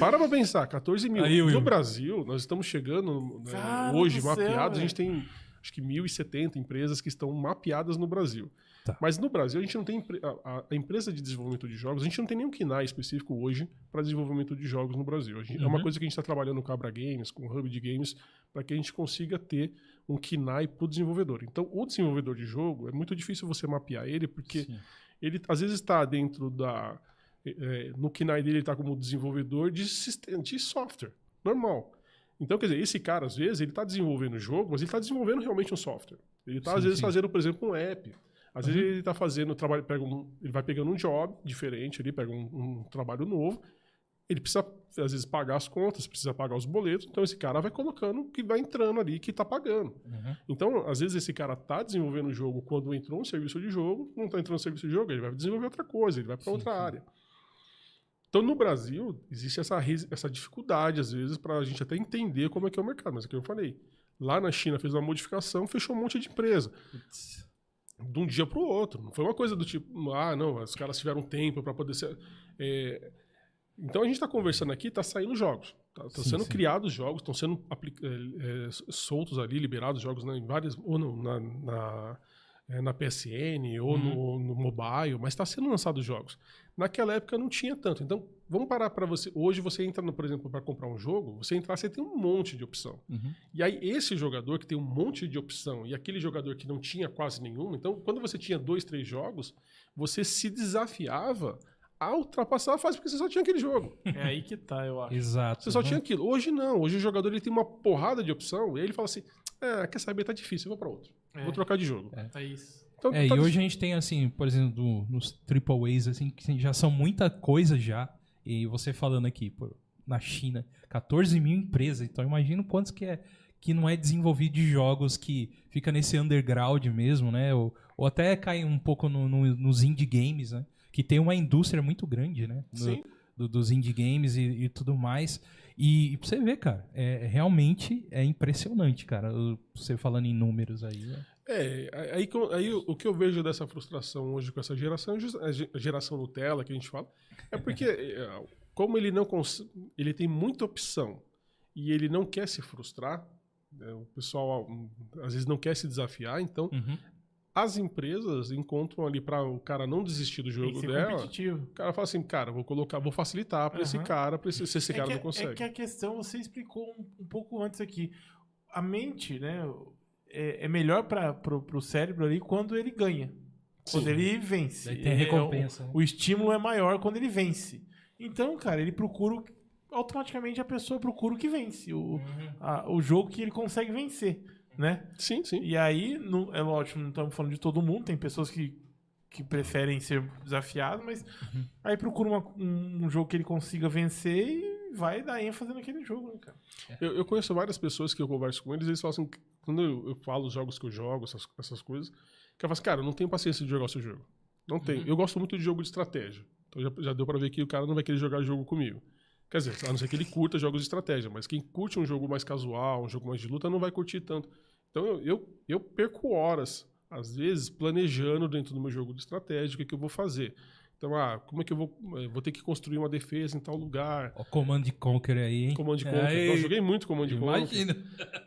Para pra pensar, 14 mil. Aí, Will. no Brasil, nós estamos chegando, né, hoje céu, mapeados, a gente tem acho que 1.070 empresas que estão mapeadas no Brasil. Tá. Mas no Brasil, a gente não tem. A, a- empresa de desenvolvimento de jogos, a gente não tem nenhum KINAI específico hoje para desenvolvimento de jogos no Brasil. Gente- É uma Uhum. coisa que a gente está trabalhando no Cabra Games, com o Hub de Games, para que a gente consiga ter um KINAI para o desenvolvedor. Então, o desenvolvedor de jogo, é muito difícil você mapear ele, porque Sim. ele às vezes está dentro da. é, no KINAI dele, ele está como desenvolvedor de, sistema, de software, normal. Então, quer dizer, esse cara, às vezes, ele está desenvolvendo o jogo, mas ele está desenvolvendo realmente um software. Ele está, às vezes, sim. Uhum. fazendo, por exemplo, um app. Às vezes ele está fazendo trabalho, pega um, ele vai pegando um job diferente, ele pega um, um trabalho novo. Ele precisa, às vezes, pagar as contas, precisa pagar os boletos. Então, esse cara vai colocando o que vai entrando ali, que está pagando. Uhum. Então, às vezes, esse cara tá desenvolvendo o jogo quando entrou um serviço de jogo, não tá entrando um serviço de jogo, ele vai desenvolver outra coisa, ele vai para outra sim. área. Então, no Brasil, existe essa, essa dificuldade, às vezes, para a gente até entender como é que é o mercado. Mas é o que eu falei. Lá na China fez uma modificação, fechou um monte de empresa. De um dia para o outro. Não foi uma coisa do tipo, ah, não, os caras tiveram tempo para poder ser. é, Então a gente está conversando aqui, está saindo jogos. Está Sim, sendo sim. criados jogos, estão sendo é, é, soltos ali, liberados jogos né, em várias. Ou no- na, na, é, na PSN, ou no, no mobile, mas está sendo lançados jogos. Naquela época não tinha tanto. Então, vamos parar para você. Hoje você entra, no, por exemplo, para comprar um jogo, você entrar, você tem um monte de opção. Uhum. E aí, esse jogador que tem um monte de opção e aquele jogador que não tinha quase nenhuma, então, quando você tinha dois, três jogos, você se desafiava a ultrapassar a fase, porque você só tinha aquele jogo. É aí que tá, eu acho. Exato. Você só Uhum. tinha aquilo. Hoje não. Hoje o jogador ele tem uma porrada de opção e aí ele fala assim: ah, quer saber, tá difícil, eu vou pra outro. É. Vou trocar de jogo. É isso. Então, É, tá e hoje a gente tem, assim, por exemplo, do- nos triple A's, assim, que já são muita coisa já. E você falando aqui, pô, na China, 14 mil empresas. Então imagina quantos que é que não é desenvolvido de jogos que fica nesse underground mesmo, né? Ou, ou até cai um pouco no- no- nos indie games, né? Que tem uma indústria muito grande, né? Do- Sim. do- dos indie games e, e tudo mais. E, e pra você ver, cara, é, realmente é impressionante, cara. Você falando em números aí. né? É, aí, que eu- aí o que eu vejo dessa frustração hoje com essa geração, é a ge- a geração Nutella que a gente fala, é porque é, como ele não cons- ele tem muita opção e ele não quer se frustrar, né, o pessoal hum, às vezes não quer se desafiar, então Uhum. as empresas encontram ali para o cara não desistir do jogo dela. competitivo. O cara fala assim, cara, vou colocar, vou facilitar para esse Aham. cara, para esse, se esse É cara que, não consegue. é que a questão, você explicou um, um pouco antes aqui. A mente, né, é, é melhor para pro, pro cérebro ali quando ele ganha. Quando Sim. ele vence. Daí tem a É, recompensa, né? o, o estímulo é maior quando ele vence. Então, cara, ele procura. o- Automaticamente a pessoa procura o que vence. O, Uhum. a- o jogo que ele consegue vencer. Né? Sim, sim. E aí, não- é lógico, não estamos falando de todo mundo, tem pessoas que, que preferem ser desafiados, mas Uhum. aí procura uma- um, um jogo que ele consiga vencer e vai dar ênfase naquele jogo, né, cara? Eu, eu conheço várias pessoas que eu converso com eles, eles falam assim, quando eu, eu falo os jogos que eu jogo, essas, essas coisas, que eu falo assim, cara, eu não tenho paciência de jogar o seu jogo. Não tenho. Eu gosto muito de jogo de estratégia. Então já, já deu pra ver que o cara não vai querer jogar jogo comigo. Quer dizer, a não ser que ele curta jogos de estratégia, mas quem curte um jogo mais casual, um jogo mais de luta, não vai curtir tanto. Então eu, eu, eu perco horas, às vezes, planejando dentro do meu jogo de estratégia o que, que eu vou fazer. Então, ah, como é que eu vou. eh, Vou ter que construir uma defesa em tal lugar. Ó, Command Conquer aí, hein? Command Conquer. Aí, Eu joguei muito Command Conquer. Imagina.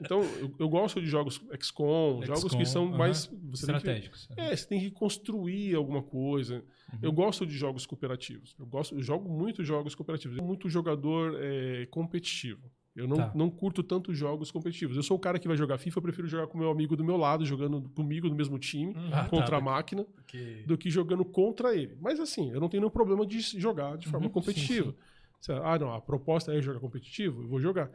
Então, eu, eu gosto de jogos XCOM, jogos que são aham. mais. Você tem que- Estratégicos. é, você tem que construir alguma coisa. Uhum. Eu gosto de jogos cooperativos. Eu, gosto, eu jogo muito jogos cooperativos. Eu sou muito jogador é, competitivo. Eu não, Tá. não curto tanto jogos competitivos. Eu sou o cara que vai jogar FIFA, eu prefiro jogar com meu amigo do meu lado, jogando comigo no mesmo time, Ah, contra tá, a máquina, porque- do que jogando contra ele. Mas assim, eu não tenho nenhum problema de jogar de forma Uhum, competitiva. sim, Você, ah, não, a proposta é jogar competitivo, eu vou jogar.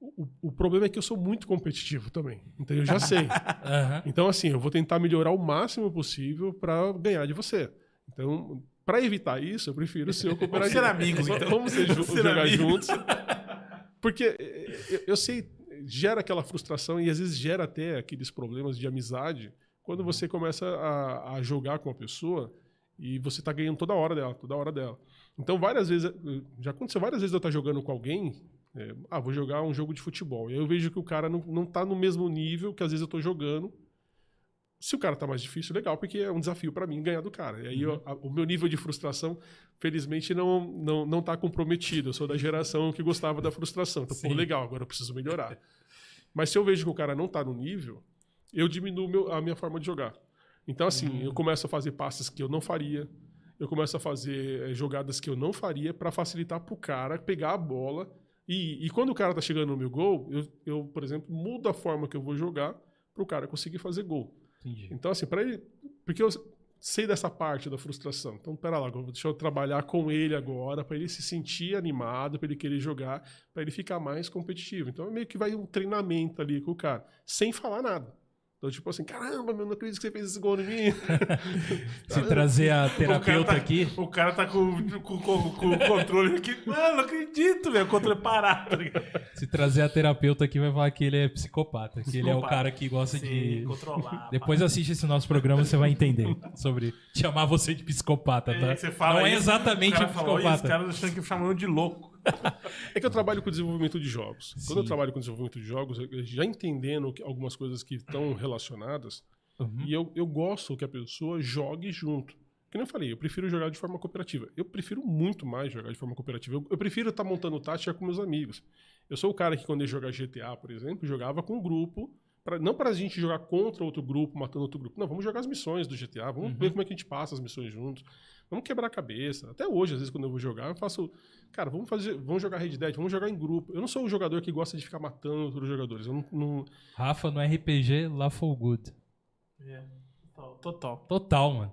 O, o- problema é que eu sou muito competitivo também. Então eu já sei. Aham. Então, assim, eu vou tentar melhorar o máximo possível para ganhar de você. Então, para evitar isso, eu prefiro ser o cooperativo. ser amigos, então. Vamos ser Vamos ser jogar amigos. juntos. Porque eh, eu, eu sei, gera aquela frustração e às vezes gera até aqueles problemas de amizade quando você começa a, a jogar com a pessoa e você tá ganhando toda hora dela, toda hora dela. Então, várias vezes, eh, já aconteceu várias vezes eu estar jogando com alguém, eh, ah, vou jogar um jogo de futebol. E aí eu vejo que o cara não, não tá no mesmo nível que às vezes eu tô jogando. Se o cara tá mais difícil, legal, porque é um desafio para mim ganhar do cara. E aí eu- a- o meu nível de frustração, felizmente, não, não, não tá comprometido. Eu sou da geração que gostava da frustração. Então, pô, legal, agora eu preciso melhorar. Mas se eu vejo que o cara não tá no nível, eu diminuo meu- a minha forma de jogar. Então, assim, eu começo a fazer passes que eu não faria. Eu começo a fazer eh, jogadas que eu não faria para facilitar pro cara pegar a bola. E, e quando o cara tá chegando no meu gol, eu, eu, por exemplo, mudo a forma que eu vou jogar pro cara conseguir fazer gol. Entendi. Então, assim, para ele. Porque eu sei dessa parte da frustração. Então, pera lá, deixa eu trabalhar com ele agora, para ele se sentir animado, para ele querer jogar, para ele ficar mais competitivo. Então, meio que vai um treinamento ali com o cara, sem falar nada. Então, tipo assim, caramba, meu, não acredito que você fez esse gol em mim. Se trazer a O terapeuta tá- aqui. O cara tá com, com, com- com o controle aqui. Mano, não acredito, velho. O controle parado. tá ligado? Se trazer a terapeuta aqui, vai falar que ele é psicopata. Que ele é o Psicopata. cara que gosta Sim, de. controlar. Depois assiste esse nosso programa, você vai entender sobre chamar você de psicopata, É, tá? você fala Não é isso, exatamente o cara um fala, "Olha, psicopata. Os caras achando que chamando de louco. É que eu trabalho com desenvolvimento de jogos. Quando eu Sim. trabalho com desenvolvimento de jogos, já entendendo algumas coisas que estão relacionadas, Uhum. e eu, eu gosto que a pessoa jogue junto. Que nem eu falei, eu prefiro jogar de forma cooperativa. Eu prefiro muito mais jogar de forma cooperativa. Eu, eu prefiro estar montando tática com meus amigos. Eu sou o cara que, quando ia jogar GTA, por exemplo, jogava com um grupo. Pra, não para a gente jogar contra outro grupo, matando outro grupo. Não, vamos jogar as missões do GTA. Vamos ver como é que a gente passa as missões juntos. Vamos quebrar a cabeça. Até hoje, às vezes, quando eu vou jogar, eu faço. Cara, vamos fazer. Vamos jogar Red Dead, vamos jogar em grupo. Eu não sou o jogador que gosta de ficar matando outros jogadores. Eu não- não, Rafa no RPG Lawful Good. É, total. Total, mano.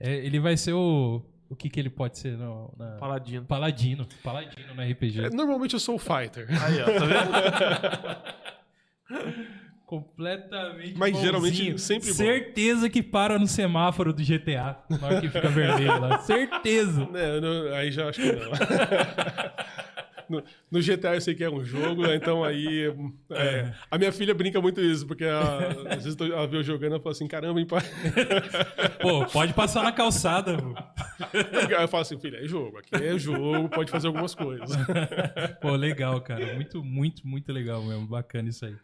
É, ele vai ser o. O que, que ele pode ser no, na... Paladino. Paladino. Paladino no RPG. É, Normalmente eu sou o fighter. Aí, ó, tá vendo? Completamente. Mas bonzinho. geralmente sempre bom. Certeza que para no semáforo do GTA. Na hora que fica vermelho lá. Certeza. Né, não, aí já acho que não. No, no GTA eu sei que é um jogo, né, então aí. é, a minha filha brinca muito isso, porque a- às vezes ela vê eu jogando e ela fala assim: caramba, hein, pai? Pô, pode passar na calçada. pô. Eu falo assim: filha, é jogo, aqui é jogo, pode fazer algumas coisas. Pô, legal, cara. Muito, muito, muito legal mesmo. Bacana isso aí.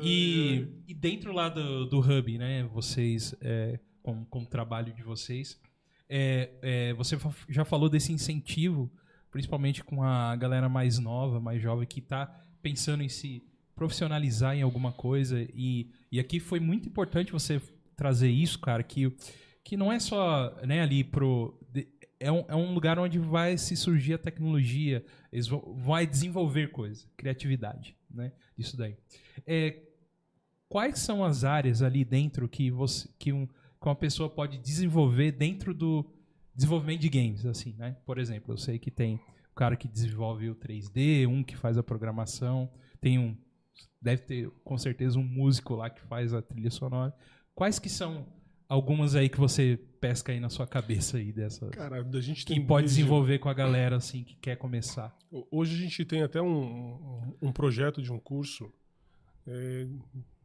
E, e dentro lá do, do Hub, né? Vocês, é, com, com o trabalho de vocês, é, é, você já falou desse incentivo, principalmente com a galera mais nova, mais jovem, que está pensando em se profissionalizar em alguma coisa. E, e aqui foi muito importante você trazer isso, cara, que, que não é só né, ali pro. É um, é um lugar onde vai se surgir a tecnologia, eles vão vai desenvolver coisa, criatividade, né? Isso daí. É, quais são as áreas ali dentro que você que, um, que uma pessoa pode desenvolver dentro do desenvolvimento de games, assim, né? Por exemplo, eu sei que tem o cara que desenvolve o 3D, um que faz a programação, tem um deve ter com certeza um músico lá que faz a trilha sonora. Quais que são algumas aí que você pesca aí na sua cabeça aí dessas Cara, a gente que tem. pode desde- desenvolver com a galera assim que quer começar? Hoje a gente tem até um, um, projeto de um curso. É,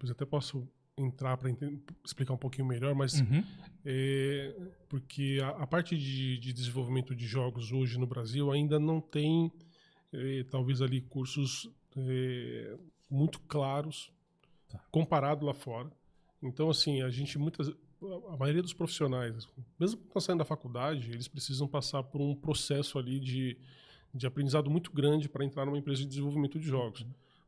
até posso entrar para explicar um pouquinho melhor, mas Uhum. É, porque a, a parte de, de desenvolvimento de jogos hoje no Brasil ainda não tem, é, talvez ali, cursos é, muito claros comparado lá fora. Então, assim, a gente muitas. A maioria dos profissionais, mesmo que estão saindo da faculdade, eles precisam passar por um processo ali de, de aprendizado muito grande para entrar numa empresa de desenvolvimento de jogos.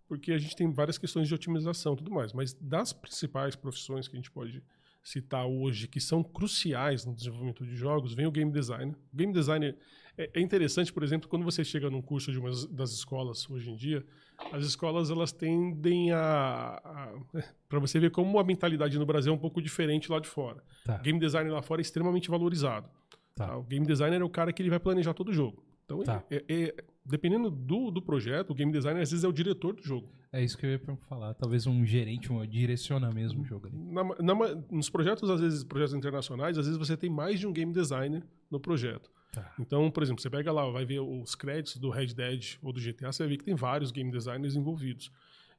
Porque a gente tem várias questões de otimização e tudo mais. Mas das principais profissões que a gente pode citar hoje, que são cruciais no desenvolvimento de jogos, vem o game designer. O game designer é, é interessante, por exemplo, quando você chega num curso de uma das escolas hoje em dia, as escolas elas tendem a, para você ver como a mentalidade no Brasil é um pouco diferente lá de fora. Tá. Game designer lá fora é extremamente valorizado. Tá. tá? O game designer é o cara que ele vai planejar todo o jogo. Então, Tá. é- é- dependendo do, do projeto, o game designer às vezes é o diretor do jogo. É isso que eu ia falar. Talvez um gerente um, direciona mesmo o jogo ali. Na, na, nos projetos, às vezes, projetos internacionais, às vezes você tem mais de um game designer no projeto. Tá. Então, por exemplo, você pega lá, vai ver os créditos do Red Dead ou do GTA, você vai ver que tem vários game designers envolvidos.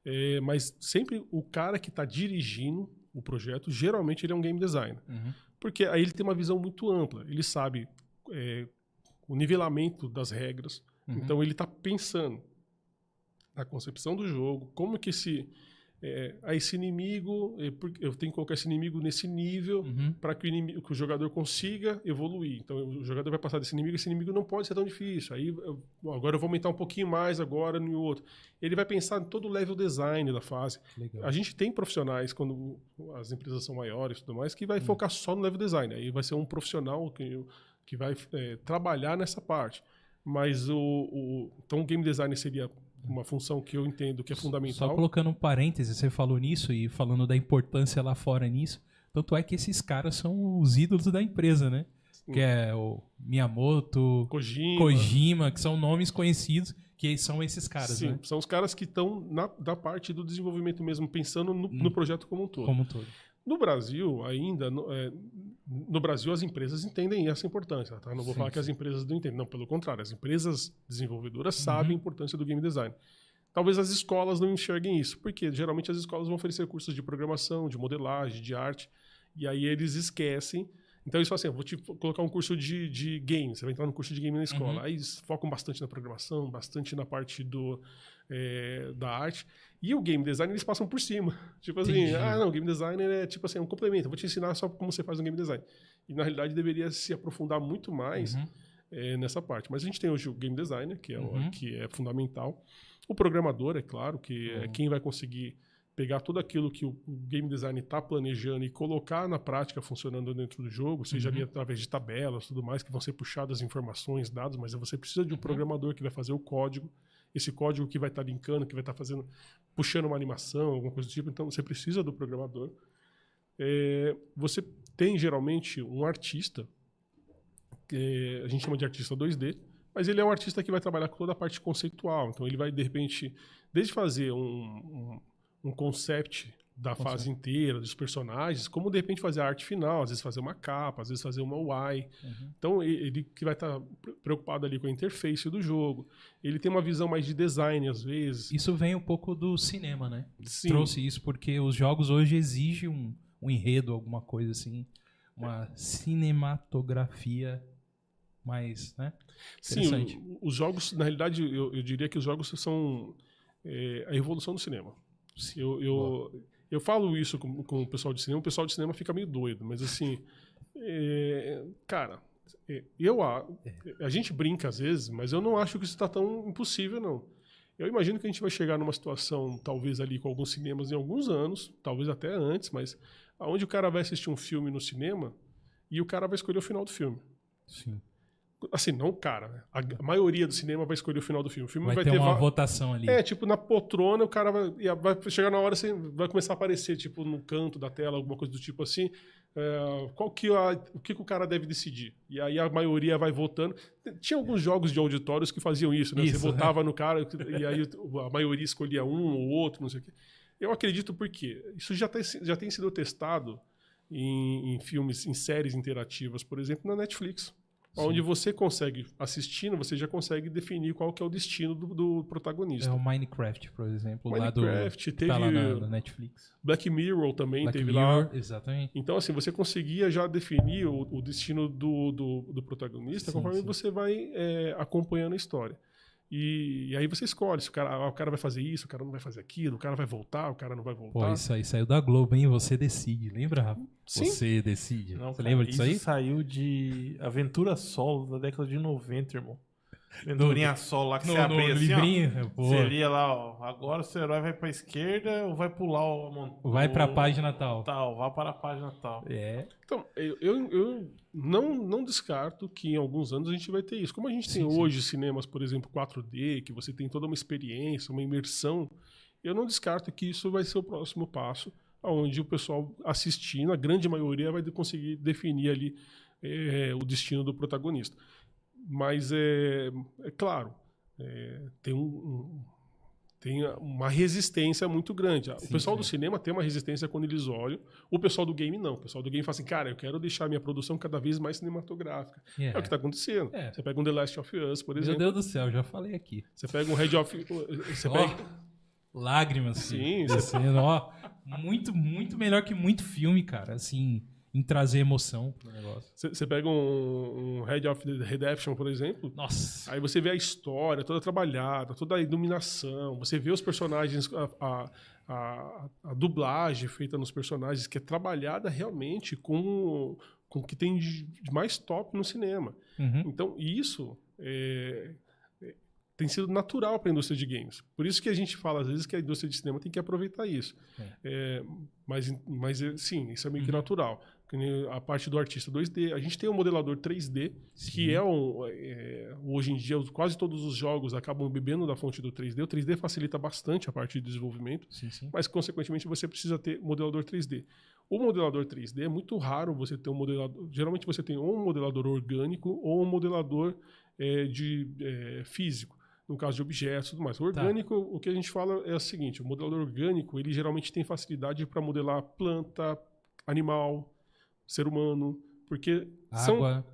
É, mas sempre o cara que está dirigindo o projeto, geralmente ele é um game designer. Uhum. Porque aí ele tem uma visão muito ampla. Ele sabe é, o nivelamento das regras. Uhum. Então ele está pensando na concepção do jogo, como que esse é, a esse inimigo, é, eu tenho que colocar esse inimigo nesse nível Uhum. para que, que o jogador consiga evoluir. Então o jogador vai passar desse inimigo, esse inimigo não pode ser tão difícil. Aí eu- agora eu vou aumentar um pouquinho mais agora no outro. Ele vai pensar em todo o level design da fase. Legal. A gente tem profissionais, quando as empresas são maiores e tudo mais, que vai focar só no level design. Aí vai ser um profissional que, que vai é, trabalhar nessa parte. Mas o, o. Então, o game design seria uma função que eu entendo que é Só fundamental. colocando um parêntese, você falou nisso e falando da importância lá fora nisso. Tanto é que esses caras são os ídolos da empresa, né? Que é o Miyamoto, Kojima. Kojima, que são nomes conhecidos, que são esses caras, Sim, né? são os caras que estão na da parte do desenvolvimento mesmo, pensando no, Hum. no projeto como um todo. Como um todo. No Brasil, ainda, no, é, no Brasil as empresas entendem essa importância, tá? Não vou Sim, falar que as empresas não entendem, não, pelo contrário, as empresas desenvolvedoras sabem a importância do game design. Talvez as escolas não enxerguem isso, porque geralmente as escolas vão oferecer cursos de programação, de modelagem, de arte, e aí eles esquecem. Então eles falam assim, "Eu vou te colocar um curso de, de game, você vai entrar no curso de game na escola. Uhum. Aí eles focam bastante na programação, bastante na parte do, é, da arte. E o game design eles passam por cima. Tipo assim, Entendi. ah, não, game designer é tipo assim, é um complemento. Vou te ensinar só como você faz um game design. E na realidade deveria se aprofundar muito mais Uhum. é, nessa parte. Mas a gente tem hoje o game designer, que é, Uhum. que é fundamental. O programador, é claro, que é Uhum. quem vai conseguir pegar tudo aquilo que o o game design está planejando e colocar na prática funcionando dentro do jogo, seja Uhum. ali através de tabelas tudo mais, que vão ser puxadas informações, dados, mas você precisa de um Uhum. programador que vai fazer o código, esse código que vai estar linkando, que vai estar fazendo, puxando uma animação, alguma coisa do tipo, então você precisa do programador. É, você tem geralmente um artista, que a gente chama de artista 2D, mas ele é um artista que vai trabalhar com toda a parte conceitual. Então ele vai, de repente, desde fazer um, um, um concept da Concept. fase inteira, dos personagens, como de repente fazer a arte final, às vezes fazer uma capa, às vezes fazer uma UI. Uhum. Então ele que vai estar pre- preocupado ali com a interface do jogo. Ele tem uma visão mais de design às vezes. Isso vem um pouco do cinema, né? Sim. Trouxe isso porque os jogos hoje exigem um, um enredo, alguma coisa assim. Uma cinematografia mais, né? Sim, o- os jogos, na realidade, eu, eu diria que os jogos são é, a evolução do cinema. Eu, eu, eu falo isso com, com o pessoal de cinema, o pessoal de cinema fica meio doido, mas assim, é, cara, é, eu a, a gente brinca às vezes, mas eu não acho que isso está tão impossível, não. Eu imagino que a gente vai chegar numa situação, talvez ali com alguns cinemas em alguns anos, talvez até antes, mas aonde o cara vai assistir um filme no cinema e o cara vai escolher o final do filme. Sim. Assim, não o cara, né? A, maioria do cinema vai escolher o final do filme. O filme Vai, vai, ter, uma va- votação ali. É, tipo, na poltrona, o cara vai, vai chegar na hora, você vai começar a aparecer, tipo, no canto da tela, alguma coisa do tipo assim. é, qual que a- o que, que o cara deve decidir? E aí a maioria vai votando. Tinha alguns jogos de auditórios que faziam isso, né? Isso, você votava no cara e aí a maioria escolhia um ou outro, não sei o quê. Eu acredito porque isso já tem, já tem sido testado em, em filmes, em séries interativas, por exemplo, na Netflix. Onde você consegue, assistindo, você já consegue definir qual que é o destino do, do protagonista. É o Minecraft, por exemplo, lá do Minecraft, que tá lá teve- na Netflix. Black Mirror também Black teve Mirror, lá. exatamente. Então, assim, você conseguia já definir o, o destino do, do, do protagonista Sim, conforme sim. você vai é, acompanhando a história. E, e aí você escolhe se o cara, ah, o cara vai fazer isso, o cara não vai fazer aquilo, o cara vai voltar, o cara não vai voltar. Pô, isso aí saiu da Globo, hein? Você decide. Lembra, Rafa? Sim. Você decide. Não, Você cara, lembra disso isso aí? saiu de Aventura Solo da década de 90, irmão. Aventurinha solo lá que No, você no abria assim, ó. livrinho? Pô, Você lia lá, ó. Agora o seu herói vai pra esquerda ou vai pular o... mon- vai pra o- página tal. Tal, vai para a página tal. É. Então, eu, eu, eu não, não descarto que em alguns anos a gente vai ter isso. Como a gente tem Sim, sim. hoje cinemas, por exemplo, 4D, que você tem toda uma experiência, uma imersão, eu não descarto que isso vai ser o próximo passo, onde o pessoal assistindo, a grande maioria vai conseguir definir ali eh, o destino do protagonista. Mas é, é claro, é, tem um, um- tem uma resistência muito grande. o Sim, pessoal sim. do cinema tem uma resistência quando eles olham. O pessoal do game não. O pessoal do game fala assim, cara, eu quero deixar minha produção cada vez mais cinematográfica. É, Yeah. o que está acontecendo. É. Você pega um The Last of Us, por Meu exemplo. Deus do céu, já falei aqui. Você pega um Red of... Você Ó, pega... lágrimas. Sim, você- descendo, ó. Muito, muito melhor que muito filme, cara. Assim, em trazer emoção pro negócio. Você pega um, um Red of the Redemption, por exemplo. Nossa. Aí você vê a história toda trabalhada, toda a iluminação, você vê os personagens, a, a, a- a dublagem feita nos personagens, que é trabalhada realmente com, com o que tem de mais top no cinema. Uhum. Então, isso é, é, tem sido natural para a indústria de games. Por isso que a gente fala, às vezes, que a indústria de cinema tem que aproveitar isso. É, mas, mas, é, sim, isso é meio que Uhum. natural. Que nem A parte do artista 2D. A gente tem um modelador 3D, Sim. que é, um, é, hoje em dia, quase todos os jogos acabam bebendo da fonte do 3D. O 3D facilita bastante a parte de desenvolvimento Sim, sim. mas consequentemente você precisa ter modelador 3D. O modelador 3D é muito raro você ter um modelador. Geralmente você tem ou um modelador orgânico ou um modelador eh, de eh, físico, no caso de objetos e tudo mais. O Tá. orgânico, o que a gente fala é o seguinte: o modelador orgânico ele geralmente tem facilidade para modelar planta, animal, ser humano, porque são Água.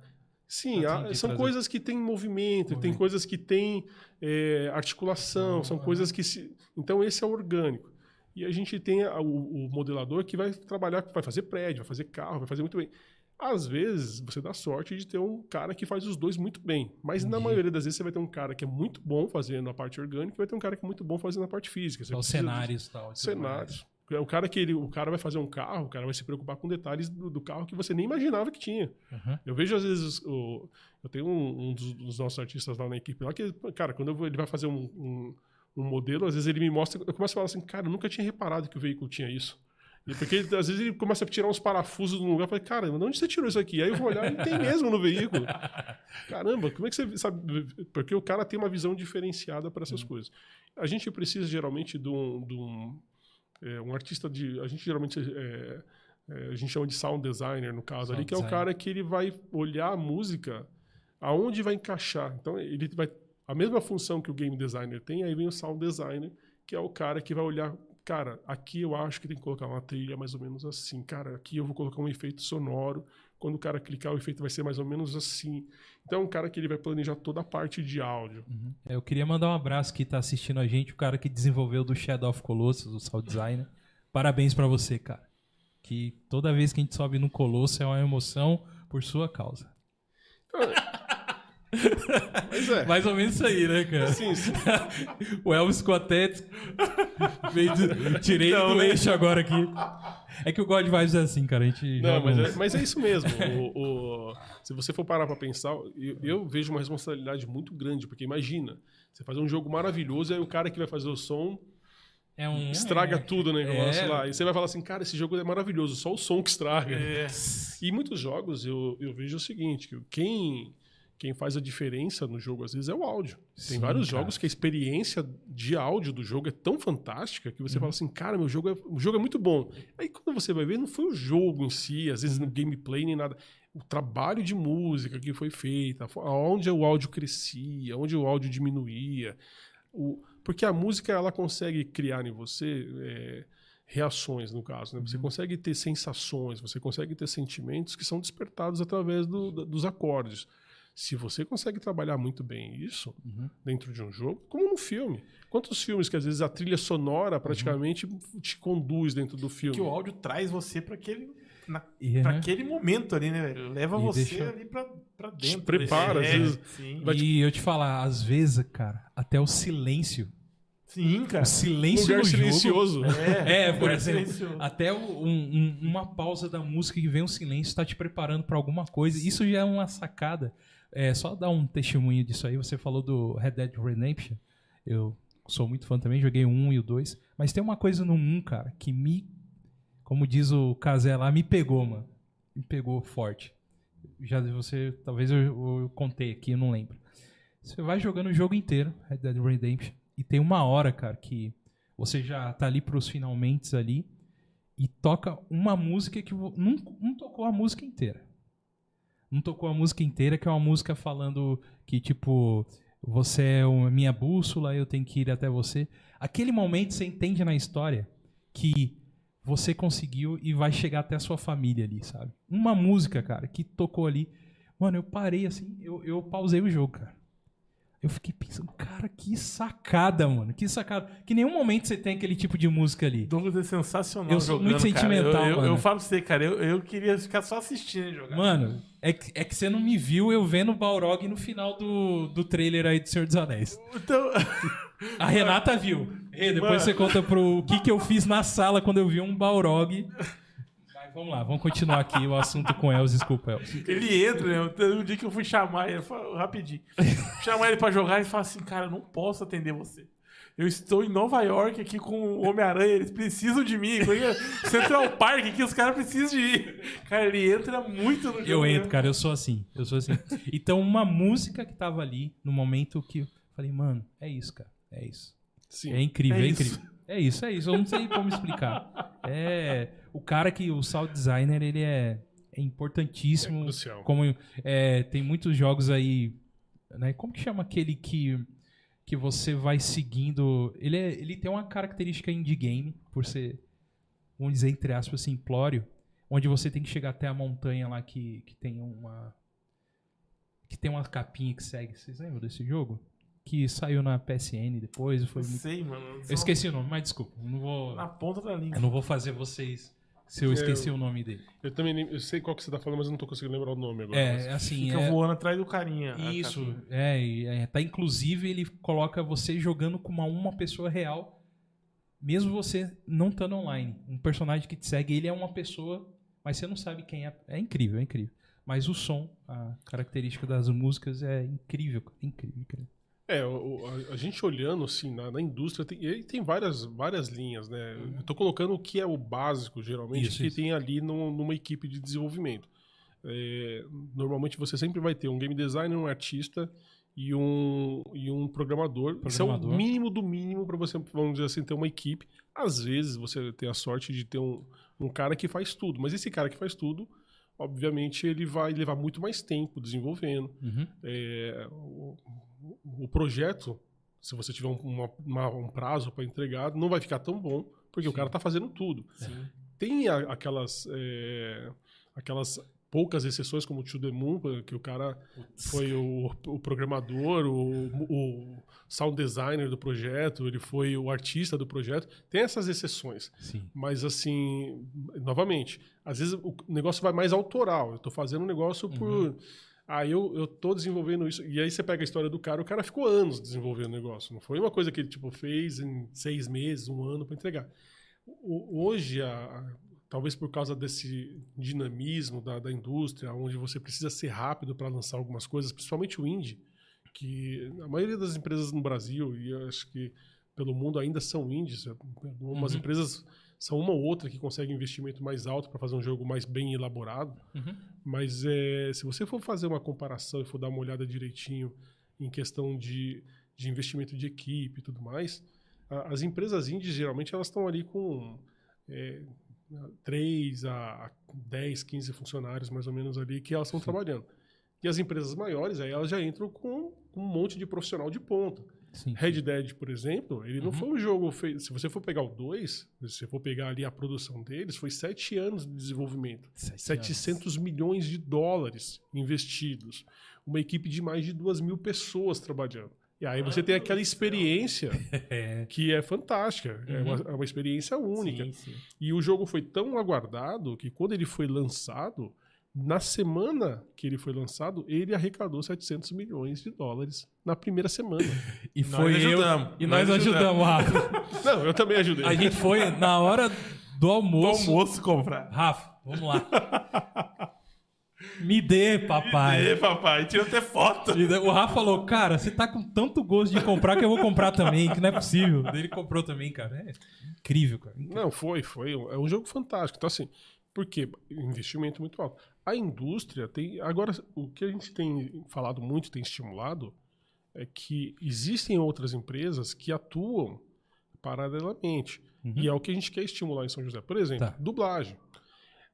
Sim, Ah, há- entendi, são trazer. coisas que têm movimento, tem Movimento. coisas que têm é, articulação, são Ah. coisas que se. Então, esse é o orgânico. E a gente tem a- o, o modelador que vai trabalhar, vai fazer prédio, vai fazer carro, vai fazer muito bem. Às vezes, você dá sorte de ter um cara que faz os dois muito bem. Mas na Entendi. maioria das vezes, você vai ter um cara que é muito bom fazendo a parte orgânica e vai ter um cara que é muito bom fazendo a parte física. Você os dos- cenários e tal. cenários. É O cara que ele, o cara vai fazer um carro, o cara vai se preocupar com detalhes do, do carro que você nem imaginava que tinha. Uhum. Eu vejo às vezes o, eu tenho um, um dos, dos nossos artistas lá na equipe lá que, cara, quando vou- ele vai fazer um, um, um modelo, às vezes ele me mostra, eu começo a falar assim, cara, eu nunca tinha reparado que o veículo tinha isso. E porque às vezes ele começa a tirar uns parafusos de um lugar, eu falei, cara, de onde você tirou isso aqui? Aí eu vou olhar e tem mesmo no veículo. Caramba, como é que você sabe? Porque o cara tem uma visão diferenciada para essas coisas. A gente precisa geralmente de um, de um, é, um artista de. A gente geralmente. é, é, a gente chama de sound designer, no caso Sound ali, que é o cara que ele vai olhar a música aonde vai encaixar. Então, ele vai. A mesma função que o game designer tem, aí vem o sound designer, que é o cara que vai olhar. Cara, aqui eu acho que tem que colocar uma trilha mais ou menos assim. Cara, aqui eu vou colocar um efeito sonoro. Quando o cara clicar, o efeito vai ser mais ou menos assim. Então, é um cara que ele vai planejar toda a parte de áudio. Uhum. Eu queria mandar um abraço que tá assistindo a gente, o cara que desenvolveu do Shadow of Colossus, o sound designer. Parabéns pra você, cara. Que toda vez que a gente sobe no Colosso é uma emoção por sua causa. É. Mais ou menos isso aí, né, cara? Sim, sim. o Elvis ficou até. Veio do- Tirei Então, do né? eixo agora aqui. É que o God Vibes é assim, cara. A gente Não, mas é, mas é isso mesmo. O- o- se você for parar pra pensar, eu, eu vejo uma responsabilidade muito grande, porque imagina, você fazer um jogo maravilhoso e aí o cara que vai fazer o som é um, estraga é, tudo o negócio é. lá. E você vai falar assim, cara, esse jogo é maravilhoso, só o som que estraga. É. E muitos jogos eu, eu vejo o seguinte, que quem, quem faz a diferença no jogo às vezes é o áudio. Tem Sim, vários cara. jogos que a experiência de áudio do jogo é tão fantástica que Uhum. você fala assim, cara, meu jogo é, o jogo é muito bom. Aí quando você vai ver, não foi o jogo em si, às vezes no gameplay nem nada. O trabalho de música que foi feita, onde o áudio crescia, onde o áudio diminuía. O, porque a música ela consegue criar em você é, reações, no caso. Né? Você consegue ter sensações, você consegue ter sentimentos que são despertados através do- dos acordes. Se você consegue trabalhar muito bem isso Uhum. dentro de um jogo, como no filme. Quantos filmes que às vezes a trilha sonora praticamente te conduz dentro do filme? Que o áudio traz você pra aquele, na, E, pra né? aquele momento ali, né? velho? Leva E você deixa- ali pra, pra dentro. prepara, É, às vezes. Sim. Vai te- E eu te falar, às vezes, cara, até o silêncio. Sim, cara. O silêncio lugar no jogo. silencioso. É, por exemplo, silencioso. até um- um- uma pausa da música que vem um silêncio está te preparando para alguma coisa. Isso já é uma sacada. É só dar um testemunho disso aí. Você falou do Red Dead Redemption. Eu sou muito fã também, joguei o 1 e o 2. Mas tem uma coisa no 1, cara, que me, como diz o Kazé lá, me pegou, mano. Me pegou forte. Já você, talvez eu, eu contei aqui, eu não lembro. Você vai jogando o jogo inteiro, Red Dead Redemption, e tem uma hora, cara, que você já tá ali pros finalmente ali e toca uma música que não, não tocou a música inteira. Não tocou a música inteira, que é uma música falando que, tipo, você é a minha bússola, eu tenho que ir até você. Aquele momento você entende na história que você conseguiu e vai chegar até a sua família ali, sabe? Uma música, cara, que tocou ali. Mano, eu parei assim, eu, eu pausei o jogo, cara. Eu fiquei pensando, cara, que sacada, mano. Que sacada. Que nenhum momento você tem aquele tipo de música ali. Douglas é sensacional Eu sou jogando, muito cara. Eu- sentimental, eu, mano. Eu, falo pra você, cara, eu, eu queria ficar só assistindo jogar. Mano, é que, é que você não me viu eu vendo o Balrog no final do, do trailer aí do Senhor dos Anéis. Então, A Renata viu. Rê, depois Mano. você conta pro o que, que eu fiz na sala quando eu vi um Balrog. Mas vamos lá, vamos continuar aqui o assunto com Elvis. Desculpa, Elvis. ele entra, né? Um dia que eu fui chamar ele, rapidinho. chamar ele pra jogar e fala assim, cara, eu não posso atender você. Eu estou em Nova York aqui com o Homem-Aranha, eles precisam de mim. Central Park aqui, os caras precisam de ir. Cara, ele entra muito no jogo. Eu né? entro, cara, eu sou assim. Eu sou assim. Então, uma música que tava ali no momento que eu falei, mano, é isso, cara. É isso. Sim. É incrível, É é, isso. incrível. É isso, é isso. Eu não sei como explicar. É. O cara que, o sound designer, ele é, é importantíssimo. É crucial. Como é, tem muitos jogos aí. Né? Como que chama aquele que, que você vai seguindo? Ele, é- ele tem uma característica indie game, por ser, vamos dizer, entre aspas, simplório, onde você tem que chegar até a montanha lá que, que tem uma. Que tem uma capinha que segue. Vocês lembram desse jogo? Que saiu na PSN depois. Foi Não muito... sei, mano. Eu esqueci o nome, mas desculpa. eu Não vou, Na ponta da língua. eu não vou fazer vocês se eu É, esqueci eu- o nome dele. Eu também nem- eu sei qual que você tá falando, mas eu não tô conseguindo lembrar o nome agora. É, assim. Fica é- voando atrás do carinha. Isso, é, e, é, tá inclusive ele coloca você jogando com uma, uma pessoa real, mesmo você não estando online. Um personagem que te segue, ele é uma pessoa, mas você não sabe quem é. É incrível, é incrível. Mas o som, a característica das músicas é incrível, cara, incrível, incrível. É, o- a, a gente olhando assim na, na indústria, tem, tem várias, várias linhas, né? Eu tô colocando o que é o básico, geralmente, Isso, que isso. tem ali no- numa equipe de desenvolvimento. É, normalmente você sempre vai ter um game designer, um artista e um, e um programador. Isso é o Programador. mínimo do mínimo para você, vamos dizer assim, ter uma equipe. Às vezes você tem a sorte de ter um, um cara que faz tudo, mas esse cara que faz tudo, obviamente, ele vai levar muito mais tempo desenvolvendo. Uhum. É, o, o projeto, se você tiver um, uma- uma- um prazo para entregar, não vai ficar tão bom, porque o Sim. cara está fazendo tudo. Tem a- aquelas, é, aquelas poucas exceções, como o To The Moon, que o cara foi o, o programador, o, o sound designer do projeto, ele foi o artista do projeto. Tem essas exceções. Sim. Mas assim, novamente, às vezes o negócio vai mais autoral. Eu tô fazendo um negócio por. Ah, eu, eu tô desenvolvendo isso. E aí você pega a história do cara, o cara ficou anos desenvolvendo o negócio. Não foi uma coisa que ele tipo, fez em seis meses, um ano para entregar. O- hoje, a- a- talvez por causa desse dinamismo da, da indústria, onde você precisa ser rápido para lançar algumas coisas, principalmente o indie, que a maioria das empresas no Brasil, e eu acho que pelo mundo ainda são indies, umas Uhum. empresas são uma ou outra que consegue investimento mais alto para fazer um jogo mais bem elaborado, Uhum. mas é, se você for fazer uma comparação e for dar uma olhada direitinho em questão de, de investimento de equipe e tudo mais, a- as empresas indies geralmente elas estão ali com é, 3 a 10, 15 funcionários mais ou menos ali que elas estão trabalhando. E as empresas maiores, aí elas já entram com, com um monte de profissional de ponta. Sim. Red Dead, por exemplo, ele não Uhum. foi um jogo feito. Se você for pegar o 2, se você for pegar ali a produção deles, foi sete anos de desenvolvimento. Sete 700 milhões de dólares investidos. Uma equipe de mais de duas mil pessoas trabalhando. E aí você tem aquela experiência É. que é fantástica. É, uma, é uma experiência única. Sim, sim. E o jogo foi tão aguardado que quando ele foi lançado, na semana que ele foi lançado, ele arrecadou 700 milhões de dólares na primeira semana. E Nós foi eu. ajudamos, E nós, nós ajudamos, Rafa. Não, eu também ajudei. A gente foi na hora do Do almoço. almoço comprar. Rafa, vamos lá. Me dê, papai. E papai, tira até foto. O Rafa falou, cara, você tá com tanto gosto de comprar que eu vou comprar também, que não é possível. Ele comprou também, cara. É incrível, cara. Não, foi, foi. É um jogo fantástico. Então, assim, por quê? Investimento muito alto. A indústria tem. Agora, o que a gente tem falado muito, tem estimulado, é que existem outras empresas que atuam paralelamente. Uhum. E é o que a gente quer estimular em São José. Por exemplo, Tá. dublagem.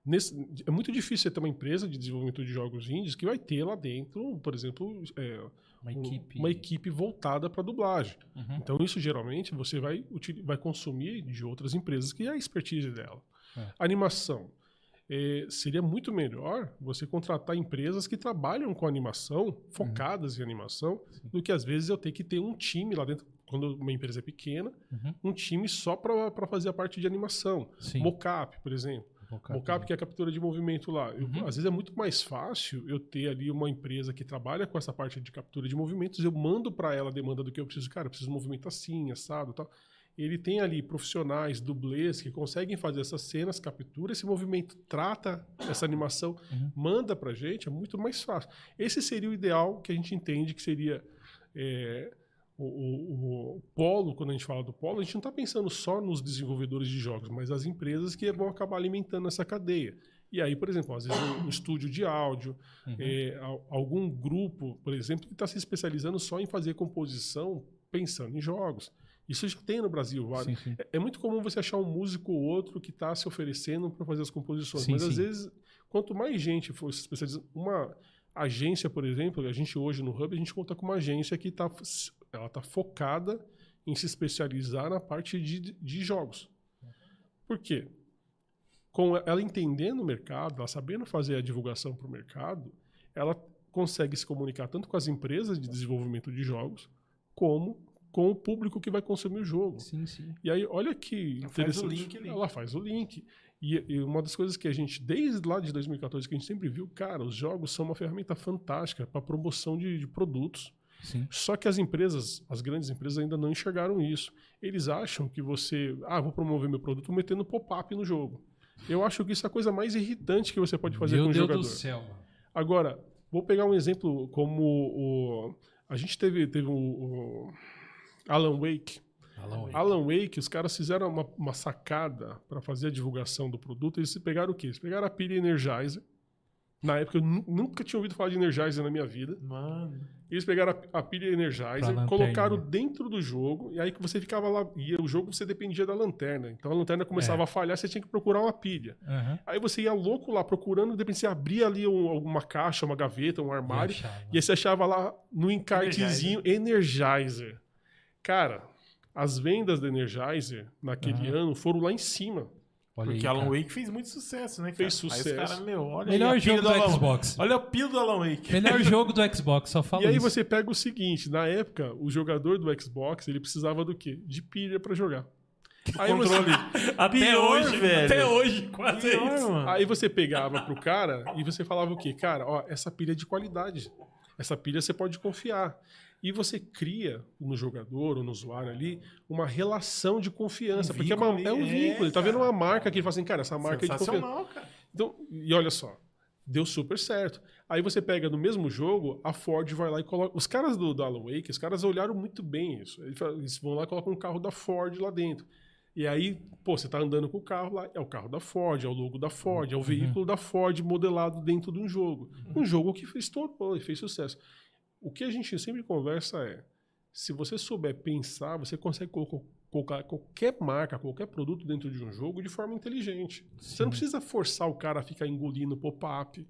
Nesse- é muito difícil você ter uma empresa de desenvolvimento de jogos indies que vai ter lá dentro, por exemplo, é, Uma um- equipe. uma equipe voltada para dublagem. Uhum. Então, isso geralmente você vai, vai consumir de outras empresas que é a expertise dela. É. Animação. É, seria muito melhor você contratar empresas que trabalham com animação, focadas em animação, do que às vezes eu ter que ter um time lá dentro, quando uma empresa é pequena, Uhum. um time só para fazer a parte de animação. Sim. Mocap, por exemplo. Mocap. Mocap, que é a captura de movimento lá. Eu- Uhum. às vezes é muito mais fácil eu ter ali uma empresa que trabalha com essa parte de captura de movimentos, eu mando para ela a demanda do que eu preciso. Cara, eu preciso de movimento assim, assado tal. Ele tem ali profissionais, dublês, que conseguem fazer essas cenas, captura esse movimento, trata essa animação, Uhum. manda pra gente, é muito mais fácil. Esse seria o ideal que a gente entende que seria é, o, o- o polo, quando a gente fala do polo, a gente não está pensando só nos desenvolvedores de jogos, mas as empresas que vão acabar alimentando essa cadeia. E aí, por exemplo, às vezes um, estúdio de áudio, Uhum. é, al- algum grupo, por exemplo, que está se especializando só em fazer composição pensando em jogos. Isso já tem no Brasil. Sim, sim. É- É muito comum você achar um músico ou outro que está se oferecendo para fazer as composições. Sim, mas às vezes, quanto mais gente for se especializando. Uma agência, por exemplo, a gente hoje no Hub, a gente conta com uma agência que está ela tá focada em se especializar na parte de, de jogos. Por quê? Com ela entendendo o mercado, ela sabendo fazer a divulgação para o mercado, ela consegue se comunicar tanto com as empresas de desenvolvimento de jogos, como com o público que vai consumir o jogo. Sim, sim. E aí, olha que Ela faz o interessante. link ali. Ela faz o link. E, e uma das coisas que a gente, desde lá de 2014, que a gente sempre viu, cara, os jogos são uma ferramenta fantástica para promoção de, de produtos. Sim. Só que as empresas, as grandes empresas ainda não enxergaram isso. Eles acham que você, ah, vou promover meu produto metendo pop-up no jogo. Eu acho que isso é a coisa mais irritante que você pode fazer Meu com o Deus jogador. do céu. Agora, vou pegar um exemplo como o. A gente teve, teve o, o Alan Wake. Alan Wake. Alan Wake, os caras fizeram uma, uma sacada para fazer a divulgação do produto. Eles pegaram o quê? Eles pegaram a pilha Energizer. Na época eu nu- nunca tinha ouvido falar de Energizer na minha vida. Mano. Eles pegaram a, a pilha Energizer, lanterna, colocaram né? dentro do jogo, e aí que você ficava lá. E o jogo você dependia da lanterna. Então a lanterna começava É. a falhar, você tinha que procurar uma pilha. Aham. Aí você ia louco lá procurando, de repente você abria ali um- alguma caixa, uma gaveta, um armário, Eu achava. e aí você achava lá no encartezinho Energizer. Cara, as vendas da Energizer naquele ano foram lá em cima. Olha Porque aí, Alan cara. Wake fez muito sucesso, né, cara? Fez Aí os sucesso. caras, meu, olha Melhor aí jogo do Alan- Xbox. Olha o pilo do Alan Wake. Melhor jogo do Xbox, só fala e aí isso. você pega o seguinte, na época, o jogador do Xbox, ele precisava do quê? De pilha pra jogar. Aí você, Controle. Até Pior, hoje, velho. até hoje, quase Pior, isso. mano. aí você pegava pro cara e você falava o quê? Cara, ó, essa pilha é de qualidade. Essa pilha você pode confiar. E você cria no jogador ou no usuário ali uma relação de confiança. Um porque é, uma- é um é, vínculo. Ele tá vendo uma marca que ele fala assim, cara, essa marca é de confiança. Cara. Então, e olha só, deu super certo. Aí você pega no mesmo jogo, a Ford vai lá e coloca. Os caras do, do Alan Wake, os caras olharam muito bem isso. Eles vão lá e colocam um carro da Ford lá dentro. E aí, pô, você tá andando com o carro lá, é o carro da Ford, é o logo da Ford, é o veículo da Ford modelado dentro de um jogo. Um jogo que estourou e fez sucesso. O que a gente sempre conversa é: se você souber pensar, você consegue colo- colocar qualquer marca, qualquer produto dentro de um jogo de forma inteligente. Você não precisa forçar o cara a ficar engolindo pop-up.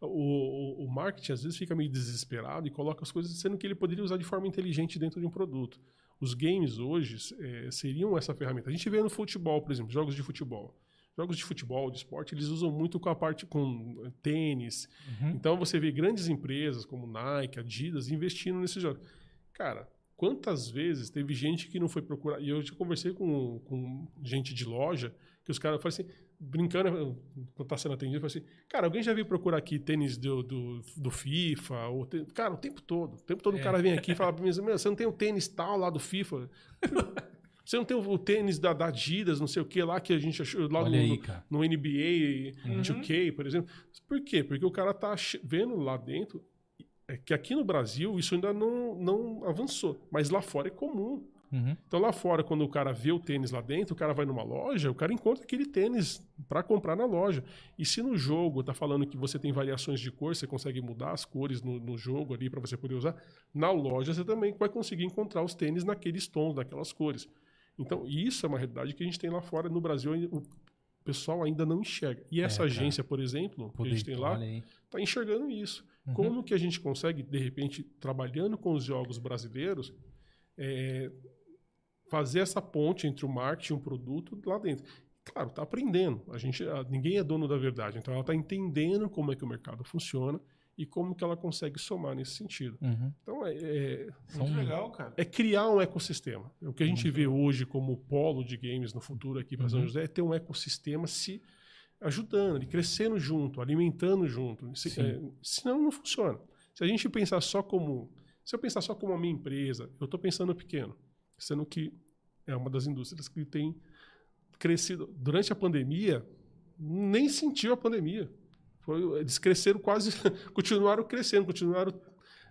O, o, o marketing às vezes fica meio desesperado e coloca as coisas sendo que ele poderia usar de forma inteligente dentro de um produto. Os games hoje eh, seriam essa ferramenta. A gente vê no futebol, por exemplo, jogos de futebol. Jogos de futebol, de esporte, eles usam muito com a parte com eh, tênis. Uhum. Então você vê grandes empresas como Nike, Adidas investindo nesses jogos. Cara, quantas vezes teve gente que não foi procurar? E eu já conversei com, com gente de loja que os caras falam assim, brincando, quando tá sendo atendido, falam assim, cara, alguém já veio procurar aqui tênis do, do, do FIFA? Ou te- Cara, o tempo todo. O tempo todo É. o cara vem aqui e fala pra mim, assim, meu, você não tem o tênis tal lá do FIFA? Você não tem o tênis da, da Adidas, não sei o que lá que a gente achou lá no, aí, no NBA, Uhum. 2K, por exemplo. Por quê? Porque o cara tá vendo lá dentro é que aqui no Brasil isso ainda não, não avançou, mas lá fora é comum. Uhum. Então lá fora, quando o cara vê o tênis lá dentro, o cara vai numa loja, o cara encontra aquele tênis para comprar na loja. E se no jogo tá falando que você tem variações de cor, você consegue mudar as cores no, no jogo ali para você poder usar, na loja você também vai conseguir encontrar os tênis naqueles tons, naquelas cores. Então isso é uma realidade que a gente tem lá fora no Brasil. O pessoal ainda não enxerga. E essa É, agência, por exemplo, que a gente tem lá, está enxergando isso. Uhum. Como que a gente consegue, de repente, trabalhando com os jogos brasileiros, é, fazer essa ponte entre o marketing e o produto lá dentro? Claro, está aprendendo. A gente, a- ninguém é dono da verdade. Então, ela está entendendo como é que o mercado funciona e como que ela consegue somar nesse sentido. Uhum. Então, é, é, São- Muito legal, cara. é criar um ecossistema. O que a gente vê hoje como polo de games no futuro aqui para São Uhum. José é ter um ecossistema se ajudando, crescendo junto, alimentando junto. Se, é, senão não funciona. Se a gente pensar só como. Se eu pensar só como a minha empresa, eu estou pensando pequeno, sendo que é uma das indústrias que tem crescido. Durante a pandemia, nem sentiu a pandemia. Foi, eles cresceram quase, continuaram crescendo, continuaram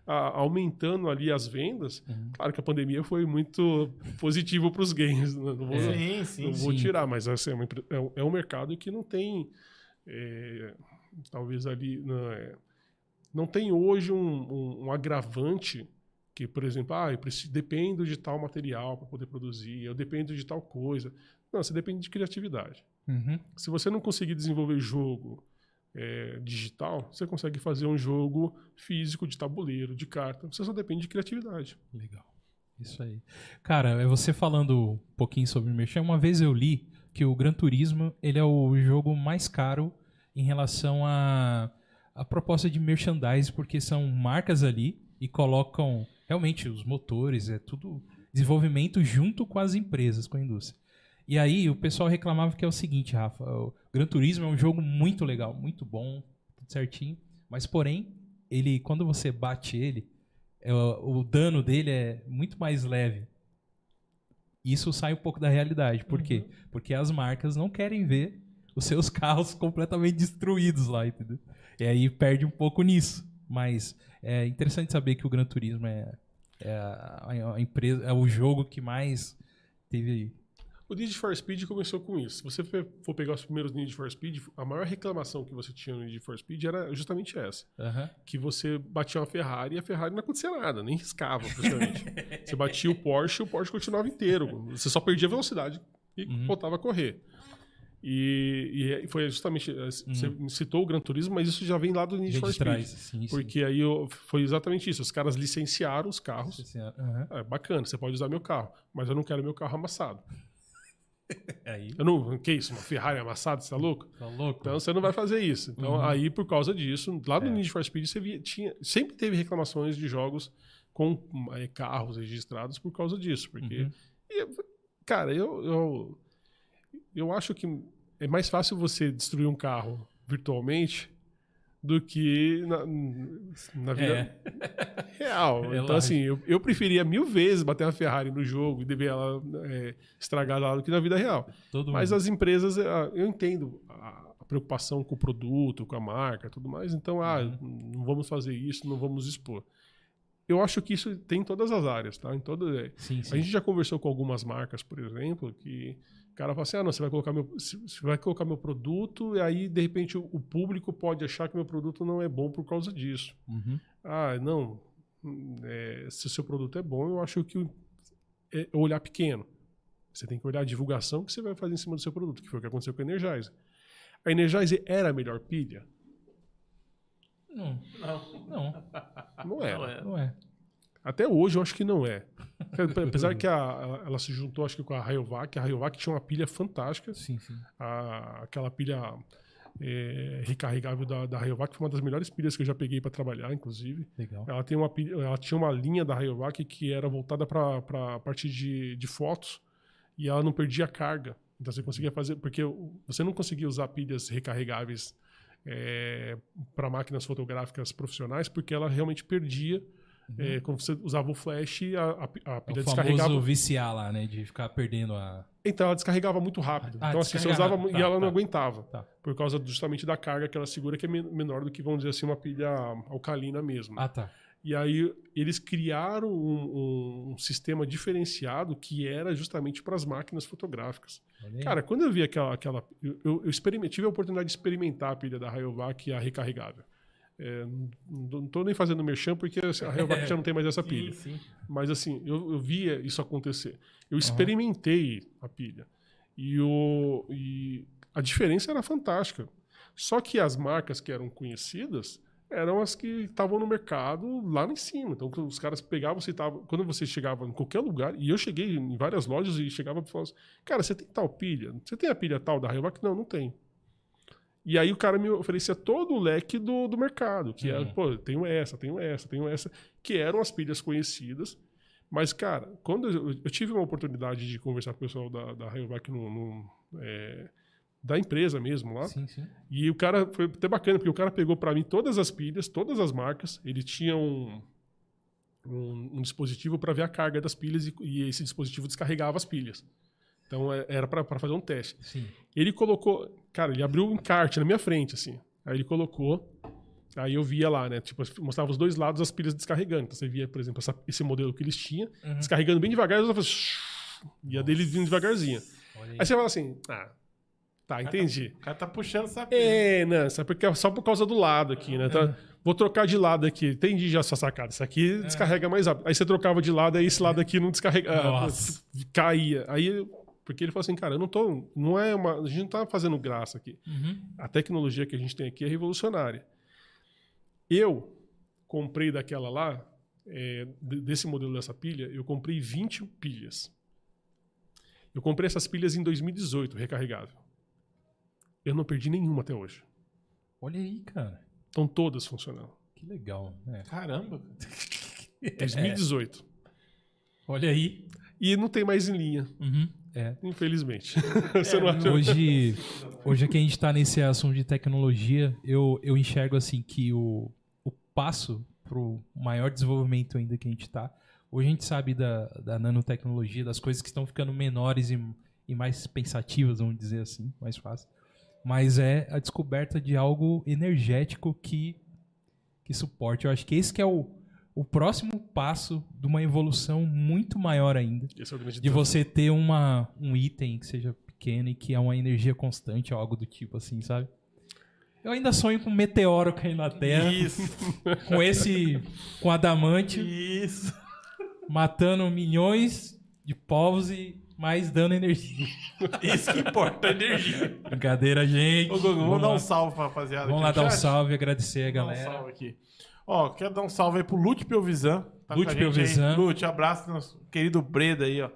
a- aumentando ali as vendas. Uhum. Claro que a pandemia foi muito positivo para os games, né? não vou, Sim, sim, não vou sim. tirar, mas assim, é, uma é um- é um mercado que não tem, é, talvez ali, não, é, não tem hoje um, um- um agravante que, por exemplo, ah, eu preciso, dependo de tal material para poder produzir, eu dependo de tal coisa. Não, você depende de criatividade. Uhum. Se você não conseguir desenvolver jogo é, digital, você consegue fazer um jogo físico de tabuleiro, de carta. Você só depende de criatividade. Legal. Isso aí. Cara, é você falando um pouquinho sobre Merchan, uma vez eu li que o Gran Turismo ele é o jogo mais caro em relação à a, proposta de merchandise, porque são marcas ali e colocam realmente os motores, é tudo desenvolvimento junto com as empresas, com a indústria. E aí o pessoal reclamava que é o seguinte, Rafa, o Gran Turismo é um jogo muito legal, muito bom, tudo certinho, mas porém, ele quando você bate ele, é, o o dano dele é muito mais leve. Isso sai um pouco da realidade. Por quê? Porque as marcas não querem ver os seus carros completamente destruídos lá, entendeu? E aí perde um pouco nisso. Mas é interessante saber que o Gran Turismo é, é a, a empresa, é o jogo que mais teve. O Need for Speed começou com isso. Se você for pegar os primeiros Need for Speed, a maior reclamação que você tinha no Need for Speed era justamente essa. Aham. Que você batia uma Ferrari e a Ferrari não acontecia nada, nem riscava, praticamente. você batia o Porsche e o Porsche continuava inteiro. Você só perdia velocidade e Uhum. voltava a correr. E, e foi justamente. eh, Você citou o Gran Turismo, mas isso já vem lá do Need Vem for Speed. trás. Sim, sim. Porque aí eu- foi exatamente isso. Os caras licenciaram os carros. Assim, aham. É bacana, você pode usar meu carro, mas eu não quero meu carro amassado. Aí, Eu não, que isso, uma Ferrari amassada, você tá louco? tá louco? Então você não vai fazer isso. Então Uhum. aí por causa disso, lá no É. Need for Speed você via, tinha, sempre teve reclamações de jogos com eh, carros registrados por causa disso, porque Uhum. e, cara, eu, eu eu acho que é mais fácil você destruir um carro virtualmente do que na, na vida É. real. É então, assim, eu, eu preferia mil vezes bater uma Ferrari no jogo e ver ela é, estragada lá do que na vida real. Todo Mas mundo. as empresas, ah, eu entendo a preocupação com o produto, com a marca tudo mais. Então, ah, Uhum. não vamos fazer isso, não vamos expor. Eu acho que isso tem em todas as áreas, tá? Em toda, é, Sim, sim. a gente já conversou com algumas marcas, por exemplo, que cara fala assim: ah, não, você vai colocar meu, você vai colocar meu produto, e aí, de repente, o, o público pode achar que meu produto não é bom por causa disso. Uhum. Ah, não, é, se o seu produto é bom, eu acho que o- é olhar pequeno. Você tem que olhar a divulgação que você vai fazer em cima do seu produto, que foi o que aconteceu com a Energizer. A Energizer era a melhor pilha? Não, Não. não, Não era. Não é. É. Até hoje eu acho que não é. Apesar que a- ela, ela se juntou, acho que com a Rayovac. A Rayovac tinha uma pilha fantástica. Sim, sim. A- aquela pilha é, recarregável da, da Rayovac foi uma das melhores pilhas que eu já peguei para trabalhar, inclusive. Legal. Ela, tem uma, pilha- ela tinha uma linha da Rayovac que era voltada para a parte de, de fotos e ela não perdia carga. Então você conseguia fazer. Porque você não conseguia usar pilhas recarregáveis para máquinas fotográficas profissionais porque ela realmente perdia. É, quando você usava o flash, a, a, a É pilha o descarregava. famoso viciar lá, né? De ficar perdendo a. Então ela descarregava muito rápido. Ah, então assim, você usava Tá, e ela não tá. aguentava. Tá. Por causa justamente da carga que ela segura, que é men- menor do que, vamos dizer assim, uma pilha alcalina mesmo. Ah, tá. E aí eles criaram um, um- um sistema diferenciado que era justamente para as máquinas fotográficas. Aí. Cara, quando eu vi aquela. aquela eu, eu, eu experimentei- tive a oportunidade de experimentar a pilha da Rayovac, a recarregável. É, não estou nem fazendo merchan porque a Rayovac já não tem mais essa pilha. Sim, sim. Mas assim, eu, eu via isso acontecer. Eu experimentei a pilha. E, o, e A diferença era fantástica. Só que as marcas que eram conhecidas eram as que estavam no mercado lá em cima. Então, os caras pegavam, você tava, quando você chegava em qualquer lugar, e eu cheguei em várias lojas e chegava e falava assim, cara, você tem tal pilha? Você tem a pilha tal da Rayovac? Não, não tem. E aí o cara me oferecia todo o leque do, do mercado, que era, Hum. pô, tenho essa, tenho essa, tenho essa, que eram as pilhas conhecidas. Mas, cara, quando eu, eu tive uma oportunidade de conversar com o pessoal da, da Rayovac no, no, é, da empresa mesmo lá, Sim, sim. e o cara foi até bacana, porque o cara pegou para mim todas as pilhas, todas as marcas. Ele tinha um, um, um dispositivo para ver a carga das pilhas e, e esse dispositivo descarregava as pilhas. Então é- era para fazer um teste. Sim. Ele colocou, cara, ele abriu um encarte na minha frente, assim. Aí ele colocou, aí eu via lá, né? Tipo, mostrava os dois lados das pilhas descarregando. Então você via, por exemplo, essa- esse modelo que eles tinham, Uhum. descarregando bem devagar, e fazia, e a dele vindo devagarzinho. Olha aí. Aí você fala assim, ah, tá, entendi. O cara tá puxando essa pilha. É, não, é porque é só por causa do lado aqui, né? Tá- Vou trocar de lado aqui. Entendi já a sua sacada. Isso aqui descarrega mais rápido. Aí você trocava de lado, aí esse lado aqui não descarrega. ah, Nossa. caía. Aí, porque ele falou assim, cara, eu não tô. Não é uma. A gente não tá fazendo graça aqui. Uhum. A tecnologia que a gente tem aqui é revolucionária. Eu comprei daquela lá, é, de- desse modelo dessa pilha, eu comprei 20 pilhas. Eu comprei essas pilhas em 2018, recarregável. Eu não perdi nenhuma até hoje. Olha aí, cara. Estão todas funcionando. Que legal. né? Caramba. cara. 2018. Olha aí. E não tem mais em linha, Uhum. É. infelizmente. Você não acha? Hoje, hoje que a gente está nesse assunto de tecnologia, eu, eu enxergo assim que o, o passo para o maior desenvolvimento ainda que a gente está. Hoje a gente sabe da, da nanotecnologia, das coisas que estão ficando menores e, e mais pensativas, vamos dizer assim, mais fácil. Mas é a descoberta de algo energético que, que suporte. Eu acho que esse que é o, o próximo passo de uma evolução muito maior ainda Esse é o grande de você ter uma, um item que seja pequeno e que é uma energia constante ou algo do tipo assim, sabe? Eu ainda sonho com um meteoro caindo na Terra, Isso. com esse, com adamante, Isso. matando milhões de povos e mais dando energia. Isso que importa, energia. Brincadeira, gente. Ô, Gugu, vamos, vamos dar um salve pra rapaziada. vamos lá dar um salve e agradecer a Dar um galera. salve aqui. Ó, quero dar um salve aí pro Lute Pelvisan. Tá Lute. Pelvisan. Lute, abraço nosso querido Breda aí, ó.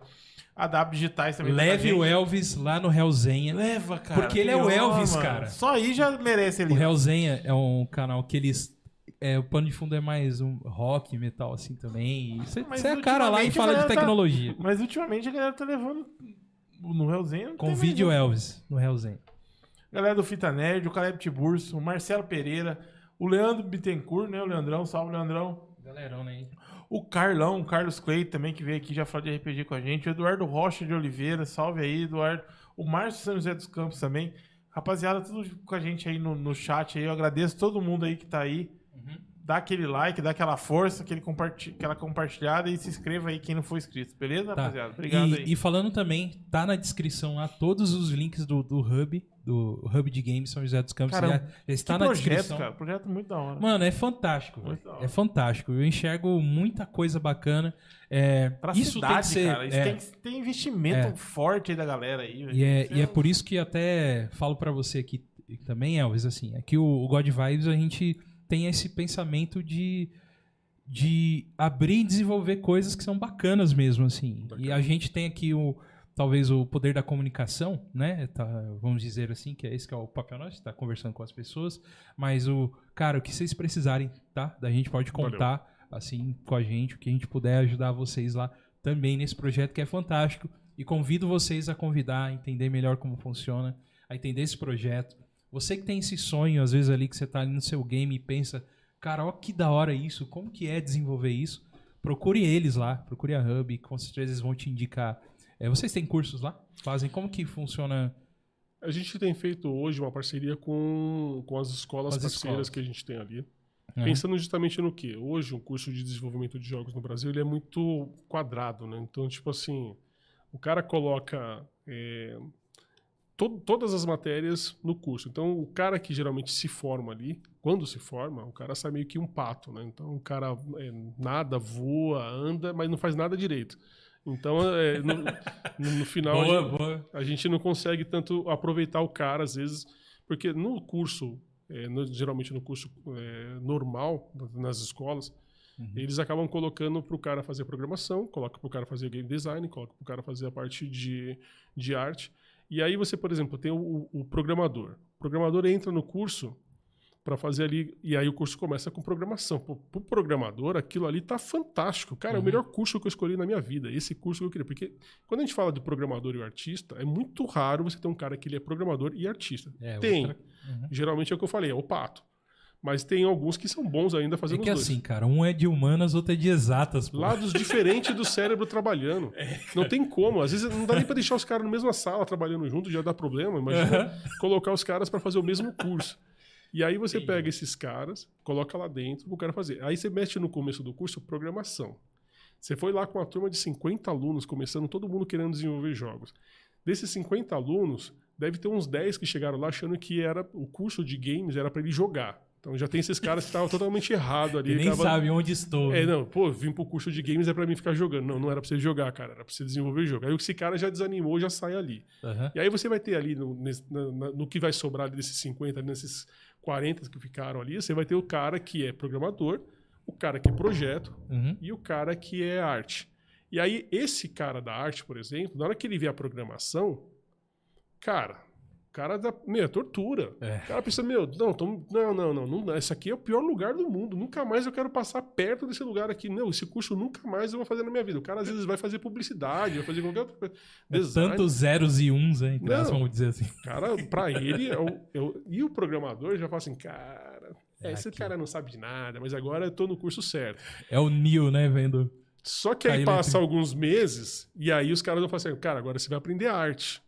A W Digitais também. tá Leve gente. o Elvis lá no Hellzenha. Leva, cara. Porque ele é o Elvis, cara. Só aí já merece ele. O Hellzenha é um canal que eles. É, o pano de fundo é mais um rock, metal assim também. Você é a cara lá e fala de tá- tecnologia. Mas ultimamente a galera tá levando no mais Convide o. Elvis no Hellzenha. Galera do Fita Nerd, o Caleb Tiburcio, o Marcelo Pereira, o Leandro Bittencourt, né? O Leandrão, salve Leandrão. Galerão, né? O Carlão, o Carlos Clay também, que veio aqui já falar de RPG com a gente. O Eduardo Rocha de Oliveira, salve aí, Eduardo. O Márcio São José dos Campos também. Rapaziada, tudo com a gente aí no, no chat aí. Eu agradeço todo mundo aí que tá aí. Dá aquele like, dá aquela força, aquele comparti aquela compartilhada e se inscreva aí quem não for inscrito, beleza, Tá. rapaziada? Obrigado e, aí. e falando também, tá na descrição lá todos os links do, do Hub, do Hub de Games São José dos Campos. Caramba, já, está que na projeto, descrição. cara. Projeto muito da hora. Mano, é fantástico. É fantástico. Eu enxergo muita coisa bacana. É, Pra isso cidade, tem que ser. cara. Isso é, tem, que- investimento É. forte aí da galera aí. E é, e é por isso que até falo pra você aqui também, Elvis, assim, é que o, o God Vibes a gente tem esse pensamento de, de abrir e desenvolver coisas que são bacanas mesmo, assim. E a gente tem aqui o talvez o poder da comunicação, né? Tá, vamos dizer assim, que é esse que é o papel nosso, tá conversando com as pessoas, mas o cara, o que vocês precisarem, tá? Da gente pode Valeu. contar assim com a gente, o que a gente puder ajudar vocês lá também nesse projeto que é fantástico. E convido vocês a convidar, a entender melhor como funciona, a entender esse projeto. Você que tem esse sonho, às vezes ali que você tá ali no seu game e pensa, cara, ó que da hora isso, como que é desenvolver isso? Procure eles lá, procure a Hub, com certeza eles vão te indicar. É, vocês têm cursos lá? Fazem? Como que funciona? A gente tem feito hoje uma parceria com, com as escolas as parceiras escolas. que a gente tem ali. Pensando justamente no quê? Hoje, um curso de desenvolvimento de jogos no Brasil ele é muito quadrado, né? Então, tipo assim, o cara coloca é, to- todas as matérias no curso. Então, o cara que geralmente se forma ali, quando se forma, o cara sai meio que um pato, né? Então, o cara é, nada, voa, anda, mas não faz nada direito. Então, é, no, no- no final, a Boa, gente- boa. a gente não consegue tanto aproveitar o cara, às vezes, porque no curso, é, no- geralmente no curso é, normal, nas escolas, eles acabam colocando para o cara fazer programação, coloca para o cara fazer game design, coloca para o cara fazer a parte de, de arte. E aí você, por exemplo, tem o, o programador. O programador entra no curso para fazer ali, e aí o curso começa com programação. Para o programador, aquilo ali tá fantástico. Cara, é o melhor curso que eu escolhi na minha vida. Esse curso que eu queria. Porque quando a gente fala de programador e o artista, é muito raro você ter um cara que ele é programador e artista. É, tem. Uhum. Geralmente é o que eu falei, é o pato. Mas tem alguns que são bons ainda É fazendo que os dois. assim, cara, um é de humanas, outro é de exatas. Pô. Lados diferentes do cérebro trabalhando. Não tem como. Às vezes não dá nem pra deixar os caras na mesma sala trabalhando junto, já dá problema. Imagina colocar os caras pra fazer o mesmo curso. E aí você pega esses caras, coloca lá dentro pro cara fazer. Aí você mete no começo do curso programação. Você foi lá com uma turma de 50 alunos, começando todo mundo querendo desenvolver jogos. Desses 50 alunos, deve ter uns 10 que chegaram lá achando que era o curso de games era pra ele jogar. Então já tem esses caras que estavam totalmente errado ali. Que nem tava- sabe onde estou. é, não, pô, vim pro curso de games é pra mim ficar jogando. Não, não era pra você jogar, cara, era pra você desenvolver jogo. Aí esse cara já desanimou, já sai ali. Aham. E aí você vai ter ali, no, na- no que vai sobrar desses 50, nesses 40 que ficaram ali, você vai ter o cara que é programador, o cara que é projeto Uhum. e o cara que é arte. E aí, esse cara da arte, por exemplo, na hora que ele vê a programação, cara, o cara dá, meu, é tortura. É. O cara pensa, meu, não, tamo- não, não, não, não, esse aqui é o pior lugar do mundo. Nunca mais eu quero passar perto desse lugar aqui. Não, esse curso nunca mais eu vou fazer na minha vida. O cara às vezes vai fazer publicidade, vai fazer qualquer outra coisa. É tantos zeros e uns, hein? Não. Vamos dizer assim. Cara, pra ele, é o- e o programador já fala assim, cara, É esse aqui. cara não sabe de nada, mas agora eu tô no curso certo. É o Neo, né, vendo? Só que aí passa entre- alguns meses e aí os caras vão falar assim, cara, agora você vai aprender arte.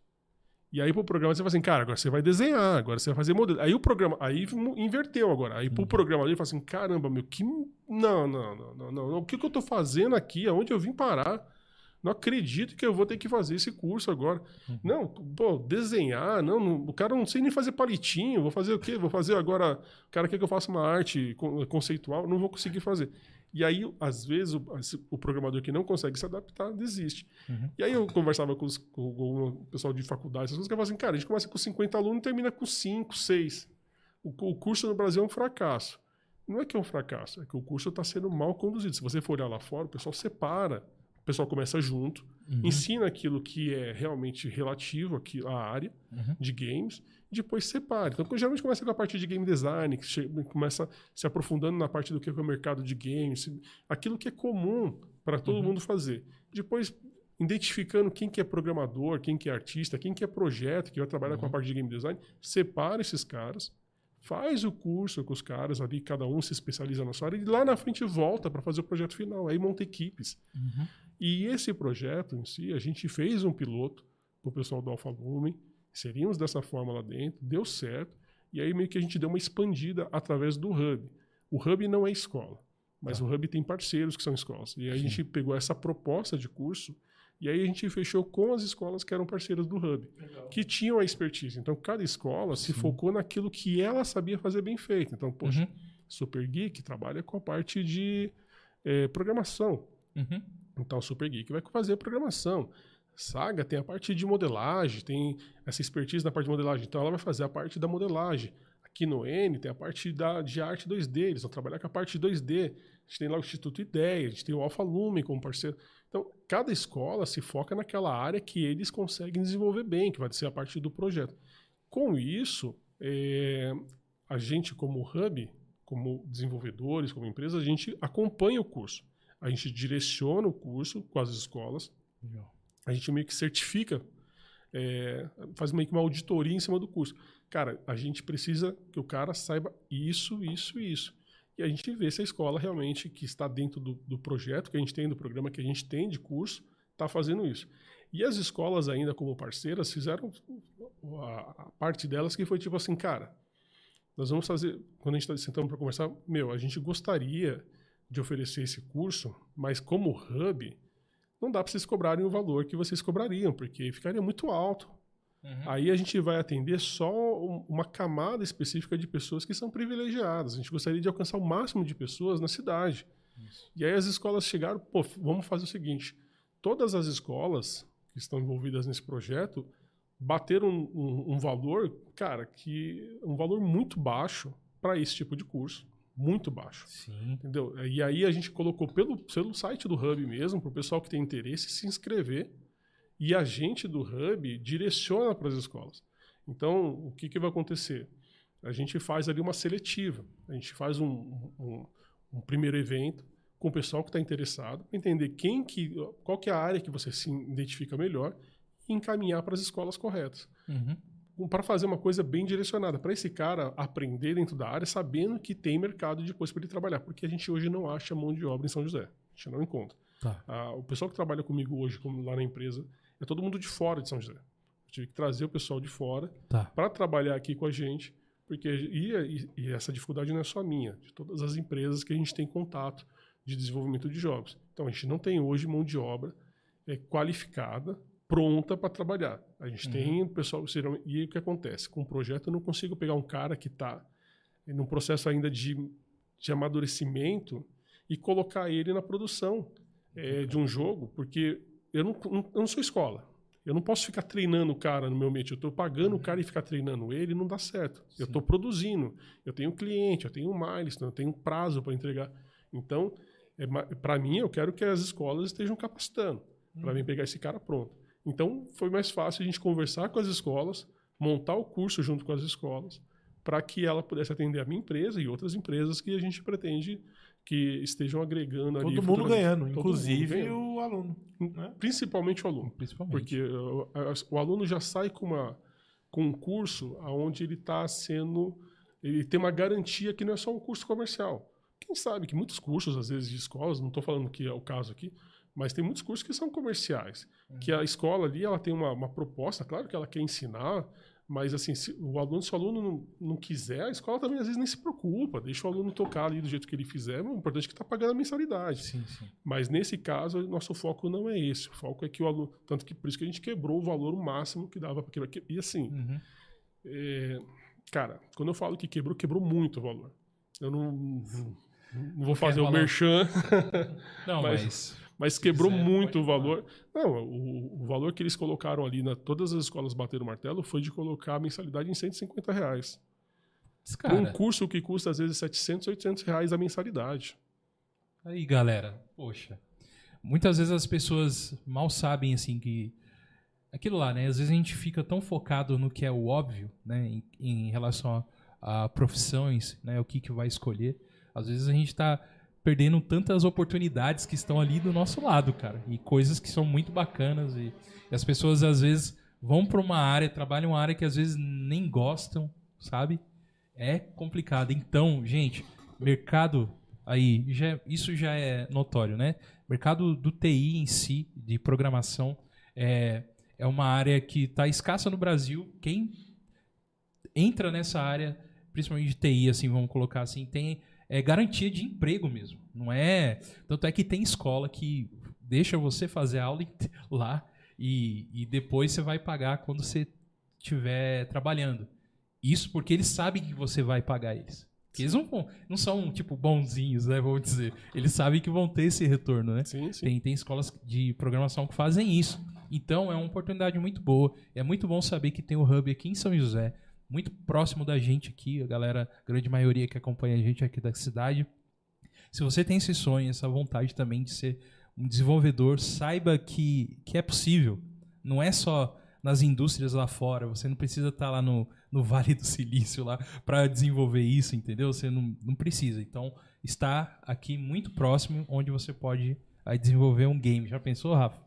E aí pro programa você fala assim, cara, agora você vai desenhar, agora você vai fazer modelo. Aí o programa, aí inverteu agora. Aí Uhum. pro programador ele fala assim, caramba, meu, que não, não, não, não, não, não. O que, que eu tô fazendo aqui? Aonde eu vim parar? Não acredito que eu vou ter que fazer esse curso agora. Uhum. Não, pô, desenhar, não, não, o cara não sei nem fazer palitinho, vou fazer o quê? Vou fazer agora, o cara quer que eu faça uma arte con- conceitual, não vou conseguir fazer. E aí, às vezes, o, o programador que não consegue se adaptar, desiste. Uhum. E aí eu conversava com, os- com- o pessoal de faculdade, essas coisas, que eu falava assim, cara, a gente começa com 50 alunos e termina com 5, 6. O, o curso no Brasil é um fracasso. Não é que é um fracasso, é que o curso está sendo mal conduzido. Se você for olhar lá fora, o pessoal separa, o pessoal começa junto, Uhum. ensina aquilo que é realmente relativo aqui à área Uhum. de games, e depois separa. Então, geralmente começa com a parte de game design, começa se aprofundando na parte do que é o mercado de games, aquilo que é comum para todo Uhum. mundo fazer. Depois, identificando quem que é programador, quem que é artista, quem que é projeto, que vai trabalhar Uhum. com a parte de game design, separa esses caras, faz o curso com os caras ali, cada um se especializa na sua área, e lá na frente volta para fazer o projeto final. Aí monta equipes. Uhum. E esse projeto em si, a gente fez um piloto para o pessoal do Alpha Lumen, seríamos dessa forma lá dentro, deu certo, e aí meio que a gente deu uma expandida através do Hub. O Hub não é escola, mas o Hub tem parceiros que são escolas. E aí a gente pegou essa proposta de curso, e aí a gente fechou com as escolas que eram parceiras do Hub, que tinham a expertise. Então cada escola se focou naquilo que ela sabia fazer bem feito. Então, poxa, Uhum. Super Geek trabalha com a parte de eh, programação. Uhum. Então, o Super Geek vai fazer a programação. Saga tem a parte de modelagem, tem essa expertise na parte de modelagem. Então, ela vai fazer a parte da modelagem. Aqui no N tem a parte da, de arte 2D, eles vão trabalhar com a parte de 2D. A gente tem lá o Instituto Ideia, a gente tem o Alpha Lumen como parceiro. Então, cada escola se foca naquela área que eles conseguem desenvolver bem, que vai ser a parte do projeto. Com isso, é, a gente, como hub, como desenvolvedores, como empresa, a gente acompanha o curso. A gente direciona o curso com as escolas, Legal. a gente meio que certifica, é, faz meio que uma auditoria em cima do curso. Cara, a gente precisa que o cara saiba isso, isso e isso. E a gente vê se a escola realmente que está dentro do, do projeto que a gente tem, do programa que a gente tem de curso, está fazendo isso. E as escolas ainda como parceiras fizeram a, a parte delas que foi tipo assim, cara, nós vamos fazer, quando a gente está sentando para conversar, meu, a gente gostaria de oferecer esse curso, mas como hub, não dá para vocês cobrarem o valor que vocês cobrariam, porque ficaria muito alto. Uhum. Aí a gente vai atender só um- uma camada específica de pessoas que são privilegiadas. A gente gostaria de alcançar o máximo de pessoas na cidade. E aí as escolas chegaram, pô, vamos fazer o seguinte: todas as escolas que estão envolvidas nesse projeto bateram um, um, um valor, cara, que um valor muito baixo para esse tipo de curso. Muito baixo. Sim. Entendeu? E aí a gente colocou pelo, pelo site do Hub mesmo, para o pessoal que tem interesse se inscrever. E a gente do Hub direciona para as escolas. Então, o que, que vai acontecer? A gente faz ali uma seletiva. A gente faz um, um, um primeiro evento com o pessoal que está interessado, para entender quem que, qual que é a área que você se identifica melhor e encaminhar para as escolas corretas Uhum. Para fazer uma coisa bem direcionada, para esse cara aprender dentro da área, sabendo que tem mercado depois para ele trabalhar, porque a gente hoje não acha mão de obra em São José, a gente não encontra. Tá. Ah, o pessoal que trabalha comigo hoje, como lá na empresa, é todo mundo de fora de São José. Eu tive que trazer o pessoal de fora Tá. para trabalhar aqui com a gente, porque e, e- essa dificuldade não é só minha, de todas as empresas que a gente tem contato de desenvolvimento de jogos. Então a gente não tem hoje mão de obra é, qualificada, pronta para trabalhar. A gente tem o pessoal serão- e o que acontece com o projeto eu não consigo pegar um cara que está num processo ainda de, de amadurecimento e colocar ele na produção é, de um jogo, porque eu não, não- eu não sou escola. Eu não posso ficar treinando o cara no meu ambiente. Eu estou pagando o cara e ficar treinando ele não dá certo. Eu estou produzindo. Eu tenho cliente, eu tenho um milestone, eu tenho prazo para entregar. Então, para mim, eu quero que as escolas estejam capacitando para mim pegar esse cara pronto. Então, foi mais fácil a gente conversar com as escolas, montar o curso junto com as escolas, para que ela pudesse atender a minha empresa e outras empresas que a gente pretende que estejam agregando ali Todo mundo futuramente. ganhando, Todo mundo inclusive ganhando. o aluno. né? Principalmente o aluno. Principalmente. Porque uh, a- o aluno já sai com, uma, com um curso onde ele está sendo. Ele tem uma garantia que não é só um curso comercial. Quem sabe que muitos cursos, às vezes, de escolas, não estou falando que é o caso aqui, mas tem muitos cursos que são comerciais. Que a escola ali ela tem uma, uma proposta, claro que ela quer ensinar, mas assim, se o aluno, se o aluno não, não quiser, a escola também às vezes nem se preocupa, deixa o aluno tocar ali do jeito que ele fizer, o importante é que está pagando a mensalidade. Sim, sim. Mas nesse caso, o nosso foco não é esse. O foco é que o aluno. Tanto que por isso que a gente quebrou o valor máximo que dava para quebrar. Que- E assim, Uhum. é, cara, quando eu falo que quebrou, quebrou muito o valor. Eu não, não, não vou fazer o merchan, Não, Mas- mas. Mas quebrou quiser, muito pode o valor. Não, o, o valor que eles colocaram ali, na, todas as escolas bateram o martelo, foi de colocar a mensalidade em 150 reais. Cara, um curso que custa às vezes 700, 800 reais a mensalidade. Aí, galera, poxa. Muitas vezes as pessoas mal sabem, assim, que. Aquilo lá, né? Às vezes a gente fica tão focado no que é o óbvio, né? Em, em relação a, a profissões, né? O que, que vai escolher. Às vezes a gente tá perdendo tantas oportunidades que estão ali do nosso lado, cara. E coisas que são muito bacanas. E, e as pessoas, às vezes, vão para uma área, trabalham uma área que às vezes nem gostam, sabe? É complicado. Então, gente, mercado aí, já, isso já é notório, né? Mercado do TI em si, de programação, é, é uma área que está escassa no Brasil. Quem entra nessa área, principalmente de TI, assim, vamos colocar assim, tem é, garantia de emprego mesmo. Não é. Tanto é que tem escola que deixa você fazer aula lá e, e depois você vai pagar quando você estiver trabalhando. Isso porque eles sabem que você vai pagar eles. Porque eles não, não são, tipo, bonzinhos, né? Vamos dizer. Eles sabem que vão ter esse retorno, né? Sim, sim. Tem, tem escolas de programação que fazem isso. Então é uma oportunidade muito boa. É muito bom saber que tem o Hub aqui em São José, muito próximo da gente aqui, a galera, a grande maioria que acompanha a gente aqui da cidade. Se você tem esse sonho, essa vontade também de ser um desenvolvedor, saiba que, que é possível. Não é só nas indústrias lá fora, você não precisa estar lá no, no Vale do Silício lá para desenvolver isso, entendeu? Você não, não precisa. Então, está aqui muito próximo, onde você pode aí, desenvolver um game. Já pensou, Rafa?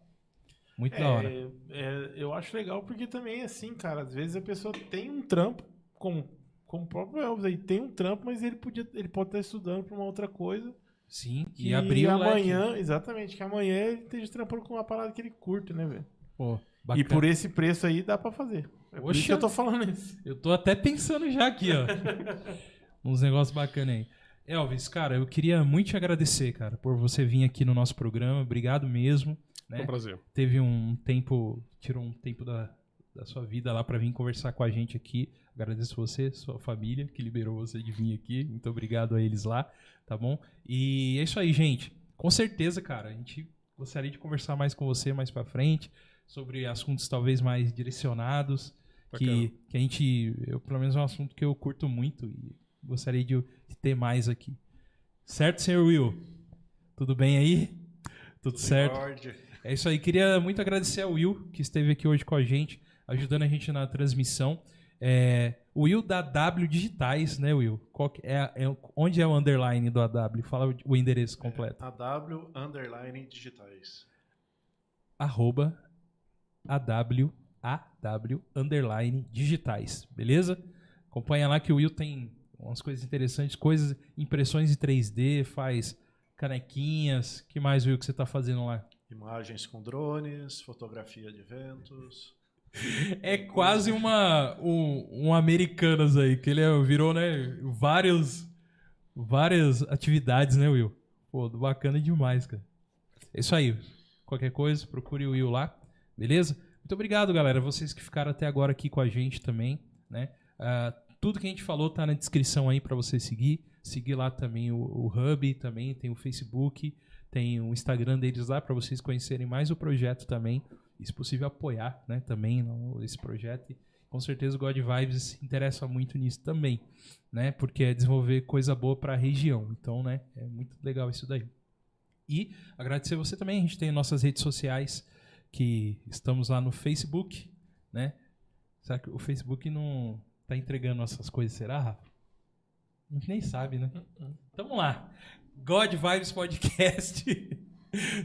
Muito da hora. É, é, eu acho legal porque também, assim, cara, às vezes a pessoa tem um trampo, como, como o próprio Elvis aí, tem um trampo, mas ele, podia, ele pode estar estudando para uma outra coisa. Sim, Que e abrir o amanhã, leque. exatamente, que amanhã ele esteja trampando com uma parada que ele curte, né, velho? Pô, E bacana. por esse preço aí dá pra fazer. É Oxa. que eu tô falando isso. Eu tô até pensando já aqui, ó. Uns negócios bacanas aí. Elvis, cara, eu queria muito te agradecer, cara, por você vir aqui no nosso programa. Obrigado mesmo. Foi Né? um prazer. Teve um tempo, tirou um tempo da, da sua vida lá pra vir conversar com a gente aqui. Agradeço você, sua família, que liberou você de vir aqui. Muito obrigado a eles lá, tá bom? E é isso aí, gente. Com certeza, cara, a gente gostaria de conversar mais com você mais pra frente sobre assuntos talvez mais direcionados que, que a gente, eu, pelo menos é um assunto que eu curto muito e gostaria de, de ter mais aqui. Certo, senhor Will? Tudo bem aí? Tudo certo? Lorde. É isso aí. Queria muito agradecer ao Will, que esteve aqui hoje com a gente, ajudando a gente na transmissão. É, o Will da W Digitais, né, Will? É, é- onde é o underline do AW? Fala o endereço completo. AW underline digitais. Arroba AW, AW underline digitais, beleza? Acompanha lá que o Will tem umas coisas interessantes, coisas, impressões em 3D, faz canequinhas. que mais, Will, que você tá fazendo lá? Imagens com drones, fotografia de eventos. É quase uma um, um Americanas aí, que ele é- virou, né, vários várias atividades, né, Will? Pô, bacana demais, cara. É isso aí. Qualquer coisa, procure o Will lá, beleza? Muito obrigado, galera, vocês que ficaram até agora aqui com a gente também, né? Ah, tudo que a gente falou tá na descrição aí pra você seguir. Seguir lá também o, o Hub, também tem o Facebook, tem o Instagram deles lá pra vocês conhecerem mais o projeto também e, se possível, apoiar né, também no- esse projeto. E, com certeza o God Vibes se interessa muito nisso também, né? Porque é desenvolver coisa boa para a região. Então, né? É muito legal isso daí. E agradecer você também. A gente tem nossas redes sociais, que estamos lá no Facebook, né? Será que o Facebook não tá entregando essas coisas, será, Rafa? A gente nem sabe, né? Então vamos lá. God Vibes Podcast.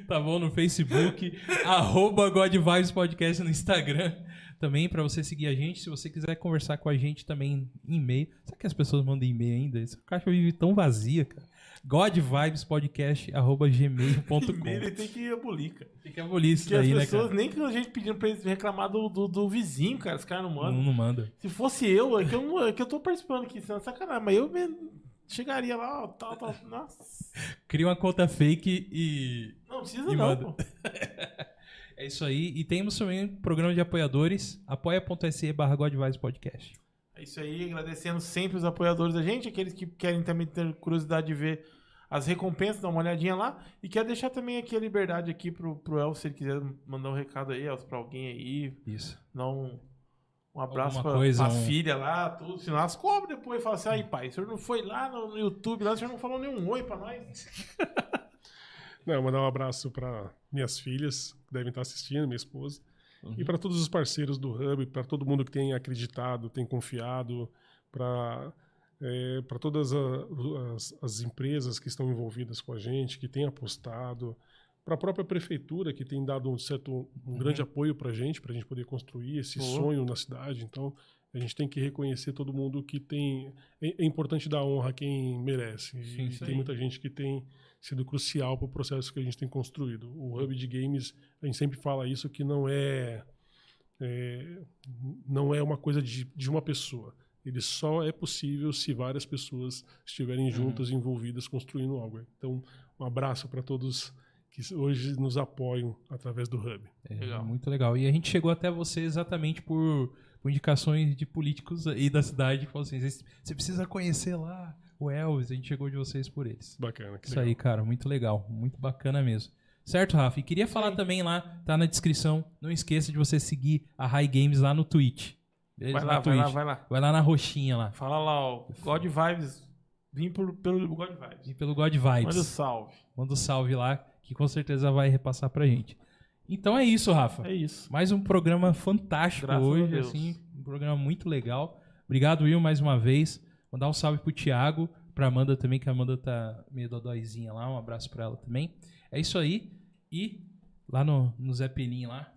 tá bom? No Facebook. arroba God Vibes Podcast no Instagram. Também para você seguir a gente. Se você quiser conversar com a gente também em e-mail. Será que as pessoas mandam e-mail ainda? Essa caixa vive tão vazia, cara. godvibespodcast.gmail.com Ele tem que abolir, cara. Tem que abolir isso Porque as daí, né, pessoas, cara? nem que a gente pedindo pra eles reclamar do, do, do vizinho, cara, os caras não mandam. Não, não manda. Se fosse eu, é que eu, não- é que eu tô participando aqui, senão é sacanagem, mas eu mesmo chegaria lá, ó, tal, tal, nossa. Cria uma conta fake e Não precisa E não. É isso aí. E temos também um programa de apoiadores, apoia.se barra Godvibes Podcast. É isso aí, agradecendo sempre os apoiadores da gente, aqueles que querem também ter curiosidade de ver as recompensas, dá uma olhadinha lá. E quero deixar também aqui a liberdade aqui pro, pro Elcio, se ele quiser mandar um recado aí, Elcio, pra alguém aí, Isso. dar um, abraço Alguma pra, coisa, pra um- filha lá, tudo. Senão elas cobram depois e falam assim, aí pai, o senhor não foi lá no, YouTube, lá o senhor não falou nenhum oi pra nós. Não, mandar um abraço para minhas filhas, que devem estar assistindo, minha esposa. E para todos os parceiros do Hub, para todo mundo que tem acreditado, tem confiado, para para todas a- as, as empresas que estão envolvidas com a gente, que têm apostado, para a própria prefeitura, que tem dado um certo um grande apoio para a gente, para a gente poder construir esse Boa. sonho na cidade. Então, a gente tem que reconhecer todo mundo que tem. É, é importante dar honra a quem merece. E Sim, sim. tem muita gente que tem sido crucial para o processo que a gente tem construído. O Hub de Games, a gente sempre fala isso, que não é, é, não é uma coisa de, de uma pessoa. Ele só é possível se várias pessoas estiverem juntas, envolvidas, construindo algo. Então, um abraço para todos que hoje nos apoiam através do Hub. É, Legal. Muito legal. E a gente chegou até você exatamente por, por indicações de políticos aí da cidade. que falaram assim, "Você- precisa conhecer lá o Elvis. A gente chegou de vocês por eles. Bacana. que Isso legal. aí, cara. Muito legal. Muito bacana mesmo. Certo, Rafa? E queria falar também lá, tá na descrição. Não esqueça de você seguir a High Games lá no Twitch. Beleza? Vai lá, vai lá, vai lá. Vai lá na roxinha lá. Fala lá, ó, God Vibes, vim por, pelo God Vibes. E pelo God Vibes. Manda o salve. Manda um salve lá, que com certeza vai repassar pra gente. Então é isso, Rafa. É isso. Mais um programa fantástico Graças hoje, assim, um programa muito legal. Obrigado, Will, mais uma vez. Mandar um salve pro Thiago, pra Amanda também, que a Amanda tá meio dodóizinha lá. Um abraço pra ela também. É isso aí. E lá no, no Zé Pelim lá.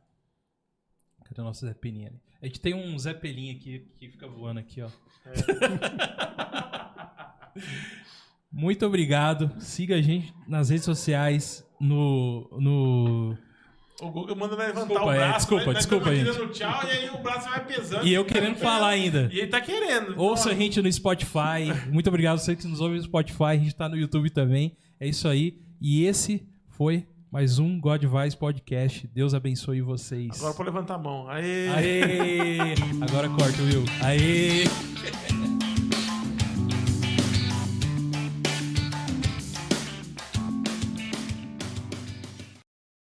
Cadê o nosso Zé Pelim ali? A gente tem um Zé Pelim aqui que fica voando aqui, ó. Muito obrigado. Siga a gente nas redes sociais, no, no O Guga manda levantar Desculpa, o é, braço. desculpa, nós- nós desculpa, gente. dando tchau e aí o braço vai pesando. E eu querendo falar ainda. E ele tá querendo. Ouça a gente no Spotify. Muito obrigado a você que nos ouve no Spotify. A gente tá no YouTube também. É isso aí. E esse foi mais um God Vice Podcast. Deus abençoe vocês. Agora pode levantar a mão. Aê! Aê! Agora corta, Will. Aê!